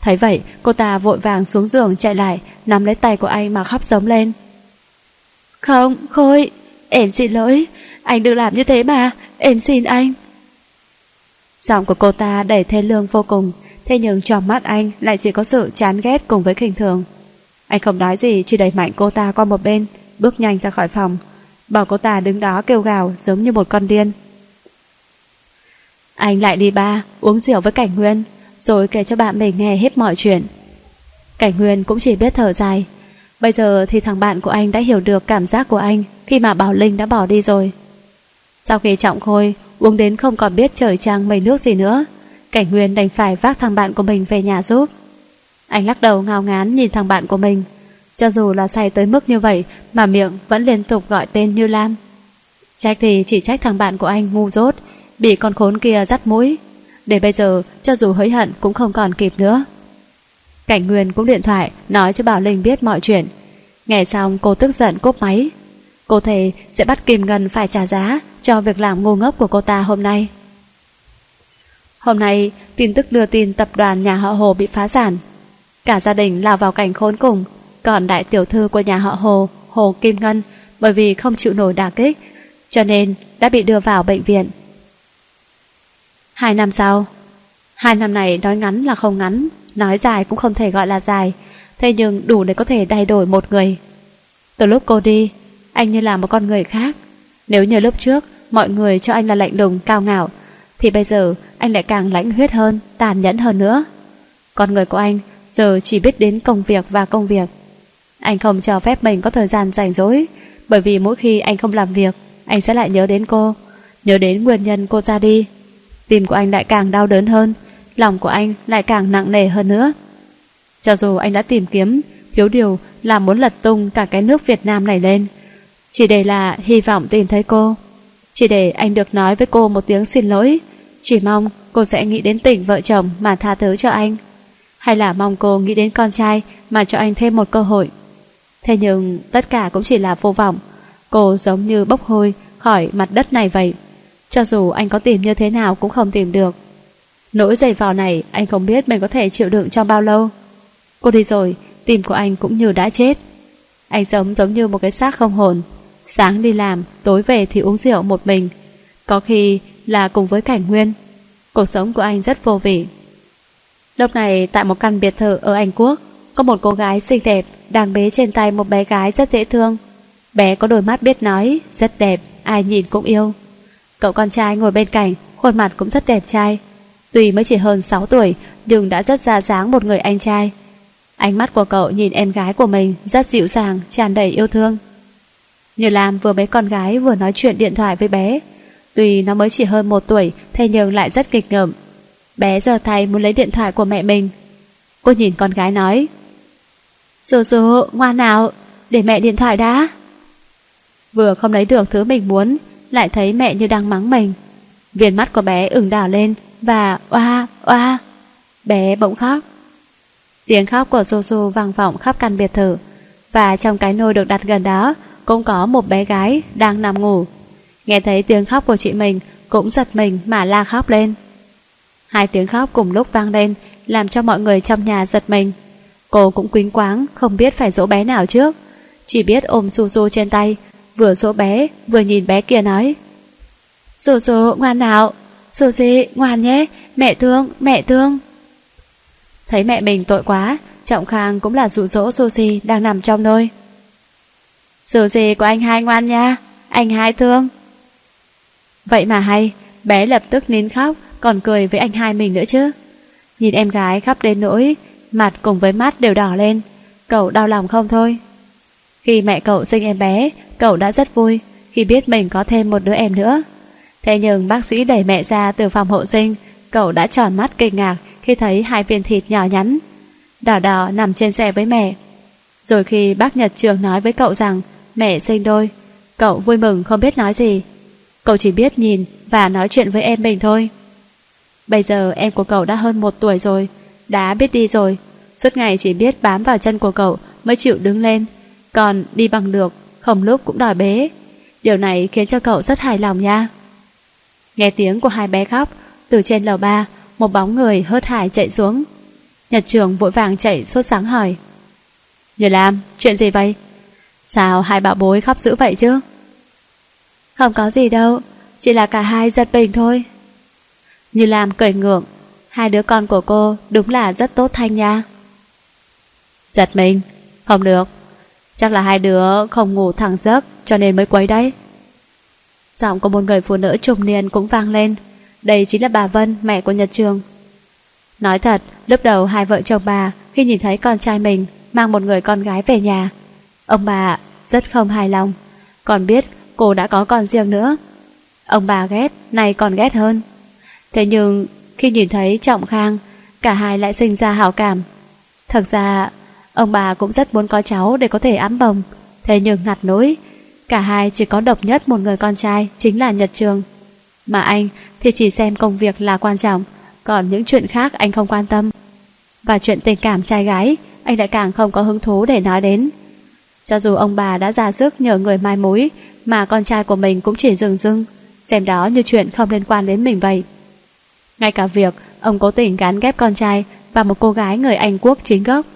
S1: Thấy vậy cô ta vội vàng xuống giường chạy lại Nắm lấy tay của anh mà khóc giống lên. Không Khôi Em xin lỗi. Anh đừng làm như thế mà Em xin anh. Giọng của cô ta đầy thê lương vô cùng, thế nhưng trong mắt anh lại chỉ có sự chán ghét cùng với khinh thường. Anh không nói gì, chỉ đẩy mạnh cô ta qua một bên, bước nhanh ra khỏi phòng, bảo cô ta đứng đó kêu gào giống như một con điên. Anh lại đi ba, uống rượu với Cảnh Nguyên, rồi kể cho bạn mình nghe hết mọi chuyện. Cảnh Nguyên cũng chỉ biết thở dài. Bây giờ thì thằng bạn của anh đã hiểu được cảm giác của anh khi mà Bảo Linh đã bỏ đi rồi. Sau khi trọng khôi, uống đến không còn biết trời trăng mây nước gì nữa, Cảnh Nguyên đành phải vác thằng bạn của mình về nhà giúp. Anh lắc đầu ngao ngán nhìn thằng bạn của mình. Cho dù là say tới mức như vậy mà miệng vẫn liên tục gọi tên như Lam. Trách thì chỉ trách thằng bạn của anh ngu dốt, bị con khốn kia dắt mũi. Để bây giờ, cho dù hối hận cũng không còn kịp nữa. Cảnh Nguyên cũng điện thoại nói cho Bảo Linh biết mọi chuyện. Nghe xong cô tức giận cúp máy. Cô thề sẽ bắt Kim Ngân phải trả giá cho việc làm ngu ngốc của cô ta hôm nay. Hôm nay, tin tức đưa tin tập đoàn nhà họ Hồ bị phá sản. Cả gia đình lao vào cảnh khốn cùng, còn đại tiểu thư của nhà họ Hồ, Hồ Kim Ngân, bởi vì không chịu nổi đả kích, cho nên đã bị đưa vào bệnh viện. Hai năm sau, hai năm này nói ngắn là không ngắn, nói dài cũng không thể gọi là dài, thế nhưng đủ để có thể thay đổi một người. Từ lúc cô đi, anh như là một con người khác. Nếu như lúc trước, mọi người cho anh là lạnh lùng, cao ngạo, thì bây giờ anh lại càng lãnh huyết hơn, tàn nhẫn hơn nữa. Con người của anh giờ chỉ biết đến công việc và công việc. Anh không cho phép mình có thời gian rảnh rỗi, bởi vì mỗi khi anh không làm việc, anh sẽ lại nhớ đến cô, nhớ đến nguyên nhân cô ra đi. Tim của anh lại càng đau đớn hơn, lòng của anh lại càng nặng nề hơn nữa. Cho dù anh đã tìm kiếm, thiếu điều là muốn lật tung cả cái nước Việt Nam này lên, chỉ để là hy vọng tìm thấy cô. Chỉ để anh được nói với cô một tiếng xin lỗi, chỉ mong cô sẽ nghĩ đến tình vợ chồng mà tha thứ cho anh. Hay là mong cô nghĩ đến con trai mà cho anh thêm một cơ hội. Thế nhưng tất cả cũng chỉ là vô vọng. Cô giống như bốc hôi khỏi mặt đất này vậy. Cho dù anh có tìm như thế nào cũng không tìm được. Nỗi dày vò này anh không biết mình có thể chịu đựng trong bao lâu. Cô đi rồi, tim của anh cũng như đã chết. Anh giống giống như một cái xác không hồn. Sáng đi làm, tối về thì uống rượu một mình. Có khi là cùng với cảnh nguyên. Cuộc sống của anh rất vô vị. Lúc này tại một căn biệt thự ở Anh Quốc, có một cô gái xinh đẹp đang bế trên tay một bé gái rất dễ thương. Bé có đôi mắt biết nói, rất đẹp, ai nhìn cũng yêu. Cậu con trai ngồi bên cạnh, khuôn mặt cũng rất đẹp trai. Tuy mới chỉ hơn 6 tuổi, nhưng đã rất ra dáng một người anh trai. Ánh mắt của cậu nhìn em gái của mình rất dịu dàng, tràn đầy yêu thương. Như Lam vừa bế con gái vừa nói chuyện điện thoại với bé. Tuy nó mới chỉ hơn một tuổi, thế nhưng lại rất kịch ngợm. Bé giờ tay muốn lấy điện thoại của mẹ mình. Cô nhìn con gái nói. Dù dù, ngoan nào, để mẹ điện thoại đã. Vừa không lấy được thứ mình muốn, lại thấy mẹ như đang mắng mình. Viên mắt của bé ửng đỏ lên và oa, oa. Bé bỗng khóc. Tiếng khóc của Soso vang vọng khắp căn biệt thự và trong cái nôi được đặt gần đó cũng có một bé gái đang nằm ngủ. Nghe thấy tiếng khóc của chị mình cũng giật mình mà la khóc lên. Hai tiếng khóc cùng lúc vang lên làm cho mọi người trong nhà giật mình. Cô cũng quính quáng không biết phải dỗ bé nào trước. Chỉ biết ôm Su Su trên tay vừa dỗ bé, vừa nhìn bé kia nói. Su Su ngoan nào. Su gì ngoan nhé. Mẹ thương mẹ thương. Thấy mẹ mình tội quá, Trọng Khang cũng là dụ dỗ Sushi đang nằm trong nôi. Gì của anh hai ngoan nha. Anh hai thương. Vậy mà hay, Bé lập tức nín khóc, Còn cười với anh hai mình nữa chứ. Nhìn em gái khóc đến nỗi, Mặt cùng với mắt đều đỏ lên. Cậu đau lòng không thôi? Khi mẹ cậu sinh em bé, Cậu đã rất vui Khi biết mình có thêm một đứa em nữa. Thế nhưng bác sĩ đẩy mẹ ra từ phòng hộ sinh, Cậu đã tròn mắt kinh ngạc Khi thấy hai viên thịt nhỏ nhắn. Đỏ đỏ nằm trên xe với mẹ. Rồi khi bác Nhật Trường nói với cậu rằng Mẹ sinh đôi, Cậu vui mừng không biết nói gì. Cậu chỉ biết nhìn và nói chuyện với em mình thôi. Bây giờ em của cậu đã hơn một tuổi rồi, Đã biết đi rồi. Suốt ngày chỉ biết bám vào chân của cậu Mới chịu đứng lên. Còn đi bằng được Không lúc cũng đòi bế Điều này khiến cho cậu rất hài lòng nha Nghe tiếng của hai bé khóc Từ trên lầu ba Một bóng người hớt hải chạy xuống Nhật trường vội vàng chạy sốt sáng hỏi Nhật Lam, chuyện gì vậy? Sao hai bảo bối khóc dữ vậy chứ? Không có gì đâu Chỉ là cả hai giật mình thôi Như lam cười ngượng, hai đứa con của cô đúng là rất tốt thanh nha. Giật mình, không được, chắc là hai đứa không ngủ thẳng giấc cho nên mới quấy đấy. Giọng của một người phụ nữ trùng niên cũng vang lên, đây chính là bà Vân, mẹ của Nhật Trường. Nói thật, lúc đầu hai vợ chồng bà khi nhìn thấy con trai mình mang một người con gái về nhà, ông bà rất không hài lòng, còn biết cô đã có con riêng nữa. Ông bà ghét, này còn ghét hơn. Thế nhưng khi nhìn thấy Trọng Khang, cả hai lại sinh ra hảo cảm. Thật ra, ông bà cũng rất muốn có cháu để có thể ấm bồng, thế nhưng ngặt nỗi, cả hai chỉ có độc nhất một người con trai chính là Nhật Trường. Mà anh thì chỉ xem công việc là quan trọng, còn những chuyện khác anh không quan tâm. Và chuyện tình cảm trai gái, anh lại càng không có hứng thú để nói đến. Cho dù ông bà đã ra sức nhờ người mai mối, mà con trai của mình cũng chỉ dừng dưng, xem đó như chuyện không liên quan đến mình vậy. Ngay cả việc ông cố tình gắn ghép con trai và một cô gái người Anh quốc chính gốc,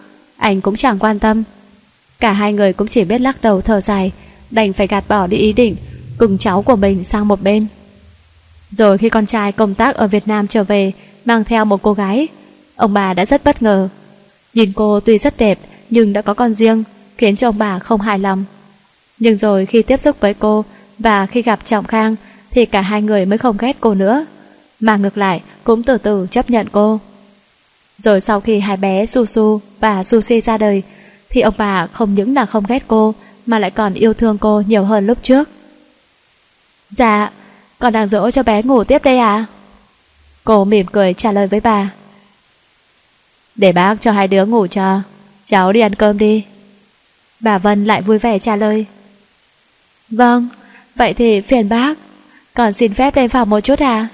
S1: anh cũng chẳng quan tâm. Cả hai người cũng chỉ biết lắc đầu thở dài, đành phải gạt bỏ đi ý định cùng cháu của mình sang một bên. Rồi khi con trai công tác ở Việt Nam trở về, mang theo một cô gái, ông bà đã rất bất ngờ. Nhìn cô tuy rất đẹp nhưng đã có con riêng, khiến cho ông bà không hài lòng. Nhưng rồi khi tiếp xúc với cô và khi gặp Trọng Khang thì cả hai người mới không ghét cô nữa, mà ngược lại cũng từ từ chấp nhận cô. Rồi sau khi hai bé Su Su và Sushi ra đời thì ông bà không những là không ghét cô mà lại còn yêu thương cô nhiều hơn lúc trước. Dạ, con đang dỗ cho bé ngủ tiếp đây à? Cô mỉm cười trả lời với bà. Để bác cho hai đứa ngủ cho, cháu đi ăn cơm đi. Bà Vân lại vui vẻ trả lời. Vâng, vậy thì phiền bác, còn xin phép lên phòng một chút à?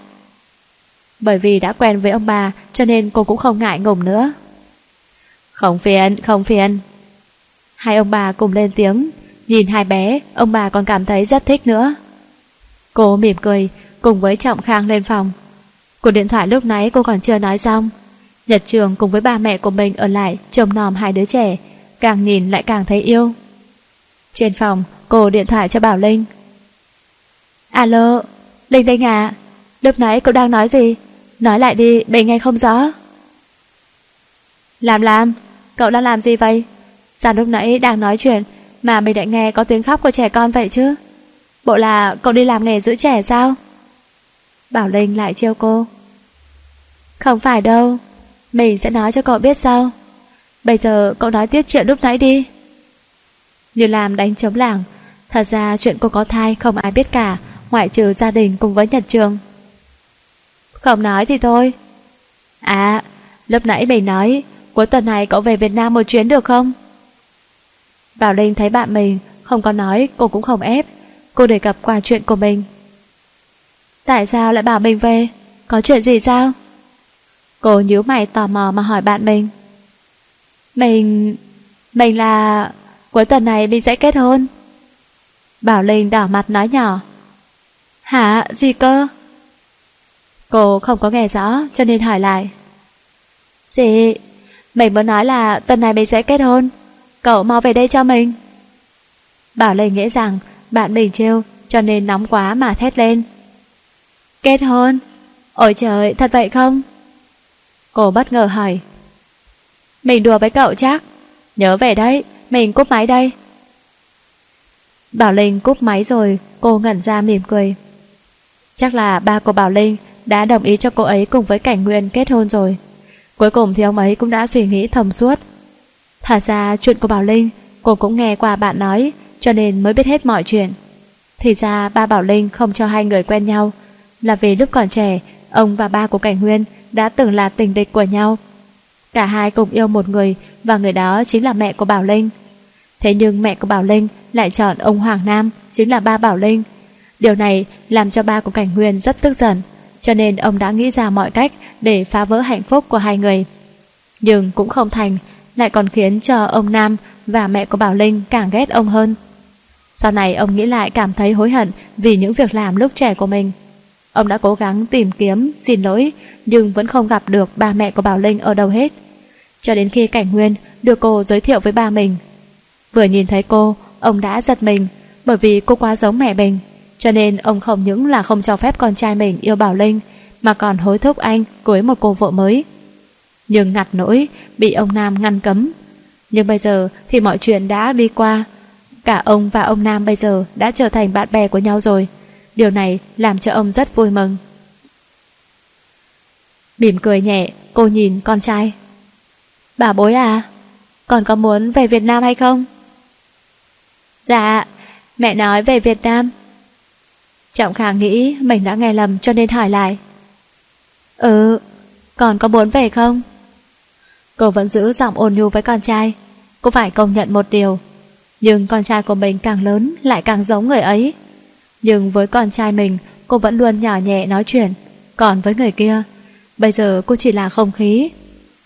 S1: Bởi vì đã quen với ông bà cho nên cô cũng không ngại ngùng nữa. Không phiền, không phiền. Hai ông bà cùng lên tiếng, nhìn hai bé, ông bà còn cảm thấy rất thích nữa. Cô mỉm cười, cùng với Trọng Khang lên phòng. Cuộc điện thoại lúc nãy cô còn chưa nói xong. Nhật Trường cùng với ba mẹ của mình ở lại trông nòm hai đứa trẻ, càng nhìn lại càng thấy yêu. Trên phòng, cô điện thoại cho Bảo Linh. Alo, Linh Linh à, lúc nãy cậu đang nói gì? Nói lại đi, mình nghe không rõ. Làm làm, cậu đang làm gì vậy? Sao lúc nãy đang nói chuyện mà mình lại nghe có tiếng khóc của trẻ con vậy chứ? Bộ là cậu đi làm nghề giữ trẻ sao? Bảo Linh lại trêu cô. Không phải đâu, mình sẽ nói cho cậu biết sau. Bây giờ cậu nói tiếp chuyện lúc nãy đi. Như làm đánh chống lảng, thật ra chuyện cô có thai không ai biết cả, ngoại trừ gia đình cùng với Nhật Trường. Không nói thì thôi. À, lúc nãy mình nói, cuối tuần này cậu về Việt Nam một chuyến được không? Bảo Linh thấy bạn mình không có nói, cô cũng không ép. Cô đề cập qua chuyện của mình. Tại sao lại bảo mình về? Có chuyện gì sao? Cô nhíu mày tò mò mà hỏi bạn mình. Mình... Mình là... Cuối tuần này mình sẽ kết hôn. Bảo Linh đỏ mặt nói nhỏ. Hả? Gì cơ? Cô không có nghe rõ cho nên hỏi lại. Gì? Mình muốn nói là tuần này mình sẽ kết hôn. Cậu mau về đây cho mình. Bảo Linh nghĩ rằng bạn mình trêu cho nên nóng quá mà thét lên. Kết hôn? Ôi trời, thật vậy không? Cô bất ngờ hỏi. Mình đùa với cậu chắc. Nhớ về đấy, mình cúp máy đây. Bảo Linh cúp máy rồi, cô ngẩn ra mỉm cười. Chắc là ba của Bảo Linh đã đồng ý cho cô ấy cùng với Cảnh Nguyên kết hôn rồi. Cuối cùng thì ông ấy cũng đã suy nghĩ thầm suốt. Thật ra chuyện của Bảo Linh, cô cũng nghe qua bạn nói, cho nên mới biết hết mọi chuyện. Thì ra ba Bảo Linh không cho hai người quen nhau là vì lúc còn trẻ, ông và ba của Cảnh Nguyên đã từng là tình địch của nhau. Cả hai cùng yêu một người, và người đó chính là mẹ của Bảo Linh. Thế nhưng mẹ của Bảo Linh lại chọn ông Hoàng Nam, chính là ba Bảo Linh. Điều này làm cho ba của Cảnh Nguyên rất tức giận cho nên ông đã nghĩ ra mọi cách để phá vỡ hạnh phúc của hai người. Nhưng cũng không thành, lại còn khiến cho ông Nam và mẹ của Bảo Linh càng ghét ông hơn. Sau này ông nghĩ lại cảm thấy hối hận vì những việc làm lúc trẻ của mình. Ông đã cố gắng tìm kiếm, xin lỗi, nhưng vẫn không gặp được ba mẹ của Bảo Linh ở đâu hết. Cho đến khi Cảnh Nguyên được cô giới thiệu với ba mình. Vừa nhìn thấy cô, ông đã giật mình bởi vì cô quá giống mẹ mình. Cho nên ông không những là không cho phép con trai mình yêu Bảo Linh, mà còn hối thúc anh cưới một cô vợ mới. Nhưng ngặt nỗi bị ông Nam ngăn cấm. Nhưng bây giờ thì mọi chuyện đã đi qua. Cả ông và ông Nam bây giờ đã trở thành bạn bè của nhau rồi. Điều này làm cho ông rất vui mừng. Mỉm cười nhẹ, cô nhìn con trai. Bà bối à, còn có muốn về Việt Nam hay không? Dạ, mẹ nói về Việt Nam. Trọng khả nghĩ mình đã nghe lầm cho nên hỏi lại. Ừ, còn có muốn về không? Cô vẫn giữ giọng ôn nhu với con trai. Cô phải công nhận một điều. Nhưng con trai của mình càng lớn lại càng giống người ấy. Nhưng với con trai mình, cô vẫn luôn nhỏ nhẹ nói chuyện. Còn với người kia, bây giờ cô chỉ là không khí.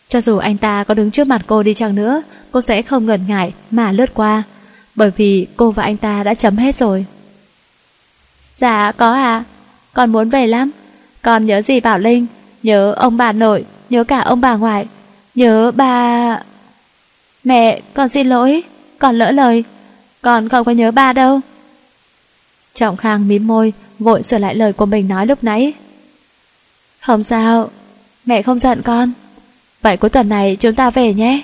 S1: Cho dù anh ta có đứng trước mặt cô đi chăng nữa, cô sẽ không ngần ngại mà lướt qua. Bởi vì cô và anh ta đã chấm hết rồi. Dạ, có à. Con muốn về lắm. Con nhớ gì Bảo Linh, nhớ ông bà nội, nhớ cả ông bà ngoại, nhớ bà... Mẹ, con xin lỗi, con lỡ lời. Con không có nhớ ba đâu. Trọng Khang mím môi, vội sửa lại lời của mình nói lúc nãy. Không sao, mẹ không giận con. Vậy cuối tuần này chúng ta về nhé.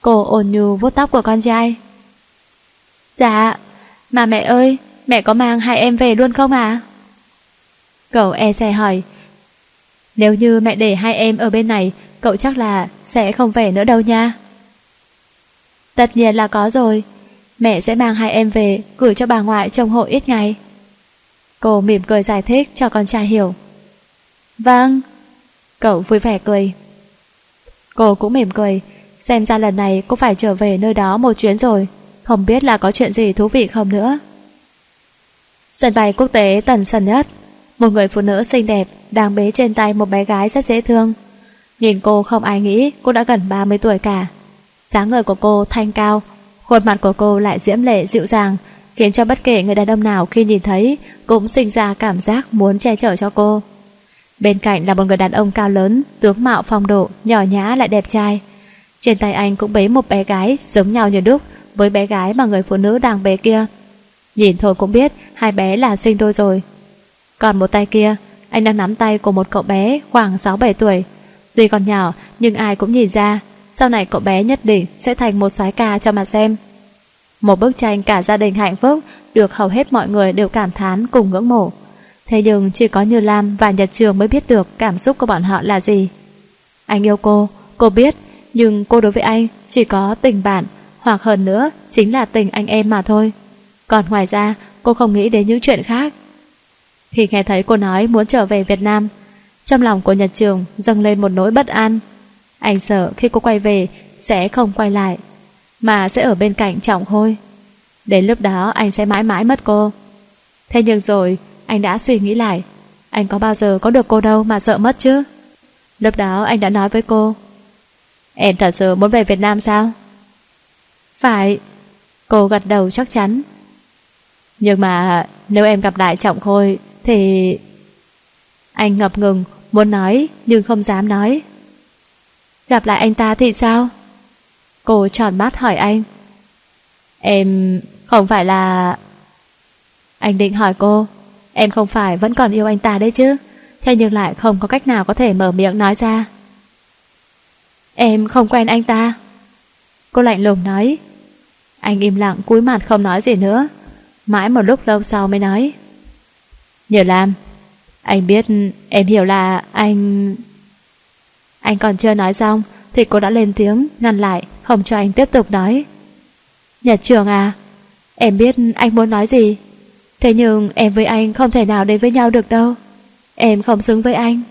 S1: Cô ôn nhu vuốt tóc của con trai. Dạ, mà mẹ ơi, mẹ có mang hai em về luôn không à? Cậu e xe hỏi. Nếu như mẹ để hai em ở bên này, cậu chắc là sẽ không về nữa đâu nha. Tất nhiên là có rồi. Mẹ sẽ mang hai em về gửi cho bà ngoại trông hộ ít ngày. Cô mỉm cười giải thích cho con trai hiểu. Vâng. Cậu vui vẻ cười. Cô cũng mỉm cười. Xem ra lần này cô phải trở về nơi đó một chuyến rồi. Không biết là có chuyện gì thú vị không nữa. Sân bay quốc tế Tần Sân Nhất. Một người phụ nữ xinh đẹp Đang bế trên tay một bé gái rất dễ thương. Nhìn cô không ai nghĩ cô đã gần 30 tuổi cả. Dáng người của cô thanh cao, Khuôn mặt của cô lại diễm lệ dịu dàng, Khiến cho bất kể người đàn ông nào khi nhìn thấy Cũng sinh ra cảm giác muốn che chở cho cô. Bên cạnh là một người đàn ông cao lớn, Tướng mạo phong độ, Nhỏ nhã lại đẹp trai. Trên tay anh cũng bế một bé gái giống nhau như đúc Với bé gái mà người phụ nữ đang bế kia. Nhìn thôi cũng biết hai bé là sinh đôi rồi. Còn một tay kia, anh đang nắm tay của một cậu bé khoảng 6-7 tuổi. Tuy còn nhỏ, nhưng ai cũng nhìn ra, sau này cậu bé nhất định sẽ thành một soái ca cho mà xem. Một bức tranh cả gia đình hạnh phúc được hầu hết mọi người đều cảm thán cùng ngưỡng mộ. Thế nhưng chỉ có Như Lam và Nhật Trường mới biết được cảm xúc của bọn họ là gì. Anh yêu cô, cô biết, nhưng cô đối với anh chỉ có tình bạn, hoặc hơn nữa chính là tình anh em mà thôi. Còn ngoài ra, cô không nghĩ đến những chuyện khác. Khi nghe thấy cô nói muốn trở về Việt Nam, Trong lòng của Nhật Trường dâng lên một nỗi bất an. Anh sợ khi cô quay về Sẽ không quay lại, Mà sẽ ở bên cạnh Trọng Khôi Đến lúc đó, anh sẽ mãi mãi mất cô. Thế nhưng rồi, Anh đã suy nghĩ lại, Anh có bao giờ có được cô đâu mà sợ mất chứ? Lúc đó, anh đã nói với cô, Em thật sự muốn về Việt Nam sao? Phải. Cô gật đầu chắc chắn nhưng mà nếu em gặp lại Trọng Khôi thì... Anh ngập ngừng, muốn nói nhưng không dám nói. Gặp lại anh ta thì sao? Cô tròn mắt hỏi anh. Em không phải là... Anh định hỏi cô, em không phải vẫn còn yêu anh ta đấy chứ? Thế nhưng lại không có cách nào có thể mở miệng nói ra. Em không quen anh ta. Cô lạnh lùng nói. Anh im lặng cúi mặt không nói gì nữa. Mãi một lúc lâu sau mới nói. Nhờ làm Anh biết, em hiểu là anh Anh còn chưa nói xong Thì cô đã lên tiếng ngăn lại, Không cho anh tiếp tục nói. Nhật trường à Em biết anh muốn nói gì, Thế nhưng em với anh không thể nào đến với nhau được đâu, Em không xứng với anh.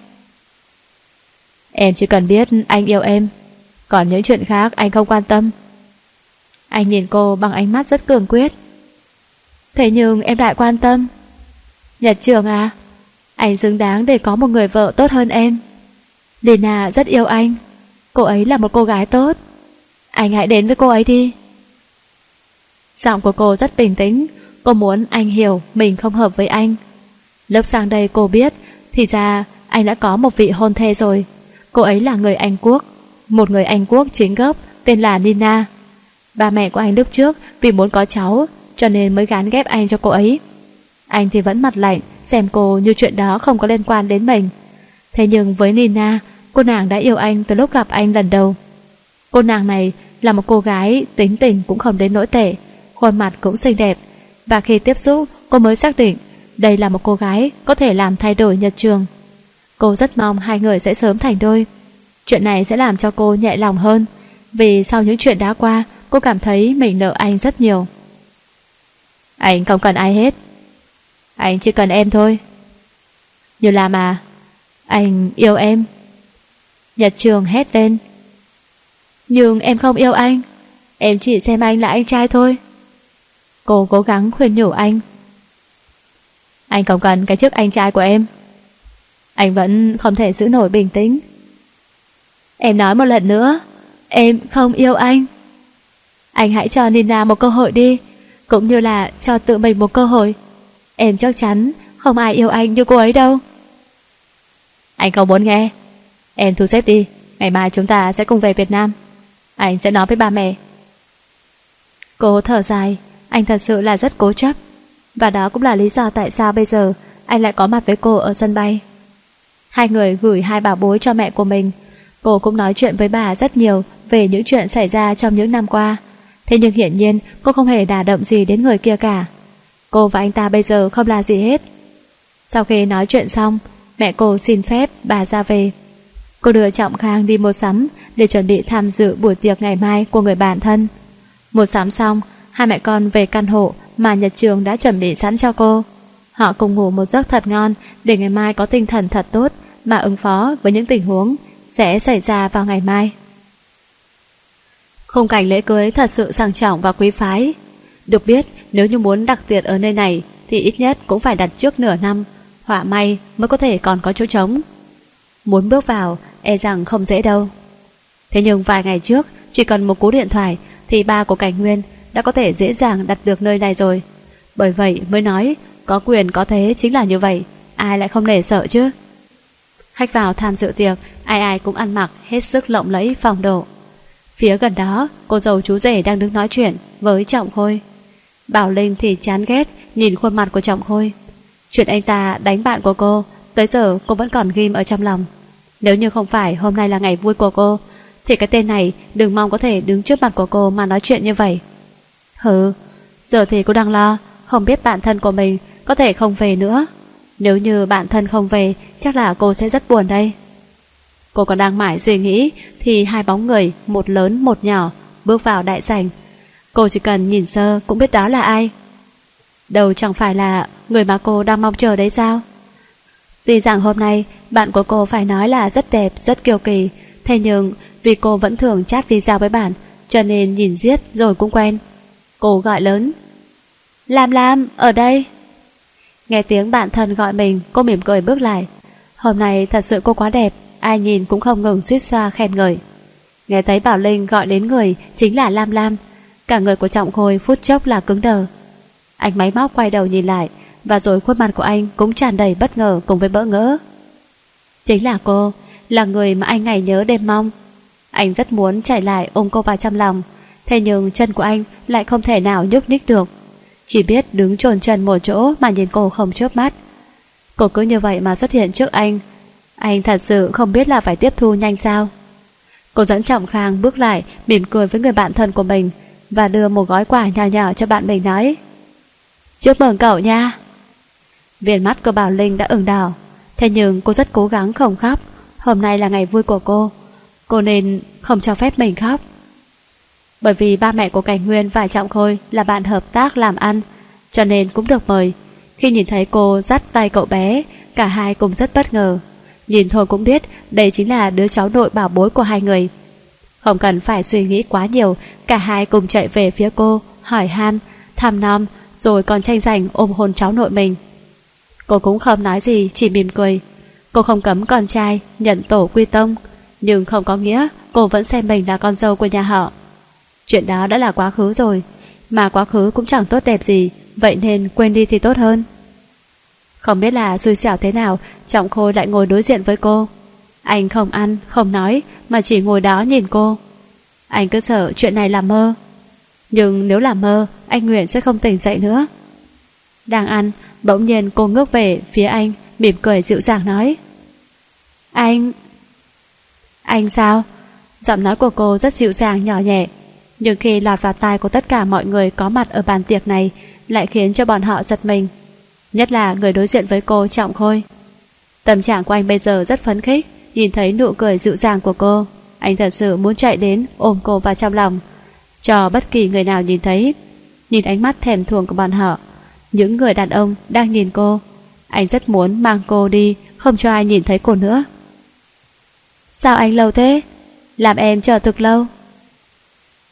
S1: Em chỉ cần biết anh yêu em, Còn những chuyện khác anh không quan tâm. Anh nhìn cô bằng ánh mắt rất cường quyết. Thế nhưng em lại quan tâm. Nhật trường à Anh xứng đáng để có một người vợ tốt hơn em. Lina rất yêu anh. Cô ấy là một cô gái tốt. Anh hãy đến với cô ấy đi. Giọng của cô rất bình tĩnh. Cô muốn anh hiểu mình không hợp với anh. Lớp sang đây cô biết, Thì ra anh đã có một vị hôn thê rồi. Cô ấy là người Anh Quốc. Một người Anh Quốc chính gốc, Tên là Nina Ba mẹ của anh lúc trước vì muốn có cháu cho nên mới gán ghép anh cho cô ấy. Anh thì vẫn mặt lạnh, xem cô như chuyện đó không có liên quan đến mình, Thế nhưng với Nina, cô nàng đã yêu anh từ lúc gặp anh lần đầu. Cô nàng này là một cô gái tính tình cũng không đến nỗi tệ, khuôn mặt cũng xinh đẹp. Và khi tiếp xúc, cô mới xác định đây là một cô gái có thể làm thay đổi nhật trường. Cô rất mong hai người sẽ sớm thành đôi. Chuyện này sẽ làm cho cô nhẹ lòng hơn, vì sau những chuyện đã qua, cô cảm thấy mình nợ anh rất nhiều. Anh không cần ai hết. Anh chỉ cần em thôi. Như là mà, anh yêu em. Nhật trường hét lên. Nhưng em không yêu anh, em chỉ xem anh là anh trai thôi. Cô cố gắng khuyên nhủ anh. Anh không cần cái chức anh trai của em. Anh vẫn không thể giữ nổi bình tĩnh. Em nói một lần nữa, em không yêu anh. Anh hãy cho Nina một cơ hội đi, cũng như là cho tự mình một cơ hội. Em chắc chắn không ai yêu anh như cô ấy đâu. Anh không muốn nghe. Em thu xếp đi, ngày mai chúng ta sẽ cùng về Việt Nam. Anh sẽ nói với ba mẹ. Cô thở dài, anh thật sự là rất cố chấp. Và đó cũng là lý do tại sao bây giờ anh lại có mặt với cô ở sân bay. Hai người gửi hai bảo bối cho mẹ của mình. Cô cũng nói chuyện với bà rất nhiều về những chuyện xảy ra trong những năm qua. Thế nhưng hiển nhiên cô không hề đả động gì đến người kia cả. Cô và anh ta bây giờ không là gì hết. Sau khi nói chuyện xong, mẹ cô xin phép bà ra về. Cô đưa Trọng Khang đi mua sắm để chuẩn bị tham dự buổi tiệc ngày mai của người bạn thân. Mua sắm xong, hai mẹ con về căn hộ mà Nhật Trường đã chuẩn bị sẵn cho cô. Họ cùng ngủ một giấc thật ngon để ngày mai có tinh thần thật tốt mà ứng phó với những tình huống sẽ xảy ra vào ngày mai. Khung cảnh lễ cưới thật sự sang trọng và quý phái. Được biết, nếu như muốn đặc tiệc ở nơi này thì ít nhất cũng phải đặt trước nửa năm, họa may mới có thể còn có chỗ trống. Muốn bước vào, e rằng không dễ đâu. Thế nhưng vài ngày trước, chỉ cần một cú điện thoại thì ba của Cảnh Nguyên đã có thể dễ dàng đặt được nơi này rồi. Bởi vậy mới nói có quyền có thế chính là như vậy, ai lại không nể sợ chứ. Khách vào tham dự tiệc, ai ai cũng ăn mặc hết sức lộng lẫy phong độ. Phía gần đó, cô dâu chú rể đang đứng nói chuyện với Trọng Khôi. Bảo Linh thì chán ghét nhìn khuôn mặt của Trọng Khôi. Chuyện anh ta đánh bạn của cô, tới giờ cô vẫn còn ghim ở trong lòng. Nếu như không phải hôm nay là ngày vui của cô, thì cái tên này đừng mong có thể đứng trước mặt của cô mà nói chuyện như vậy. Hừ, giờ thì cô đang lo, không biết bạn thân của mình có thể không về nữa. Nếu như bạn thân không về, chắc là cô sẽ rất buồn đây. Cô còn đang mãi suy nghĩ thì hai bóng người, một lớn một nhỏ, bước vào đại sảnh. Cô chỉ cần nhìn sơ cũng biết đó là ai. Đâu chẳng phải là người mà cô đang mong chờ đấy sao? Tuy rằng hôm nay bạn của cô phải nói là rất đẹp, rất kiêu kỳ, thế nhưng vì cô vẫn thường chat video với bạn, cho nên nhìn giết rồi cũng quen. Cô gọi lớn. Lam Lam, ở đây. Nghe tiếng bạn thân gọi mình, cô mỉm cười bước lại. Hôm nay thật sự cô quá đẹp, ai nhìn cũng không ngừng suýt xoa khen ngợi. Nghe thấy Bảo Linh gọi đến người chính là Lam Lam. Cả người của Trọng Khôi phút chốc là cứng đờ. Anh máy móc quay đầu nhìn lại, và rồi khuôn mặt của anh cũng tràn đầy bất ngờ cùng với bỡ ngỡ. Chính là cô, là người mà anh ngày nhớ đêm mong. Anh rất muốn chạy lại ôm cô vào trong lòng, thế nhưng chân của anh lại không thể nào nhúc nhích được. Chỉ biết đứng trồn chân một chỗ mà nhìn cô không chớp mắt. Cô cứ như vậy mà xuất hiện trước anh. Anh thật sự không biết là phải tiếp thu nhanh sao. Cô dẫn Trọng Khang bước lại, mỉm cười với người bạn thân của mình và đưa một gói quà nhỏ nhỏ cho bạn mình nói. Chúc mừng cậu nha. viền mắt của Bảo Linh đã ửng đỏ, thế nhưng cô rất cố gắng không khóc. Hôm nay là ngày vui của cô, cô nên không cho phép mình khóc. Bởi vì ba mẹ của Cảnh Nguyên và Trọng Khôi là bạn hợp tác làm ăn, cho nên cũng được mời. Khi nhìn thấy cô dắt tay cậu bé, cả hai cùng rất bất ngờ. Nhìn thôi cũng biết đây chính là đứa cháu nội bảo bối của hai người. Không cần phải suy nghĩ quá nhiều, cả hai cùng chạy về phía cô, hỏi han, thăm nom, rồi còn tranh giành ôm hôn cháu nội mình. Cô cũng không nói gì, chỉ mỉm cười. Cô không cấm con trai nhận tổ quy tông, nhưng không có nghĩa cô vẫn xem mình là con dâu của nhà họ. Chuyện đó đã là quá khứ rồi, mà quá khứ cũng chẳng tốt đẹp gì, vậy nên quên đi thì tốt hơn. Không biết là xui xẻo thế nào, Trọng Khôi lại ngồi đối diện với cô. Anh không ăn, không nói, mà chỉ ngồi đó nhìn cô. Anh cứ sợ chuyện này là mơ. Nhưng nếu là mơ, anh nguyện sẽ không tỉnh dậy nữa. Đang ăn, bỗng nhiên cô ngước về phía anh, mỉm cười dịu dàng nói. Anh... Anh sao? Giọng nói của cô rất dịu dàng nhỏ nhẹ, nhưng khi lọt vào tai của tất cả mọi người có mặt ở bàn tiệc này lại khiến cho bọn họ giật mình. Nhất là người đối diện với cô Trọng Khôi. Tâm trạng của anh bây giờ rất phấn khích, nhìn thấy nụ cười dịu dàng của cô. Anh thật sự muốn chạy đến ôm cô vào trong lòng, cho bất kỳ người nào nhìn thấy. Nhìn ánh mắt thèm thuồng của bọn họ, những người đàn ông đang nhìn cô. Anh rất muốn mang cô đi, không cho ai nhìn thấy cô nữa. Sao anh lâu thế? Làm em chờ thực lâu.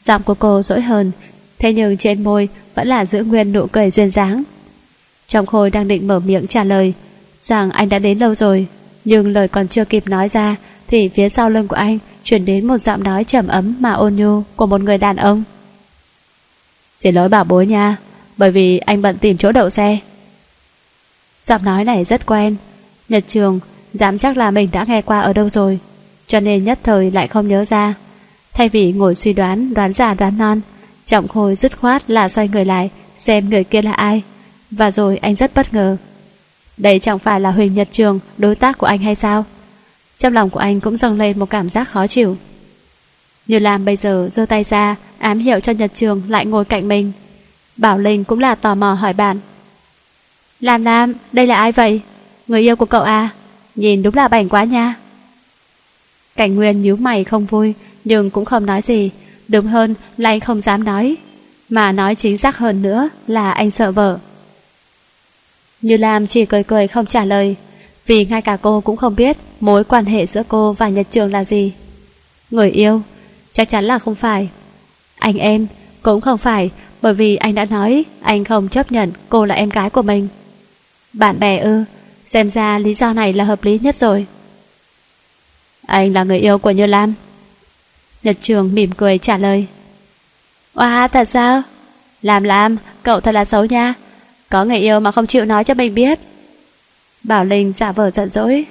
S1: Giọng của cô dỗi hơn, thế nhưng trên môi vẫn là giữ nguyên nụ cười duyên dáng trọng khôi đang định mở miệng trả lời rằng anh đã đến lâu rồi, nhưng lời còn chưa kịp nói ra thì phía sau lưng của anh chuyển đến một giọng nói trầm ấm mà ôn nhu của một người đàn ông. Xin lỗi bảo bối nha, bởi vì anh bận tìm chỗ đậu xe. Giọng nói này rất quen. Nhật Trường dám chắc là mình đã nghe qua ở đâu rồi, cho nên nhất thời lại không nhớ ra. Thay vì ngồi suy đoán, đoán giả đoán non, Trọng Khôi dứt khoát là xoay người lại xem người kia là ai. Và rồi anh rất bất ngờ. Đây chẳng phải là Huỳnh Nhật Trường, đối tác của anh hay sao? Trong lòng của anh cũng dâng lên một cảm giác khó chịu. Như làm bây giờ giơ tay ra, ám hiệu cho Nhật Trường lại ngồi cạnh mình. Bảo Linh cũng là tò mò hỏi bạn. Lam Lam, đây là ai vậy? Người yêu của cậu à? Nhìn đúng là bảnh quá nha. Cảnh Nguyên nhíu mày không vui, nhưng cũng không nói gì. Đúng hơn là anh không dám nói. Mà nói chính xác hơn nữa là anh sợ vợ. Như Lam chỉ cười cười không trả lời, vì ngay cả cô cũng không biết mối quan hệ giữa cô và Nhật Trường là gì. Người yêu, chắc chắn là không phải. Anh em, cũng không phải, bởi vì anh đã nói anh không chấp nhận cô là em gái của mình. Bạn bè ư, xem ra lý do này là hợp lý nhất rồi. Anh là người yêu của Như Lam. Nhật Trường mỉm cười trả lời. Wow, thật sao? Làm làm, cậu thật là xấu nha. Có người yêu mà không chịu nói cho mình biết. Bảo Linh giả vờ giận dỗi.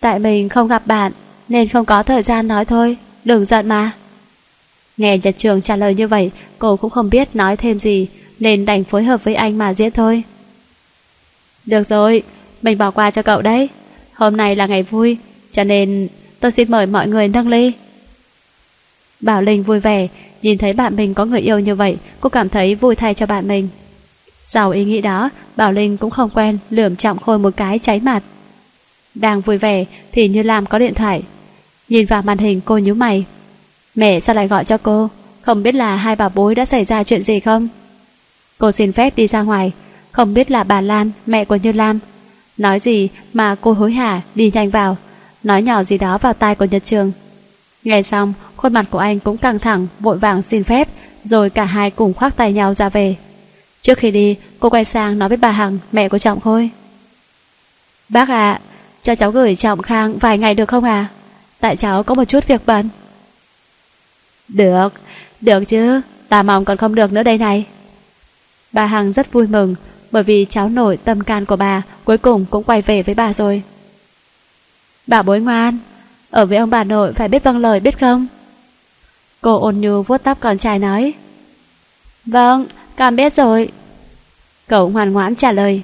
S1: Tại mình không gặp bạn, nên không có thời gian nói thôi, đừng giận mà. Nghe Nhật Trường trả lời như vậy, cô cũng không biết nói thêm gì, nên đành phối hợp với anh mà diễn thôi. Được rồi, mình bỏ qua cho cậu đấy. Hôm nay là ngày vui, cho nên tôi xin mời mọi người nâng ly. Bảo Linh vui vẻ, nhìn thấy bạn mình có người yêu như vậy, cô cảm thấy vui thay cho bạn mình. Sau ý nghĩ đó, Bảo Linh cũng không quen lườm trọng khôi một cái cháy mặt. Đang vui vẻ thì như lam có điện thoại. Nhìn vào màn hình cô nhíu mày. Mẹ sao lại gọi cho cô? Không biết là hai bà bối đã xảy ra chuyện gì không? Cô xin phép đi ra ngoài, không biết là bà Lan, mẹ của Như Lam. Nói gì mà cô hối hả đi nhanh vào, nói nhỏ gì đó vào tai của Nhật Trường. Nghe xong, khuôn mặt của anh cũng căng thẳng, vội vàng xin phép, rồi cả hai cùng khoác tay nhau ra về. Trước khi đi, cô quay sang nói với bà Hằng, mẹ của Trọng Khôi. Bác ạ, cho cháu gửi Trọng Khang vài ngày được không à? Tại cháu có một chút việc bận. Được, được chứ, ta mong còn không được nữa đây này. Bà Hằng rất vui mừng, bởi vì cháu nội tâm can của bà cuối cùng cũng quay về với bà rồi. Bà bối ngoan, ở với ông bà nội phải biết vâng lời biết không? Cô ôn nhu vuốt tóc con trai nói. Vâng, con biết rồi. Cậu ngoan ngoãn trả lời.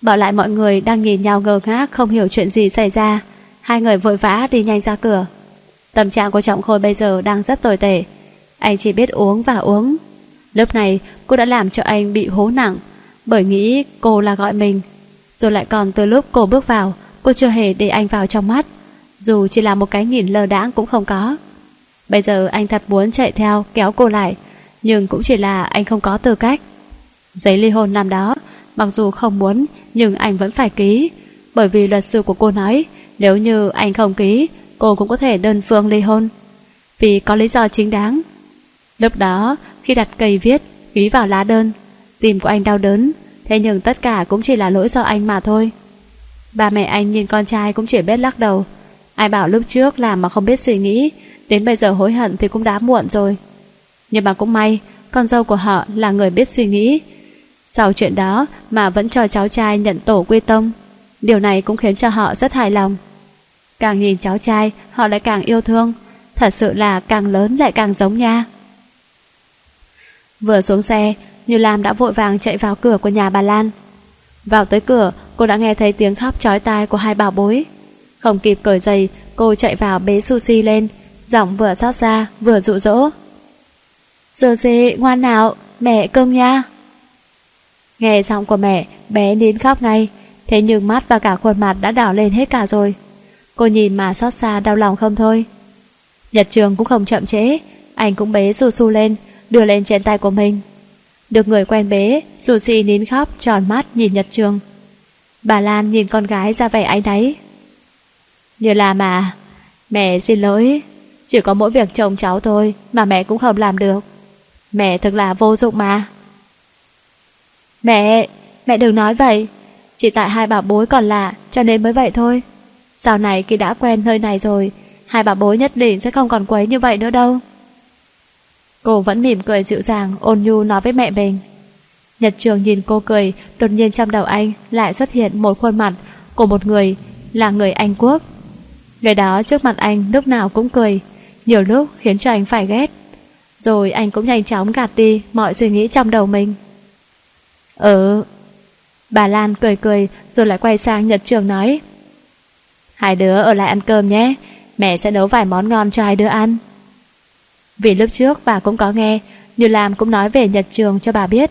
S1: Bỏ lại mọi người đang nhìn nhau ngơ ngác, không hiểu chuyện gì xảy ra. Hai người vội vã đi nhanh ra cửa. Tâm trạng của Trọng Khôi bây giờ đang rất tồi tệ. Anh chỉ biết uống và uống. Lúc này, cô đã làm cho anh bị hố nặng, bởi nghĩ cô là gọi mình. Rồi lại còn từ lúc cô bước vào, cô chưa hề để anh vào trong mắt. Dù chỉ là một cái nhìn lơ đãng cũng không có. Bây giờ anh thật muốn chạy theo, kéo cô lại nhưng cũng chỉ là anh không có tư cách. Giấy ly hôn năm đó, mặc dù không muốn, nhưng anh vẫn phải ký, bởi vì luật sư của cô nói, nếu như anh không ký, cô cũng có thể đơn phương ly hôn. Vì có lý do chính đáng. Lúc đó, khi đặt cây viết, ký vào lá đơn, tim của anh đau đớn, thế nhưng tất cả cũng chỉ là lỗi do anh mà thôi. Ba mẹ anh nhìn con trai cũng chỉ biết lắc đầu. Ai bảo lúc trước làm mà không biết suy nghĩ, đến bây giờ hối hận thì cũng đã muộn rồi. Nhưng mà cũng may, con dâu của họ là người biết suy nghĩ. Sau chuyện đó mà vẫn cho cháu trai nhận tổ quy tông. Điều này cũng khiến cho họ rất hài lòng. Càng nhìn cháu trai, họ lại càng yêu thương. Thật sự là càng lớn lại càng giống nha. Vừa xuống xe, Như Lam đã vội vàng chạy vào cửa của nhà bà Lan. Vào tới cửa, cô đã nghe thấy tiếng khóc chói tai của hai bảo bối. Không kịp cởi giày, cô chạy vào bế Sushi lên, giọng vừa xót xa vừa dụ dỗ. Sushi, ngoan nào, mẹ cưng nha. Nghe giọng của mẹ, bé nín khóc ngay, thế nhưng mắt và cả khuôn mặt đã đỏ lên hết cả rồi. Cô nhìn mà xót xa đau lòng không thôi. Nhật Trường cũng không chậm trễ, anh cũng bế Su Su lên, đưa lên trên tay của mình. Được người quen bế, Su Si nín khóc, tròn mắt nhìn Nhật Trường. Bà Lan nhìn con gái ra vẻ áy náy. Như là mà, mẹ xin lỗi, chỉ có mỗi việc chồng cháu thôi mà mẹ cũng không làm được. Mẹ thực là vô dụng mà. Mẹ, mẹ đừng nói vậy. Chỉ tại hai bà bối còn lạ cho nên mới vậy thôi. Sau này khi đã quen nơi này rồi, hai bà bối nhất định sẽ không còn quấy như vậy nữa đâu. Cô vẫn mỉm cười dịu dàng, ôn nhu nói với mẹ mình. Nhật Trường nhìn cô cười, đột nhiên trong đầu anh lại xuất hiện một khuôn mặt của một người, là người Anh Quốc. Người đó trước mặt anh lúc nào cũng cười, nhiều lúc khiến cho anh phải ghét. Rồi anh cũng nhanh chóng gạt đi mọi suy nghĩ trong đầu mình. Ừ. Bà Lan cười cười rồi lại quay sang Nhật Trường nói. Hai đứa ở lại ăn cơm nhé, mẹ sẽ nấu vài món ngon cho hai đứa ăn. Vì lúc trước bà cũng có nghe, Như Lam cũng nói về Nhật Trường cho bà biết.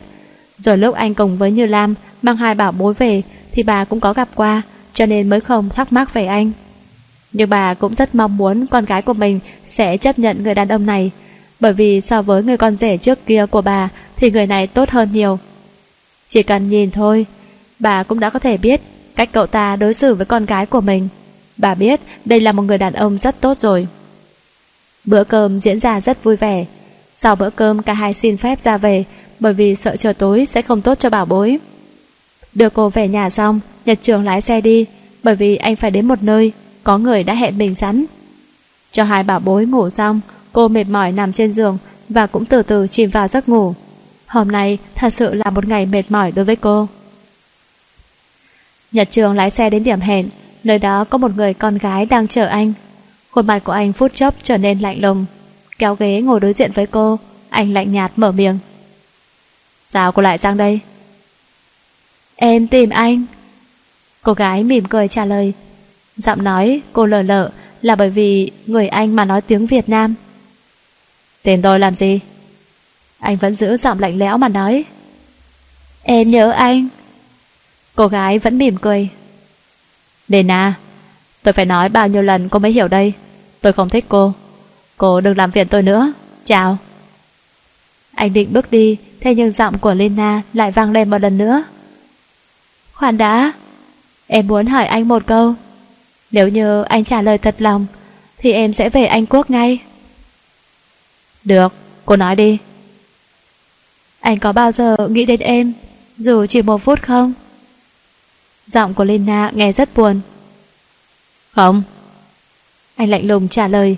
S1: Rồi lúc anh cùng với Như Lam mang hai bảo bối về thì bà cũng có gặp qua, cho nên mới không thắc mắc về anh. Nhưng bà cũng rất mong muốn con gái của mình sẽ chấp nhận người đàn ông này, bởi vì so với người con rể trước kia của bà thì người này tốt hơn nhiều. Chỉ cần nhìn thôi, bà cũng đã có thể biết cách cậu ta đối xử với con gái của mình. Bà biết đây là một người đàn ông rất tốt rồi. Bữa cơm diễn ra rất vui vẻ. Sau bữa cơm cả hai xin phép ra về bởi vì sợ chờ tối sẽ không tốt cho bảo bối. Đưa cô về nhà xong, Nhật Trường lái xe đi bởi vì anh phải đến một nơi có người đã hẹn mình sẵn. Cho hai bảo bối ngủ xong, cô mệt mỏi nằm trên giường và cũng từ từ chìm vào giấc ngủ. Hôm nay thật sự là một ngày mệt mỏi đối với cô. Nhật Trường lái xe đến điểm hẹn, nơi đó có một người con gái đang chờ anh. Khuôn mặt của anh phút chốc trở nên lạnh lùng. Kéo ghế ngồi đối diện với cô Anh lạnh nhạt mở miệng. Sao cô lại sang đây? Em tìm anh. Cô gái mỉm cười trả lời. Giọng nói cô lờ lợ Là bởi vì người anh mà nói tiếng Việt Nam. Tên tôi làm gì? Anh vẫn giữ giọng lạnh lẽo mà nói. Em nhớ anh. Cô gái vẫn mỉm cười. Lena à, Tôi phải nói bao nhiêu lần cô mới hiểu đây? Tôi không thích cô. Cô đừng làm phiền tôi nữa. Chào. Anh định bước đi, Thế nhưng giọng của Lena lại vang lên một lần nữa. Khoan đã, Em muốn hỏi anh một câu. Nếu như anh trả lời thật lòng, Thì em sẽ về Anh Quốc ngay. Được, cô nói đi. Anh có bao giờ nghĩ đến em Dù chỉ một phút không? Giọng của Lena nghe rất buồn. Không. Anh lạnh lùng trả lời.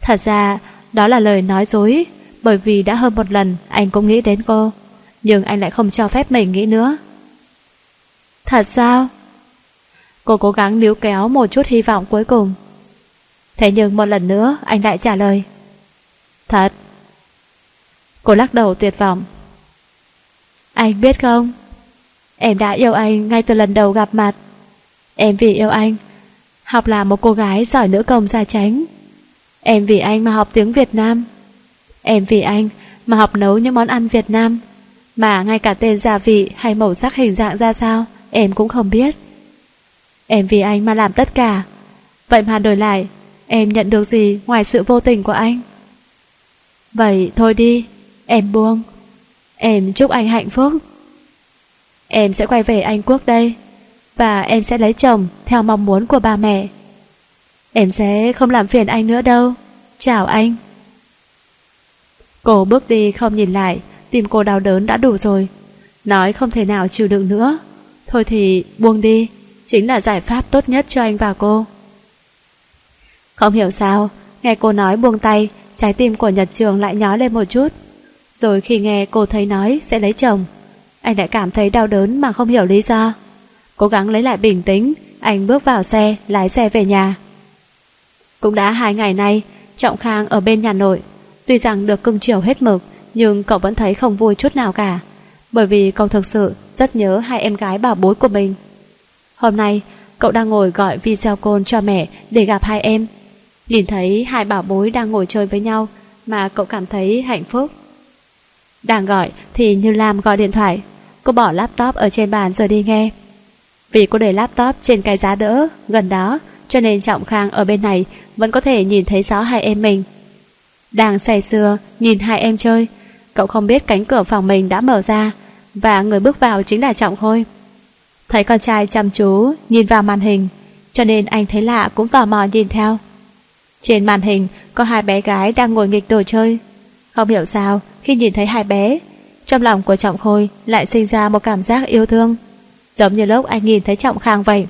S1: Thật ra đó là lời nói dối Bởi vì đã hơn một lần anh cũng nghĩ đến cô Nhưng anh lại không cho phép mình nghĩ nữa. Thật sao? Cô cố gắng níu kéo một chút hy vọng cuối cùng. Thế nhưng một lần nữa anh lại trả lời. Thật. Cô lắc đầu tuyệt vọng. Anh biết không? Em đã yêu anh ngay từ lần đầu gặp mặt. Em vì yêu anh, Học là một cô gái giỏi nữ công gia tránh Em vì anh mà học tiếng Việt Nam. Em vì anh mà học nấu những món ăn Việt Nam. Mà ngay cả tên gia vị hay màu sắc hình dạng ra sao, Em cũng không biết. Em vì anh mà làm tất cả. Vậy mà đổi lại, Em nhận được gì ngoài sự vô tình của anh? Vậy thôi đi. Em buông Em chúc anh hạnh phúc Em sẽ quay về Anh Quốc đây và em sẽ lấy chồng theo mong muốn của ba mẹ. Em sẽ không làm phiền anh nữa đâu. Chào anh. Cô bước đi không nhìn lại, tìm cô đau đớn đã đủ rồi. Nói không thể nào chịu đựng nữa. Thôi thì buông đi, chính là giải pháp tốt nhất cho anh và cô. Không hiểu sao, nghe cô nói buông tay, trái tim của Nhật Trường lại nhói lên một chút. Rồi khi nghe cô thấy nói sẽ lấy chồng, anh lại cảm thấy đau đớn mà không hiểu lý do. Cố gắng lấy lại bình tĩnh Anh bước vào xe lái xe về nhà Cũng đã hai ngày nay Trọng Khang ở bên nhà nội Tuy rằng được cưng chiều hết mực Nhưng cậu vẫn thấy không vui chút nào cả bởi vì cậu thực sự rất nhớ hai em gái bảo bối của mình. Hôm nay, cậu đang ngồi gọi video call cho mẹ để gặp hai em. Nhìn thấy hai bảo bối đang ngồi chơi với nhau mà cậu cảm thấy hạnh phúc. Đang gọi thì Như Lam gọi điện thoại. Cô bỏ laptop ở trên bàn rồi đi nghe. Vì cô để laptop trên cái giá đỡ gần đó cho nên Trọng Khang ở bên này vẫn có thể nhìn thấy rõ hai em mình. Đang say sưa nhìn hai em chơi, cậu không biết cánh cửa phòng mình đã mở ra và người bước vào chính là Trọng Khôi. Thấy con trai chăm chú nhìn vào màn hình, cho nên anh thấy lạ cũng tò mò nhìn theo. Trên màn hình có hai bé gái đang ngồi nghịch đồ chơi. Không hiểu sao, khi nhìn thấy hai bé, trong lòng của Trọng Khôi lại sinh ra một cảm giác yêu thương, giống như lúc anh nhìn thấy Trọng Khang vậy.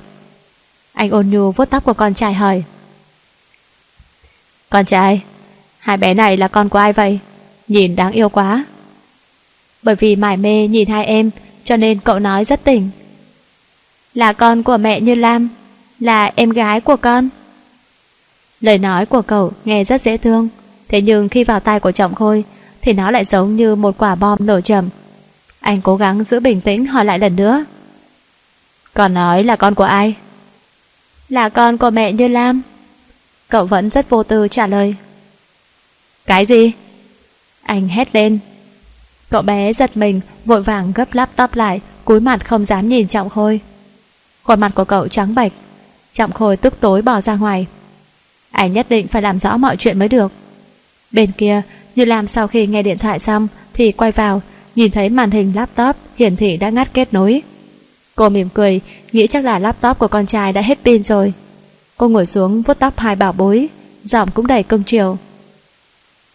S1: Anh ôn nhu vuốt tóc của con trai hỏi. Con trai, hai bé này là con của ai vậy? Nhìn đáng yêu quá. Bởi vì mải mê nhìn hai em, cho nên cậu nói rất tỉnh. Là con của mẹ Như Lam, là em gái của con. Lời nói của cậu nghe rất dễ thương, thế nhưng khi vào tay của Trọng Khôi thì nó lại giống như một quả bom nổ chậm. Anh cố gắng giữ bình tĩnh hỏi lại lần nữa. Còn nói là con của ai? Là con của mẹ Như Lam. Cậu vẫn rất vô tư trả lời. Cái gì? Anh hét lên. Cậu bé giật mình, vội vàng gấp laptop lại, cúi mặt không dám nhìn Trọng Khôi. Khuôn mặt của cậu trắng bệch. Trọng Khôi tức tối bỏ ra ngoài. Anh nhất định phải làm rõ mọi chuyện mới được. Bên kia, Như Lam sau khi nghe điện thoại xong thì quay vào, nhìn thấy màn hình laptop hiển thị đã ngắt kết nối. Cô mỉm cười, nghĩ chắc là laptop của con trai đã hết pin rồi. Cô ngồi xuống vuốt tóc hai bảo bối, giọng cũng đầy cưng chiều.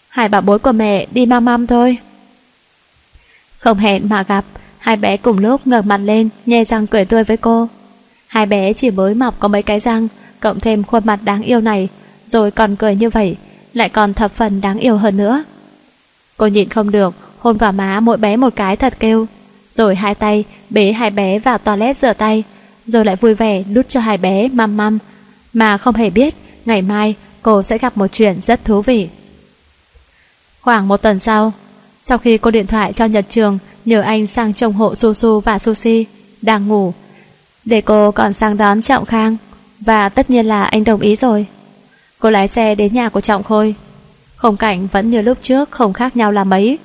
S1: Hai bảo bối của mẹ đi mam mam thôi. Không hẹn mà gặp, hai bé cùng lúc ngẩng mặt lên, nhe răng cười tươi với cô. Hai bé chỉ mới mọc có mấy cái răng, cộng thêm khuôn mặt đáng yêu này, rồi còn cười như vậy, lại còn thập phần đáng yêu hơn nữa. Cô nhịn không được, hôn vào má mỗi bé một cái thật kêu, rồi hai tay bế hai bé vào toilet rửa tay, rồi lại vui vẻ đút cho hai bé măm măm, mà không hề biết ngày mai cô sẽ gặp một chuyện rất thú vị. Khoảng một tuần sau, sau khi cô điện thoại cho Nhật Trường nhờ anh sang trông hộ Su Su và Sushi, đang ngủ, để cô còn sang đón Trọng Khang, và tất nhiên là anh đồng ý rồi. Cô lái xe đến nhà của Trọng Khôi. Khung cảnh vẫn như lúc trước không khác nhau là mấy.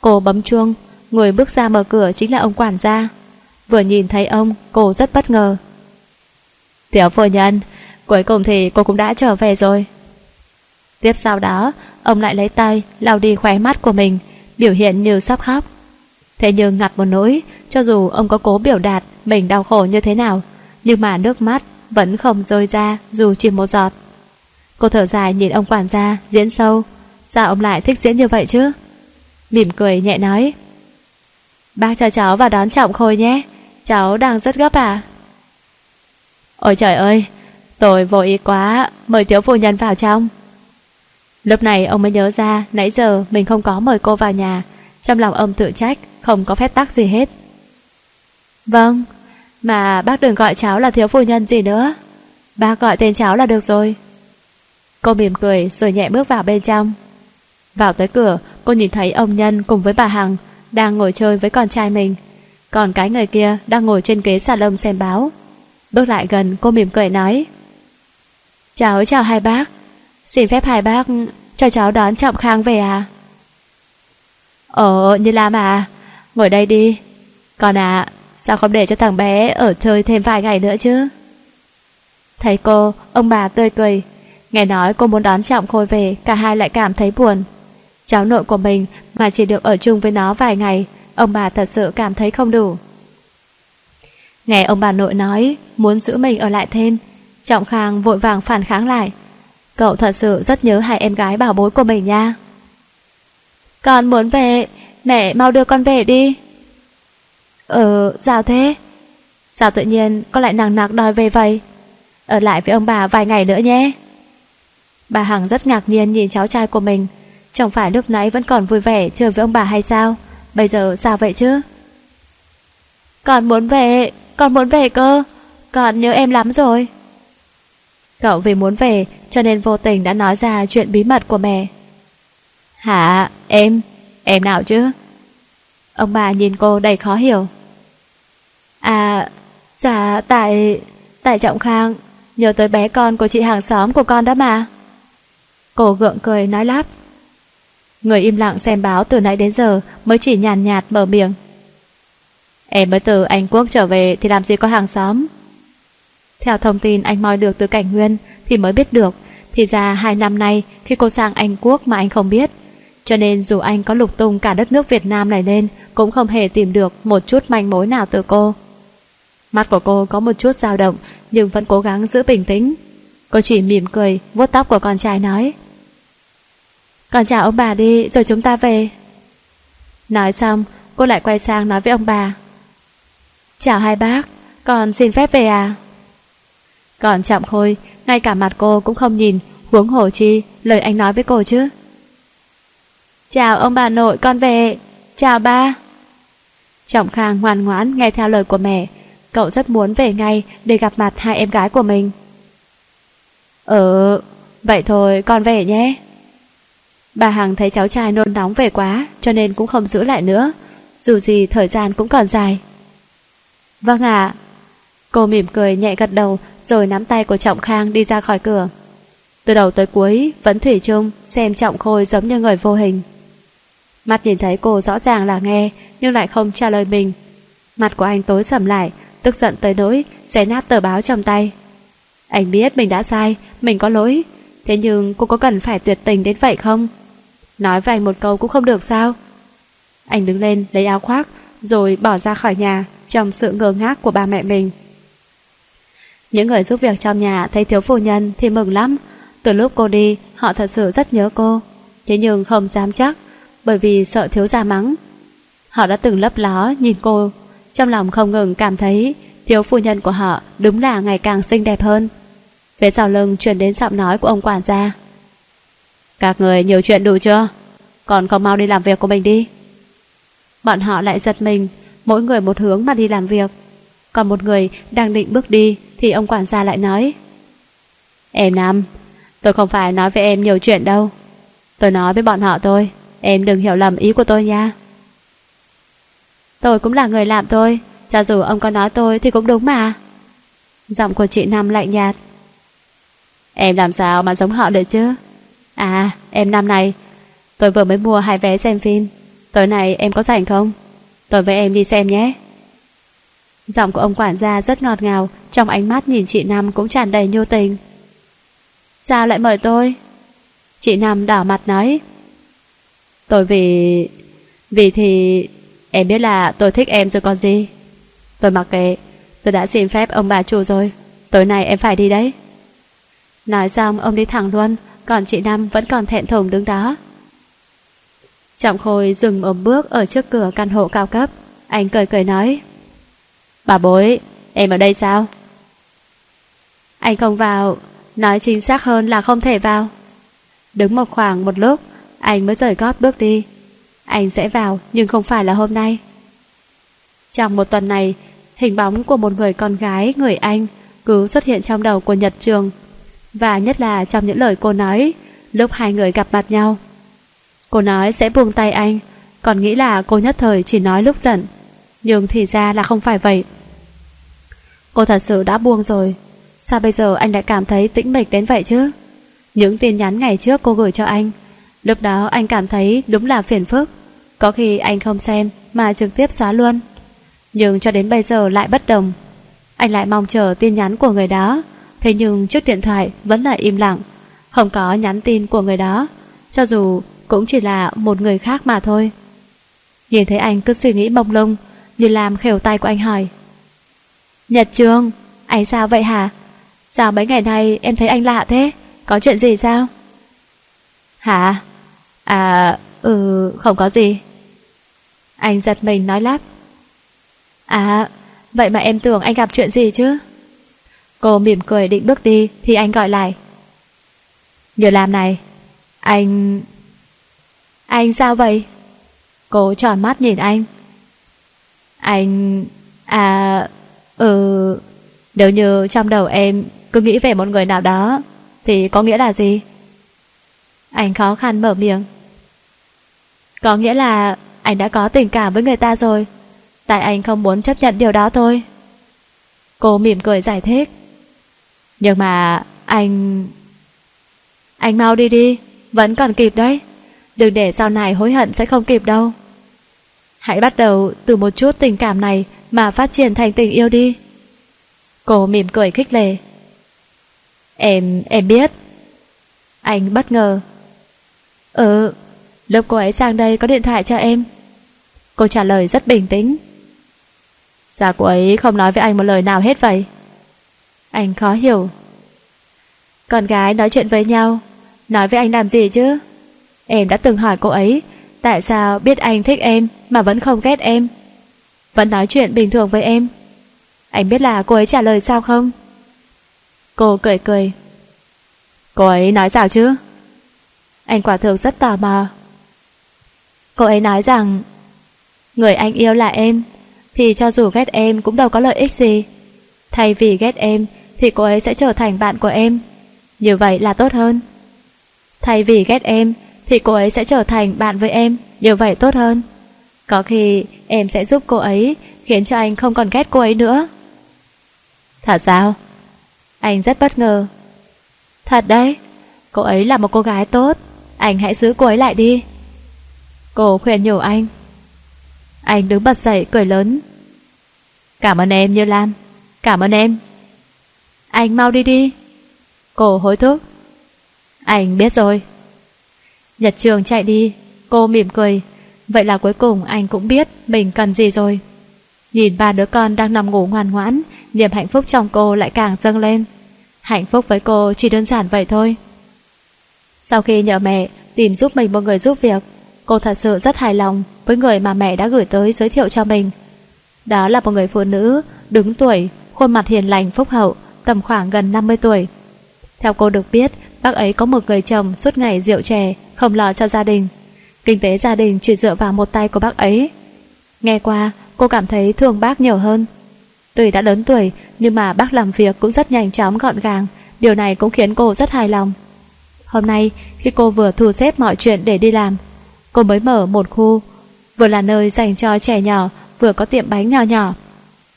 S1: Cô bấm chuông, người bước ra mở cửa chính là ông quản gia. Vừa nhìn thấy ông, cô rất bất ngờ. Tiểu phu nhân, cuối cùng thì cô cũng đã trở về rồi. Tiếp sau đó, ông lại lấy tay lau đi khóe mắt của mình, biểu hiện như sắp khóc. Thế nhưng ngặt một nỗi, cho dù ông có cố biểu đạt mình đau khổ như thế nào, nhưng mà nước mắt vẫn không rơi ra dù chỉ một giọt. Cô thở dài nhìn ông quản gia diễn sâu, sao ông lại thích diễn như vậy chứ? Mỉm cười nhẹ nói. Bác cho cháu vào đón Trọng Khôi nhé, cháu đang rất gấp à? Ôi trời ơi, tôi vội ý quá, mời thiếu phu nhân vào trong. Lúc này ông mới nhớ ra nãy giờ mình không có mời cô vào nhà, trong lòng ông tự trách, không có phép tắc gì hết. Vâng, mà bác đừng gọi cháu là thiếu phu nhân gì nữa. Bác gọi tên cháu là được rồi. Cô mỉm cười rồi nhẹ bước vào bên trong. Vào tới cửa, cô nhìn thấy ông Nhân cùng với bà Hằng đang ngồi chơi với con trai mình. Còn cái người kia đang ngồi trên ghế salon xem báo. Bước lại gần, cô mỉm cười nói. Cháu chào hai bác. Xin phép hai bác cho cháu đón Trọng Khang về à? Ồ, như Lam à, ngồi đây đi. Còn à, sao không để cho thằng bé ở chơi thêm vài ngày nữa chứ? Thấy cô, ông bà tươi cười. Nghe nói cô muốn đón Trọng Khôi về, cả hai lại cảm thấy buồn. Cháu nội của mình mà chỉ được ở chung với nó vài ngày, ông bà thật sự cảm thấy không đủ. Nghe ông bà nội nói muốn giữ mình ở lại thêm, Trọng Khang vội vàng phản kháng lại. Cậu thật sự rất nhớ hai em gái bảo bối của mình nha. Con muốn về, mẹ mau đưa con về đi. Ờ, sao thế? Sao tự nhiên con lại nặng nặc đòi về vậy? Ở lại với ông bà vài ngày nữa nhé. Bà Hằng rất ngạc nhiên nhìn cháu trai của mình. Chẳng phải lúc nãy vẫn còn vui vẻ chơi với ông bà hay sao? Bây giờ sao vậy chứ? Con muốn về, con muốn về cơ. Con nhớ em lắm rồi. Cậu vì muốn về cho nên vô tình đã nói ra chuyện bí mật của mẹ. Hả? Em? Em nào chứ? Ông bà nhìn cô đầy khó hiểu. À, dạ tại... tại Trọng Khang nhớ tới bé con của chị hàng xóm của con đó mà. Cô gượng cười nói lắp. Người im lặng xem báo từ nãy đến giờ mới chỉ nhàn nhạt mở miệng. Em mới từ Anh Quốc trở về thì làm gì có hàng xóm. Theo thông tin anh moi được từ cảnh nguyên thì mới biết được thì ra hai năm nay khi cô sang Anh Quốc mà anh không biết. Cho nên dù anh có lục tung cả đất nước Việt Nam này lên cũng không hề tìm được một chút manh mối nào từ cô. Mắt của cô có một chút dao động nhưng vẫn cố gắng giữ bình tĩnh. Cô chỉ mỉm cười, vuốt tóc của con trai nói. Con chào ông bà đi rồi chúng ta về. Nói xong, cô lại quay sang nói với ông bà. Chào hai bác, con xin phép về à? Còn Trọng Khôi, ngay cả mặt cô cũng không nhìn, huống hồ chi, lời anh nói với cô chứ. Chào ông bà nội, con về. Chào ba. Trọng Khang ngoan ngoãn nghe theo lời của mẹ, cậu rất muốn về ngay để gặp mặt hai em gái của mình. Ừ, vậy thôi con về nhé. Bà Hằng thấy cháu trai nôn nóng về quá cho nên cũng không giữ lại nữa, dù gì thời gian cũng còn dài. Vâng ạ. Cô mỉm cười nhẹ gật đầu rồi nắm tay của Trọng Khang đi ra khỏi cửa. Từ đầu tới cuối vẫn thủy chung xem Trọng Khôi giống như người vô hình. Mặt nhìn thấy cô rõ ràng là nghe nhưng lại không trả lời mình. Mặt của anh tối sầm lại, tức giận tới nỗi xé nát tờ báo trong tay. Anh biết mình đã sai, mình có lỗi, thế nhưng cô có cần phải tuyệt tình đến vậy không? Nói vài một câu cũng không được sao? Anh đứng lên lấy áo khoác rồi bỏ ra khỏi nhà trong sự ngơ ngác của ba mẹ mình. Những người giúp việc trong nhà thấy thiếu phu nhân thì mừng lắm. Từ lúc cô đi, họ thật sự rất nhớ cô. Thế nhưng không dám chắc, bởi vì sợ thiếu gia mắng. Họ đã từng lấp ló nhìn cô, trong lòng không ngừng cảm thấy thiếu phu nhân của họ đúng là ngày càng xinh đẹp hơn. Phía sau lưng truyền đến giọng nói của ông quản gia. Các người nhiều chuyện đủ chưa? Còn không mau đi làm việc của mình đi. Bọn họ lại giật mình, mỗi người một hướng mà đi làm việc. Còn một người đang định bước đi thì ông quản gia lại nói Em Nam, tôi không phải nói với em nhiều chuyện đâu. Tôi nói với bọn họ thôi, em đừng hiểu lầm ý của tôi nha. Tôi cũng là người làm thôi, cho dù ông có nói tôi thì cũng đúng mà. Giọng của chị Nam lạnh nhạt. Em làm sao mà giống họ được chứ? À, em năm này, tôi vừa mới mua hai vé xem phim. Tối nay em có rảnh không? Tôi với em đi xem nhé. Giọng của ông quản gia rất ngọt ngào, trong ánh mắt nhìn chị Năm cũng tràn đầy nhu tình. Sao lại mời tôi? Chị Năm đỏ mặt nói. Tôi vì... Vì thì... Em biết là tôi thích em rồi còn gì. Tôi mặc kệ, tôi đã xin phép ông bà chủ rồi. Tối nay em phải đi đấy. Nói xong ông đi thẳng luôn, còn chị Năm vẫn còn thẹn thùng đứng đó. Trọng Khôi dừng ôm bước ở trước cửa căn hộ cao cấp. Anh cười cười nói. Bà bối, em ở đây sao? Anh không vào, nói chính xác hơn là không thể vào. Đứng một khoảng một lúc, anh mới rời gót bước đi. Anh sẽ vào nhưng không phải là hôm nay. Trong một tuần này, hình bóng của một người con gái, người Anh cứ xuất hiện trong đầu của Nhật Trường. Và nhất là trong những lời cô nói lúc hai người gặp mặt nhau. Cô nói sẽ buông tay anh, còn nghĩ là cô nhất thời chỉ nói lúc giận. Nhưng thì ra là không phải vậy. Cô thật sự đã buông rồi. Sao bây giờ anh lại cảm thấy tĩnh mịch đến vậy chứ? Những tin nhắn ngày trước cô gửi cho anh, lúc đó anh cảm thấy đúng là phiền phức. Có khi anh không xem mà trực tiếp xóa luôn. Nhưng cho đến bây giờ lại bất đồng. Anh lại mong chờ tin nhắn của người đó, thế nhưng chiếc điện thoại vẫn là im lặng, không có nhắn tin của người đó, cho dù cũng chỉ là một người khác mà thôi. Nhìn thấy anh cứ suy nghĩ mông lung, như làm khều tay của anh hỏi. Nhật Trường, anh sao vậy hả? Sao mấy ngày nay em thấy anh lạ thế? Có chuyện gì sao? Hả? À, ừ, không có gì. Anh giật mình nói lắp. À, vậy mà em tưởng anh gặp chuyện gì chứ? Cô mỉm cười định bước đi thì anh gọi lại. Nhờ làm này, anh... Anh sao vậy? Cô tròn mắt nhìn anh. Anh... À... Ừ... Nếu như trong đầu em cứ nghĩ về một người nào đó thì có nghĩa là gì? Anh khó khăn mở miệng. Có nghĩa là anh đã có tình cảm với người ta rồi. Tại anh không muốn chấp nhận điều đó thôi. Cô mỉm cười giải thích. Nhưng mà anh... Anh mau đi đi, vẫn còn kịp đấy. Đừng để sau này hối hận sẽ không kịp đâu. Hãy bắt đầu từ một chút tình cảm này mà phát triển thành tình yêu đi. Cô mỉm cười khích lệ. Em, em biết. Anh bất ngờ. Ừ, lúc cô ấy sang đây có điện thoại cho em. Cô trả lời rất bình tĩnh. Sao cô ấy không nói với anh một lời nào hết vậy? Anh khó hiểu. Con gái nói chuyện với nhau, nói với anh làm gì chứ? Em đã từng hỏi cô ấy, tại sao biết anh thích em mà vẫn không ghét em? Vẫn nói chuyện bình thường với em. Anh biết là cô ấy trả lời sao không? Cô cười cười. Cô ấy nói sao chứ? Anh quả thực rất tò mò. Cô ấy nói rằng Người anh yêu là em Thì cho dù ghét em cũng đâu có lợi ích gì Thay vì ghét em thì cô ấy sẽ trở thành bạn của em. Như vậy là tốt hơn. Thay vì ghét em, Thì cô ấy sẽ trở thành bạn với em. Như vậy tốt hơn. Có khi em sẽ giúp cô ấy, Khiến cho anh không còn ghét cô ấy nữa. Thật sao? Anh rất bất ngờ. Thật đấy. Cô ấy là một cô gái tốt. Anh hãy giữ cô ấy lại đi. Cô khuyên nhủ anh. Anh đứng bật dậy, cười lớn. Cảm ơn em, Như Lam. Cảm ơn em. Anh mau đi đi. Cô hối thúc. Anh biết rồi. Nhật trường chạy đi. Cô mỉm cười. Vậy là cuối cùng anh cũng biết mình cần gì rồi. Nhìn ba đứa con đang nằm ngủ ngoan ngoãn Niềm hạnh phúc trong cô lại càng dâng lên. Hạnh phúc với cô chỉ đơn giản vậy thôi. Sau khi nhờ mẹ Tìm giúp mình một người giúp việc Cô thật sự rất hài lòng Với người mà mẹ đã gửi tới giới thiệu cho mình. Đó là một người phụ nữ Đứng tuổi, khuôn mặt hiền lành phúc hậu Tầm khoảng gần 50 tuổi Theo cô được biết Bác ấy có một người chồng suốt ngày rượu chè Không lo cho gia đình Kinh tế gia đình chỉ dựa vào một tay của bác ấy Nghe qua cô cảm thấy thương bác nhiều hơn Tuy đã lớn tuổi nhưng mà bác làm việc cũng rất nhanh chóng gọn gàng, điều này cũng khiến cô rất hài lòng. Hôm nay, khi cô vừa thu xếp mọi chuyện để đi làm, cô mới mở một khu, vừa là nơi dành cho trẻ nhỏ, vừa có tiệm bánh nhỏ nhỏ.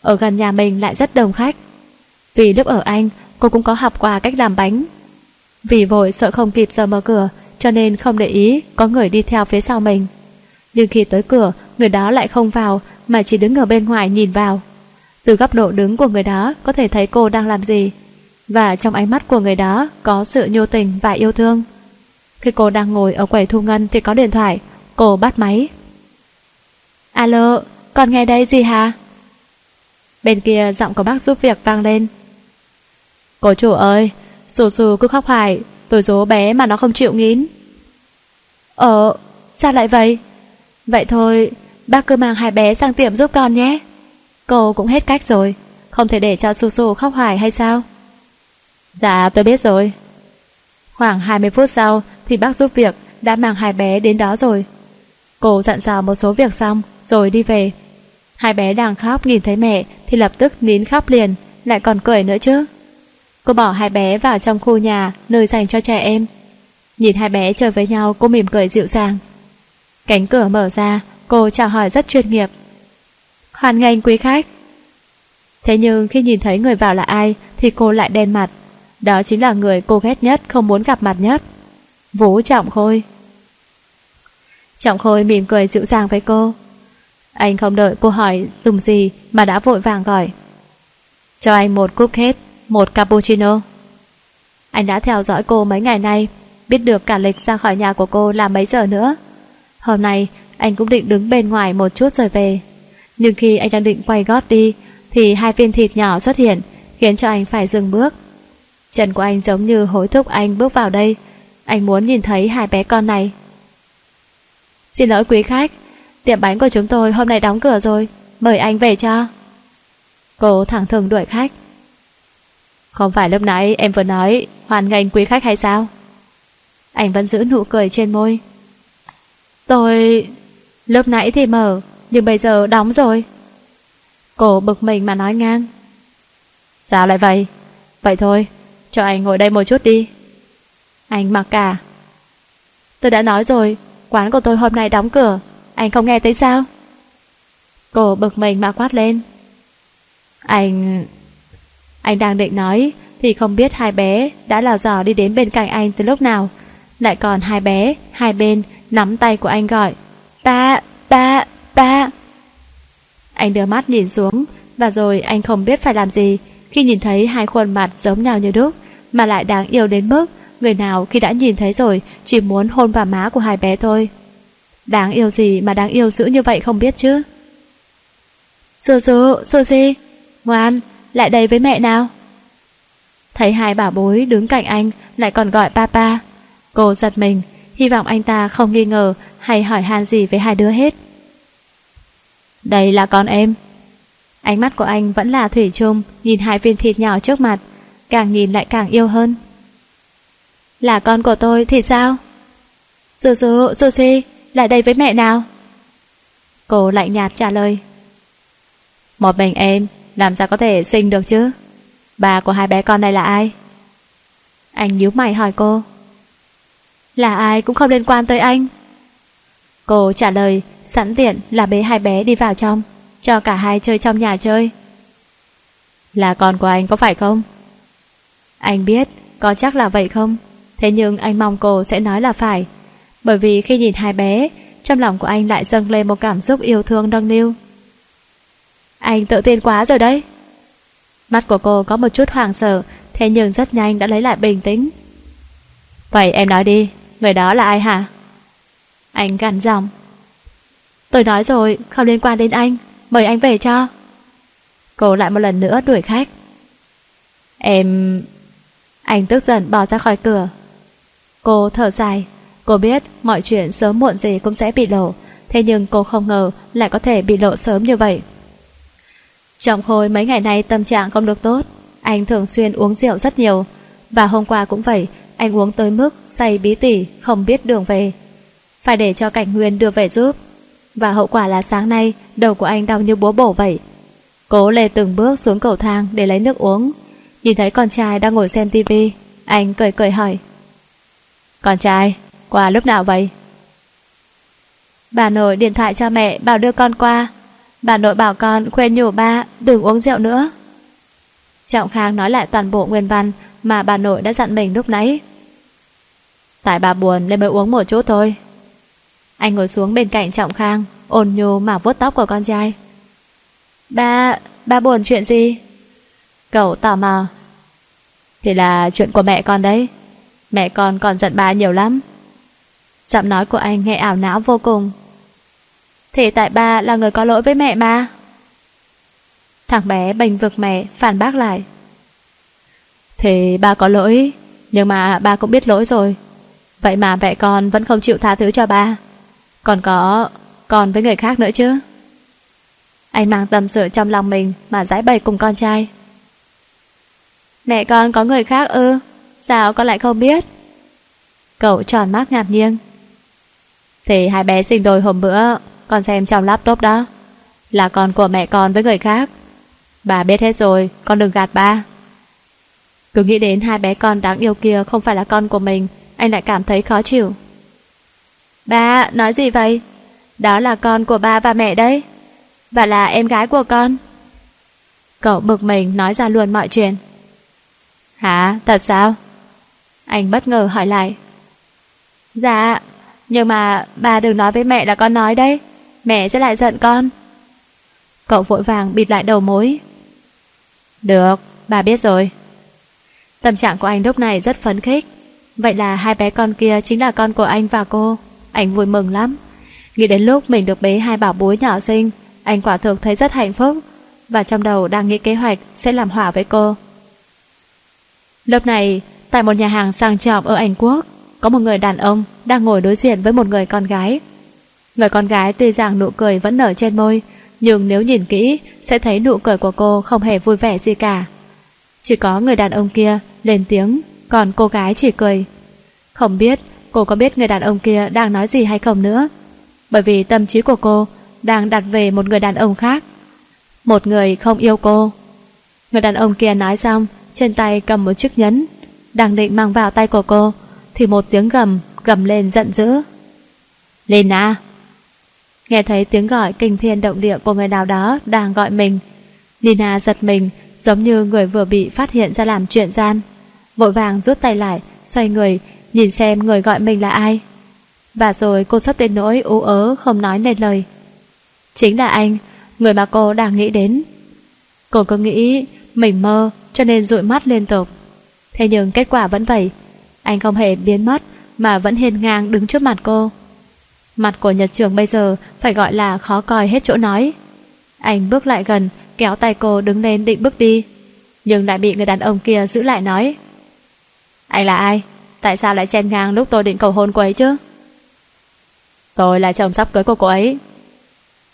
S1: Ở gần nhà mình lại rất đông khách. Vì lúc ở Anh, cô cũng có học qua cách làm bánh. Vì vội sợ không kịp giờ mở cửa, cho nên không để ý có người đi theo phía sau mình. Nhưng khi tới cửa, người đó lại không vào mà chỉ đứng ở bên ngoài nhìn vào. Từ góc độ đứng của người đó có thể thấy cô đang làm gì Và trong ánh mắt của người đó có sự nhô tình và yêu thương Khi cô đang ngồi ở quầy thu ngân thì có điện thoại Cô bắt máy Alo, con nghe đây gì hả? Bên kia giọng của bác giúp việc vang lên Cô chủ ơi, Sù sù cứ khóc hoài Tôi dố bé mà nó không chịu nghín. Ờ, sao lại vậy? Vậy thôi, bác cứ mang hai bé sang tiệm giúp con nhé. Cô cũng hết cách rồi Không thể để cho Su Su khóc hoài hay sao? Dạ tôi biết rồi. Khoảng 20 phút sau Thì bác giúp việc đã mang hai bé đến đó rồi. Cô dặn dò một số việc xong Rồi đi về. Hai bé đang khóc nhìn thấy mẹ Thì lập tức nín khóc liền Lại còn cười nữa chứ. Cô bỏ hai bé vào trong khu nhà Nơi dành cho trẻ em Nhìn hai bé chơi với nhau cô mỉm cười dịu dàng Cánh cửa mở ra Cô chào hỏi rất chuyên nghiệp Hoan nghênh quý khách. Thế nhưng khi nhìn thấy người vào là ai thì cô lại đen mặt. Đó chính là người cô ghét nhất, không muốn gặp mặt nhất. Vũ Trọng Khôi. Trọng Khôi mỉm cười dịu dàng với cô. Anh không đợi cô hỏi dùng gì mà đã vội vàng gọi. Cho anh một cúp hết, một cappuccino. Anh đã theo dõi cô mấy ngày nay, biết được cả lịch ra khỏi nhà của cô là mấy giờ nữa. Hôm nay, anh cũng định đứng bên ngoài một chút rồi về. Nhưng khi anh đang định quay gót đi Thì hai viên thịt nhỏ xuất hiện Khiến cho anh phải dừng bước Chân của anh giống như hối thúc anh bước vào đây Anh muốn nhìn thấy hai bé con này Xin lỗi quý khách Tiệm bánh của chúng tôi hôm nay đóng cửa rồi Mời anh về cho Cô thẳng thừng đuổi khách không phải lúc nãy em vừa nói Hoàn nghênh quý khách hay sao Anh vẫn giữ nụ cười trên môi Tôi... Lúc nãy thì mở nhưng bây giờ đóng rồi. Cô bực mình mà nói ngang. Sao lại vậy? Vậy thôi, cho anh ngồi đây một chút đi. Anh mặc cả. Tôi đã nói rồi, quán của tôi hôm nay đóng cửa. anh không nghe thấy sao? Cô bực mình mà quát lên. Anh... Anh đang định nói thì không biết hai bé đã lào dò đi đến bên cạnh anh từ lúc nào. Lại còn hai bé, hai bên nắm tay của anh gọi. Ba, ba, ba. Anh đưa mắt nhìn xuống và rồi anh không biết phải làm gì khi nhìn thấy hai khuôn mặt giống nhau như đúc mà lại đáng yêu đến mức người nào khi đã nhìn thấy rồi chỉ muốn hôn vào má của hai bé thôi. Đáng yêu gì mà đáng yêu dữ như vậy không biết chứ. Sư sư, sư si, ngoan, lại đây với mẹ nào. Thấy hai bảo bối đứng cạnh anh lại còn gọi papa. Cô giật mình, hy vọng anh ta không nghi ngờ hay hỏi han gì với hai đứa hết. Đây là con em. Ánh mắt của anh vẫn là thủy chung nhìn hai viên thịt nhỏ trước mặt, càng nhìn lại càng yêu hơn. Là con của tôi thì sao? Sư sư, sư si, lại đây với mẹ nào. Cô lạnh nhạt trả lời. Một mình em, làm sao có thể sinh được chứ? Bà của hai bé con này là ai? Anh nhíu mày hỏi cô. Là ai cũng không liên quan tới anh. Cô trả lời sẵn tiện là bế hai bé đi vào trong, cho cả hai chơi trong nhà chơi. Là con của anh có phải không? Anh biết, có chắc là vậy không? Thế nhưng anh mong cô sẽ nói là phải, bởi vì khi nhìn hai bé, trong lòng của anh lại dâng lên một cảm xúc yêu thương nâng niu. Anh tự tin quá rồi đấy. Mắt của cô có một chút hoàng sợ, thế nhưng rất nhanh đã lấy lại bình tĩnh. Vậy em nói đi, người đó là ai hả? Anh gằn giọng. Tôi nói rồi, không liên quan đến anh, mời anh về cho. Cô lại một lần nữa đuổi khách. Em... Anh tức giận bỏ ra khỏi cửa. Cô thở dài. Cô biết mọi chuyện sớm muộn gì cũng sẽ bị lộ, thế nhưng cô không ngờ lại có thể bị lộ sớm như vậy. Trọng Khôi mấy ngày nay tâm trạng không được tốt, anh thường xuyên uống rượu rất nhiều, và hôm qua cũng vậy, anh uống tới mức say bí tỉ, không biết đường về. Phải để cho Cảnh Nguyên đưa về giúp. Và hậu quả là sáng nay, đầu của anh đau như búa bổ vậy. Cố lê từng bước xuống cầu thang để lấy nước uống. Nhìn thấy con trai đang ngồi xem tivi, anh cười cười hỏi. Con trai, qua lúc nào vậy? Bà nội điện thoại cho mẹ bảo đưa con qua. Bà nội bảo con khuyên nhủ ba đừng uống rượu nữa. Trọng Khang nói lại toàn bộ nguyên văn mà bà nội đã dặn mình lúc nãy. Tại bà buồn nên mới uống một chút thôi. Anh ngồi xuống bên cạnh Trọng Khang, ôn nhu mà vuốt tóc của con trai. Ba, ba buồn chuyện gì? Cậu tò mò. Thì là chuyện của mẹ con đấy. Mẹ con còn giận ba nhiều lắm. Giọng nói của anh nghe ảo não vô cùng thế tại ba là người có lỗi với mẹ mà. Thằng bé bênh vực mẹ, phản bác lại. thế ba có lỗi, nhưng mà ba cũng biết lỗi rồi. Vậy mà mẹ con vẫn không chịu tha thứ cho ba. Còn có con với người khác nữa chứ. Anh mang tâm sự trong lòng mình mà giải bày cùng con trai. Mẹ con có người khác ư? Sao con lại không biết? Cậu tròn mắt ngạc nhiên. Thì hai bé sinh đôi hôm bữa con xem trong laptop đó. Là con của mẹ con với người khác. Bà biết hết rồi, con đừng gạt ba. Cứ nghĩ đến hai bé con đáng yêu kia không phải là con của mình, anh lại cảm thấy khó chịu. Ba, nói gì vậy? Đó là con của ba và mẹ đấy. Và là em gái của con. Cậu bực mình nói ra luôn mọi chuyện. Hả? Thật sao? Anh bất ngờ hỏi lại. Dạ, nhưng mà bà đừng nói với mẹ là con nói đấy. Mẹ sẽ lại giận con. Cậu vội vàng bịt lại đầu mối. Được, bà biết rồi. Tâm trạng của anh lúc này rất phấn khích. Vậy là hai bé con kia chính là con của anh và cô. Anh vui mừng lắm. Nghĩ đến lúc mình được bế hai bảo bối nhỏ xinh, anh quả thực thấy rất hạnh phúc và trong đầu đang nghĩ kế hoạch sẽ làm hỏa với cô. Lúc này, tại một nhà hàng sang trọng ở Anh Quốc, có một người đàn ông đang ngồi đối diện với một người con gái. Người con gái tuy rằng nụ cười vẫn nở trên môi, nhưng nếu nhìn kỹ sẽ thấy nụ cười của cô không hề vui vẻ gì cả. Chỉ có người đàn ông kia lên tiếng, còn cô gái chỉ cười. Không biết cô có biết người đàn ông kia đang nói gì hay không nữa. Bởi vì tâm trí của cô đang đặt về một người đàn ông khác. Một người không yêu cô. Người đàn ông kia nói xong, trên tay cầm một chiếc nhẫn, đang định mang vào tay của cô, thì một tiếng gầm, gầm lên giận dữ. lena à! Nghe thấy tiếng gọi kinh thiên động địa của người nào đó đang gọi mình. Nina giật mình, giống như người vừa bị phát hiện ra làm chuyện gian. Vội vàng rút tay lại, xoay người, nhìn xem người gọi mình là ai. Và rồi cô sắp đến nỗi ú ớ không nói nên lời. Chính là anh, người mà cô đang nghĩ đến. Cô cứ nghĩ mình mơ cho nên dụi mắt liên tục. Thế nhưng kết quả vẫn vậy. Anh không hề biến mất mà vẫn hiền ngang đứng trước mặt cô. Mặt của Nhật Trường bây giờ phải gọi là khó coi hết chỗ nói. Anh bước lại gần, kéo tay cô đứng lên định bước đi. Nhưng lại bị người đàn ông kia giữ lại nói. Anh là ai? Tại sao lại chen ngang lúc tôi định cầu hôn cô ấy chứ? Tôi là chồng sắp cưới của cô ấy.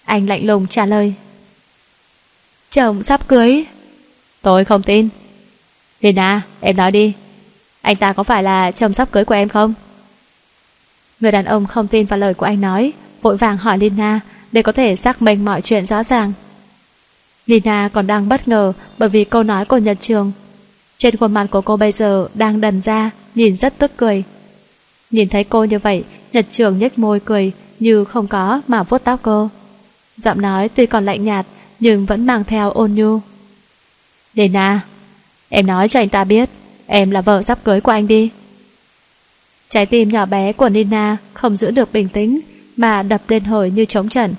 S1: Anh lạnh lùng trả lời. Chồng sắp cưới? Tôi không tin. Lina, em nói đi. Anh ta có phải là chồng sắp cưới của em không? Người đàn ông không tin vào lời của anh nói, vội vàng hỏi Lina để có thể xác minh mọi chuyện rõ ràng. Lina còn đang bất ngờ bởi vì câu nói của Nhật Trường. Trên khuôn mặt của cô bây giờ đang đần ra, nhìn rất tức cười. Nhìn thấy cô như vậy, Nhật Trường nhếch môi cười như không có mà vuốt tóc cô. Giọng nói tuy còn lạnh nhạt nhưng vẫn mang theo ôn nhu. Lina, em nói cho anh ta biết em là vợ sắp cưới của anh đi. Trái tim nhỏ bé của Nina không giữ được bình tĩnh mà đập lên hồi như trống trận.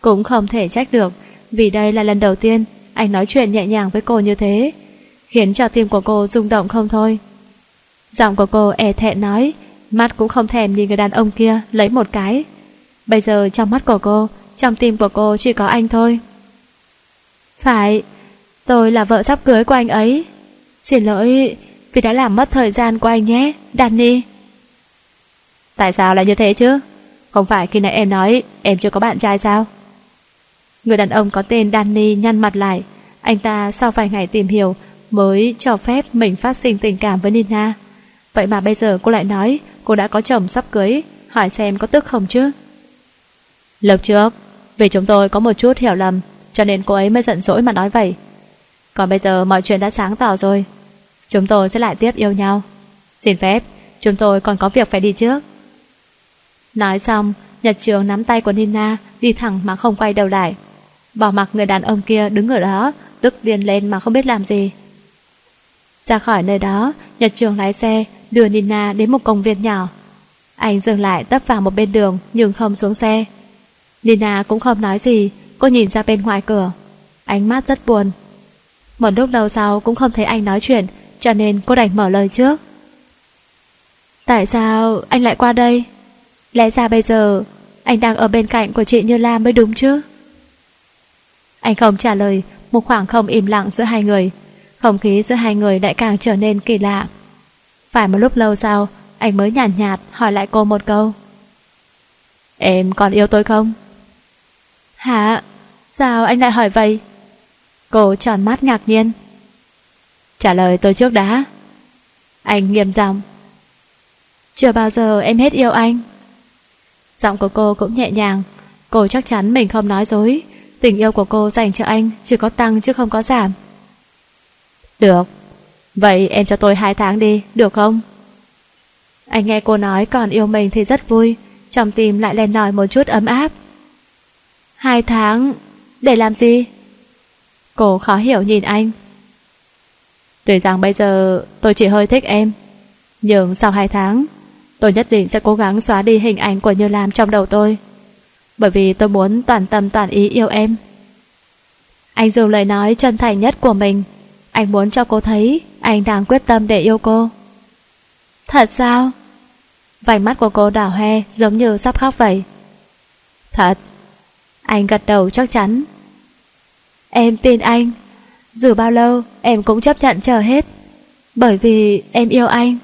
S1: Cũng không thể trách được vì đây là lần đầu tiên anh nói chuyện nhẹ nhàng với cô như thế khiến cho tim của cô rung động không thôi. Giọng của cô e thẹn nói mắt cũng không thèm nhìn người đàn ông kia lấy một cái. Bây giờ trong mắt của cô trong tim của cô chỉ có anh thôi. Phải, tôi là vợ sắp cưới của anh ấy. Xin lỗi vì đã làm mất thời gian của anh nhé, Danny. Tại sao lại như thế chứ? Không phải khi nãy em nói em chưa có bạn trai sao? Người đàn ông có tên Danny nhăn mặt lại. Anh ta sau vài ngày tìm hiểu mới cho phép mình phát sinh tình cảm với Nina. Vậy mà bây giờ cô lại nói cô đã có chồng sắp cưới, hỏi xem có tức không chứ? Lúc trước, vì chúng tôi có một chút hiểu lầm, cho nên cô ấy mới giận dỗi mà nói vậy. Còn bây giờ mọi chuyện đã sáng tỏ rồi. Chúng tôi sẽ lại tiếp yêu nhau. Xin phép, chúng tôi còn có việc phải đi trước. Nói xong, Nhật Trường nắm tay của Nina đi thẳng mà không quay đầu lại. Bỏ mặc người đàn ông kia đứng ở đó, tức điên lên mà không biết làm gì. Ra khỏi nơi đó, Nhật Trường lái xe đưa Nina đến một công viên nhỏ. Anh dừng lại tấp vào một bên đường nhưng không xuống xe. Nina cũng không nói gì, cô nhìn ra bên ngoài cửa. Ánh mắt rất buồn. Một lúc lâu sau cũng không thấy anh nói chuyện, cho nên cô đành mở lời trước. Tại sao anh lại qua đây? Lẽ ra bây giờ anh đang ở bên cạnh của chị Như Lam mới đúng chứ? Anh không trả lời, một khoảng không im lặng giữa hai người. Không khí giữa hai người lại càng trở nên kỳ lạ. Phải một lúc lâu sau, anh mới nhàn nhạt, nhạt hỏi lại cô một câu. Em còn yêu tôi không? Hả? Sao anh lại hỏi vậy? Cô tròn mắt ngạc nhiên. Trả lời tôi trước đã. Anh nghiêm giọng. Chưa bao giờ em hết yêu anh. Giọng của cô cũng nhẹ nhàng. Cô chắc chắn mình không nói dối. Tình yêu của cô dành cho anh chỉ có tăng chứ không có giảm. Được. Vậy em cho tôi hai tháng đi, được không? Anh nghe cô nói còn yêu mình thì rất vui. Trong tim lại lên nổi một chút ấm áp. Hai tháng... Để làm gì? Cô khó hiểu nhìn anh. Tuy rằng bây giờ tôi chỉ hơi thích em. Nhưng sau hai tháng, tôi nhất định sẽ cố gắng xóa đi hình ảnh của Như Lam trong đầu tôi. Bởi vì tôi muốn toàn tâm toàn ý yêu em. Anh dùng lời nói chân thành nhất của mình. Anh muốn cho cô thấy anh đang quyết tâm để yêu cô. Thật sao? Vành mắt của cô đảo hoe giống như sắp khóc vậy. Thật. Anh gật đầu chắc chắn. Em tin anh. Dù bao lâu, em cũng chấp nhận chờ hết. Bởi vì em yêu anh.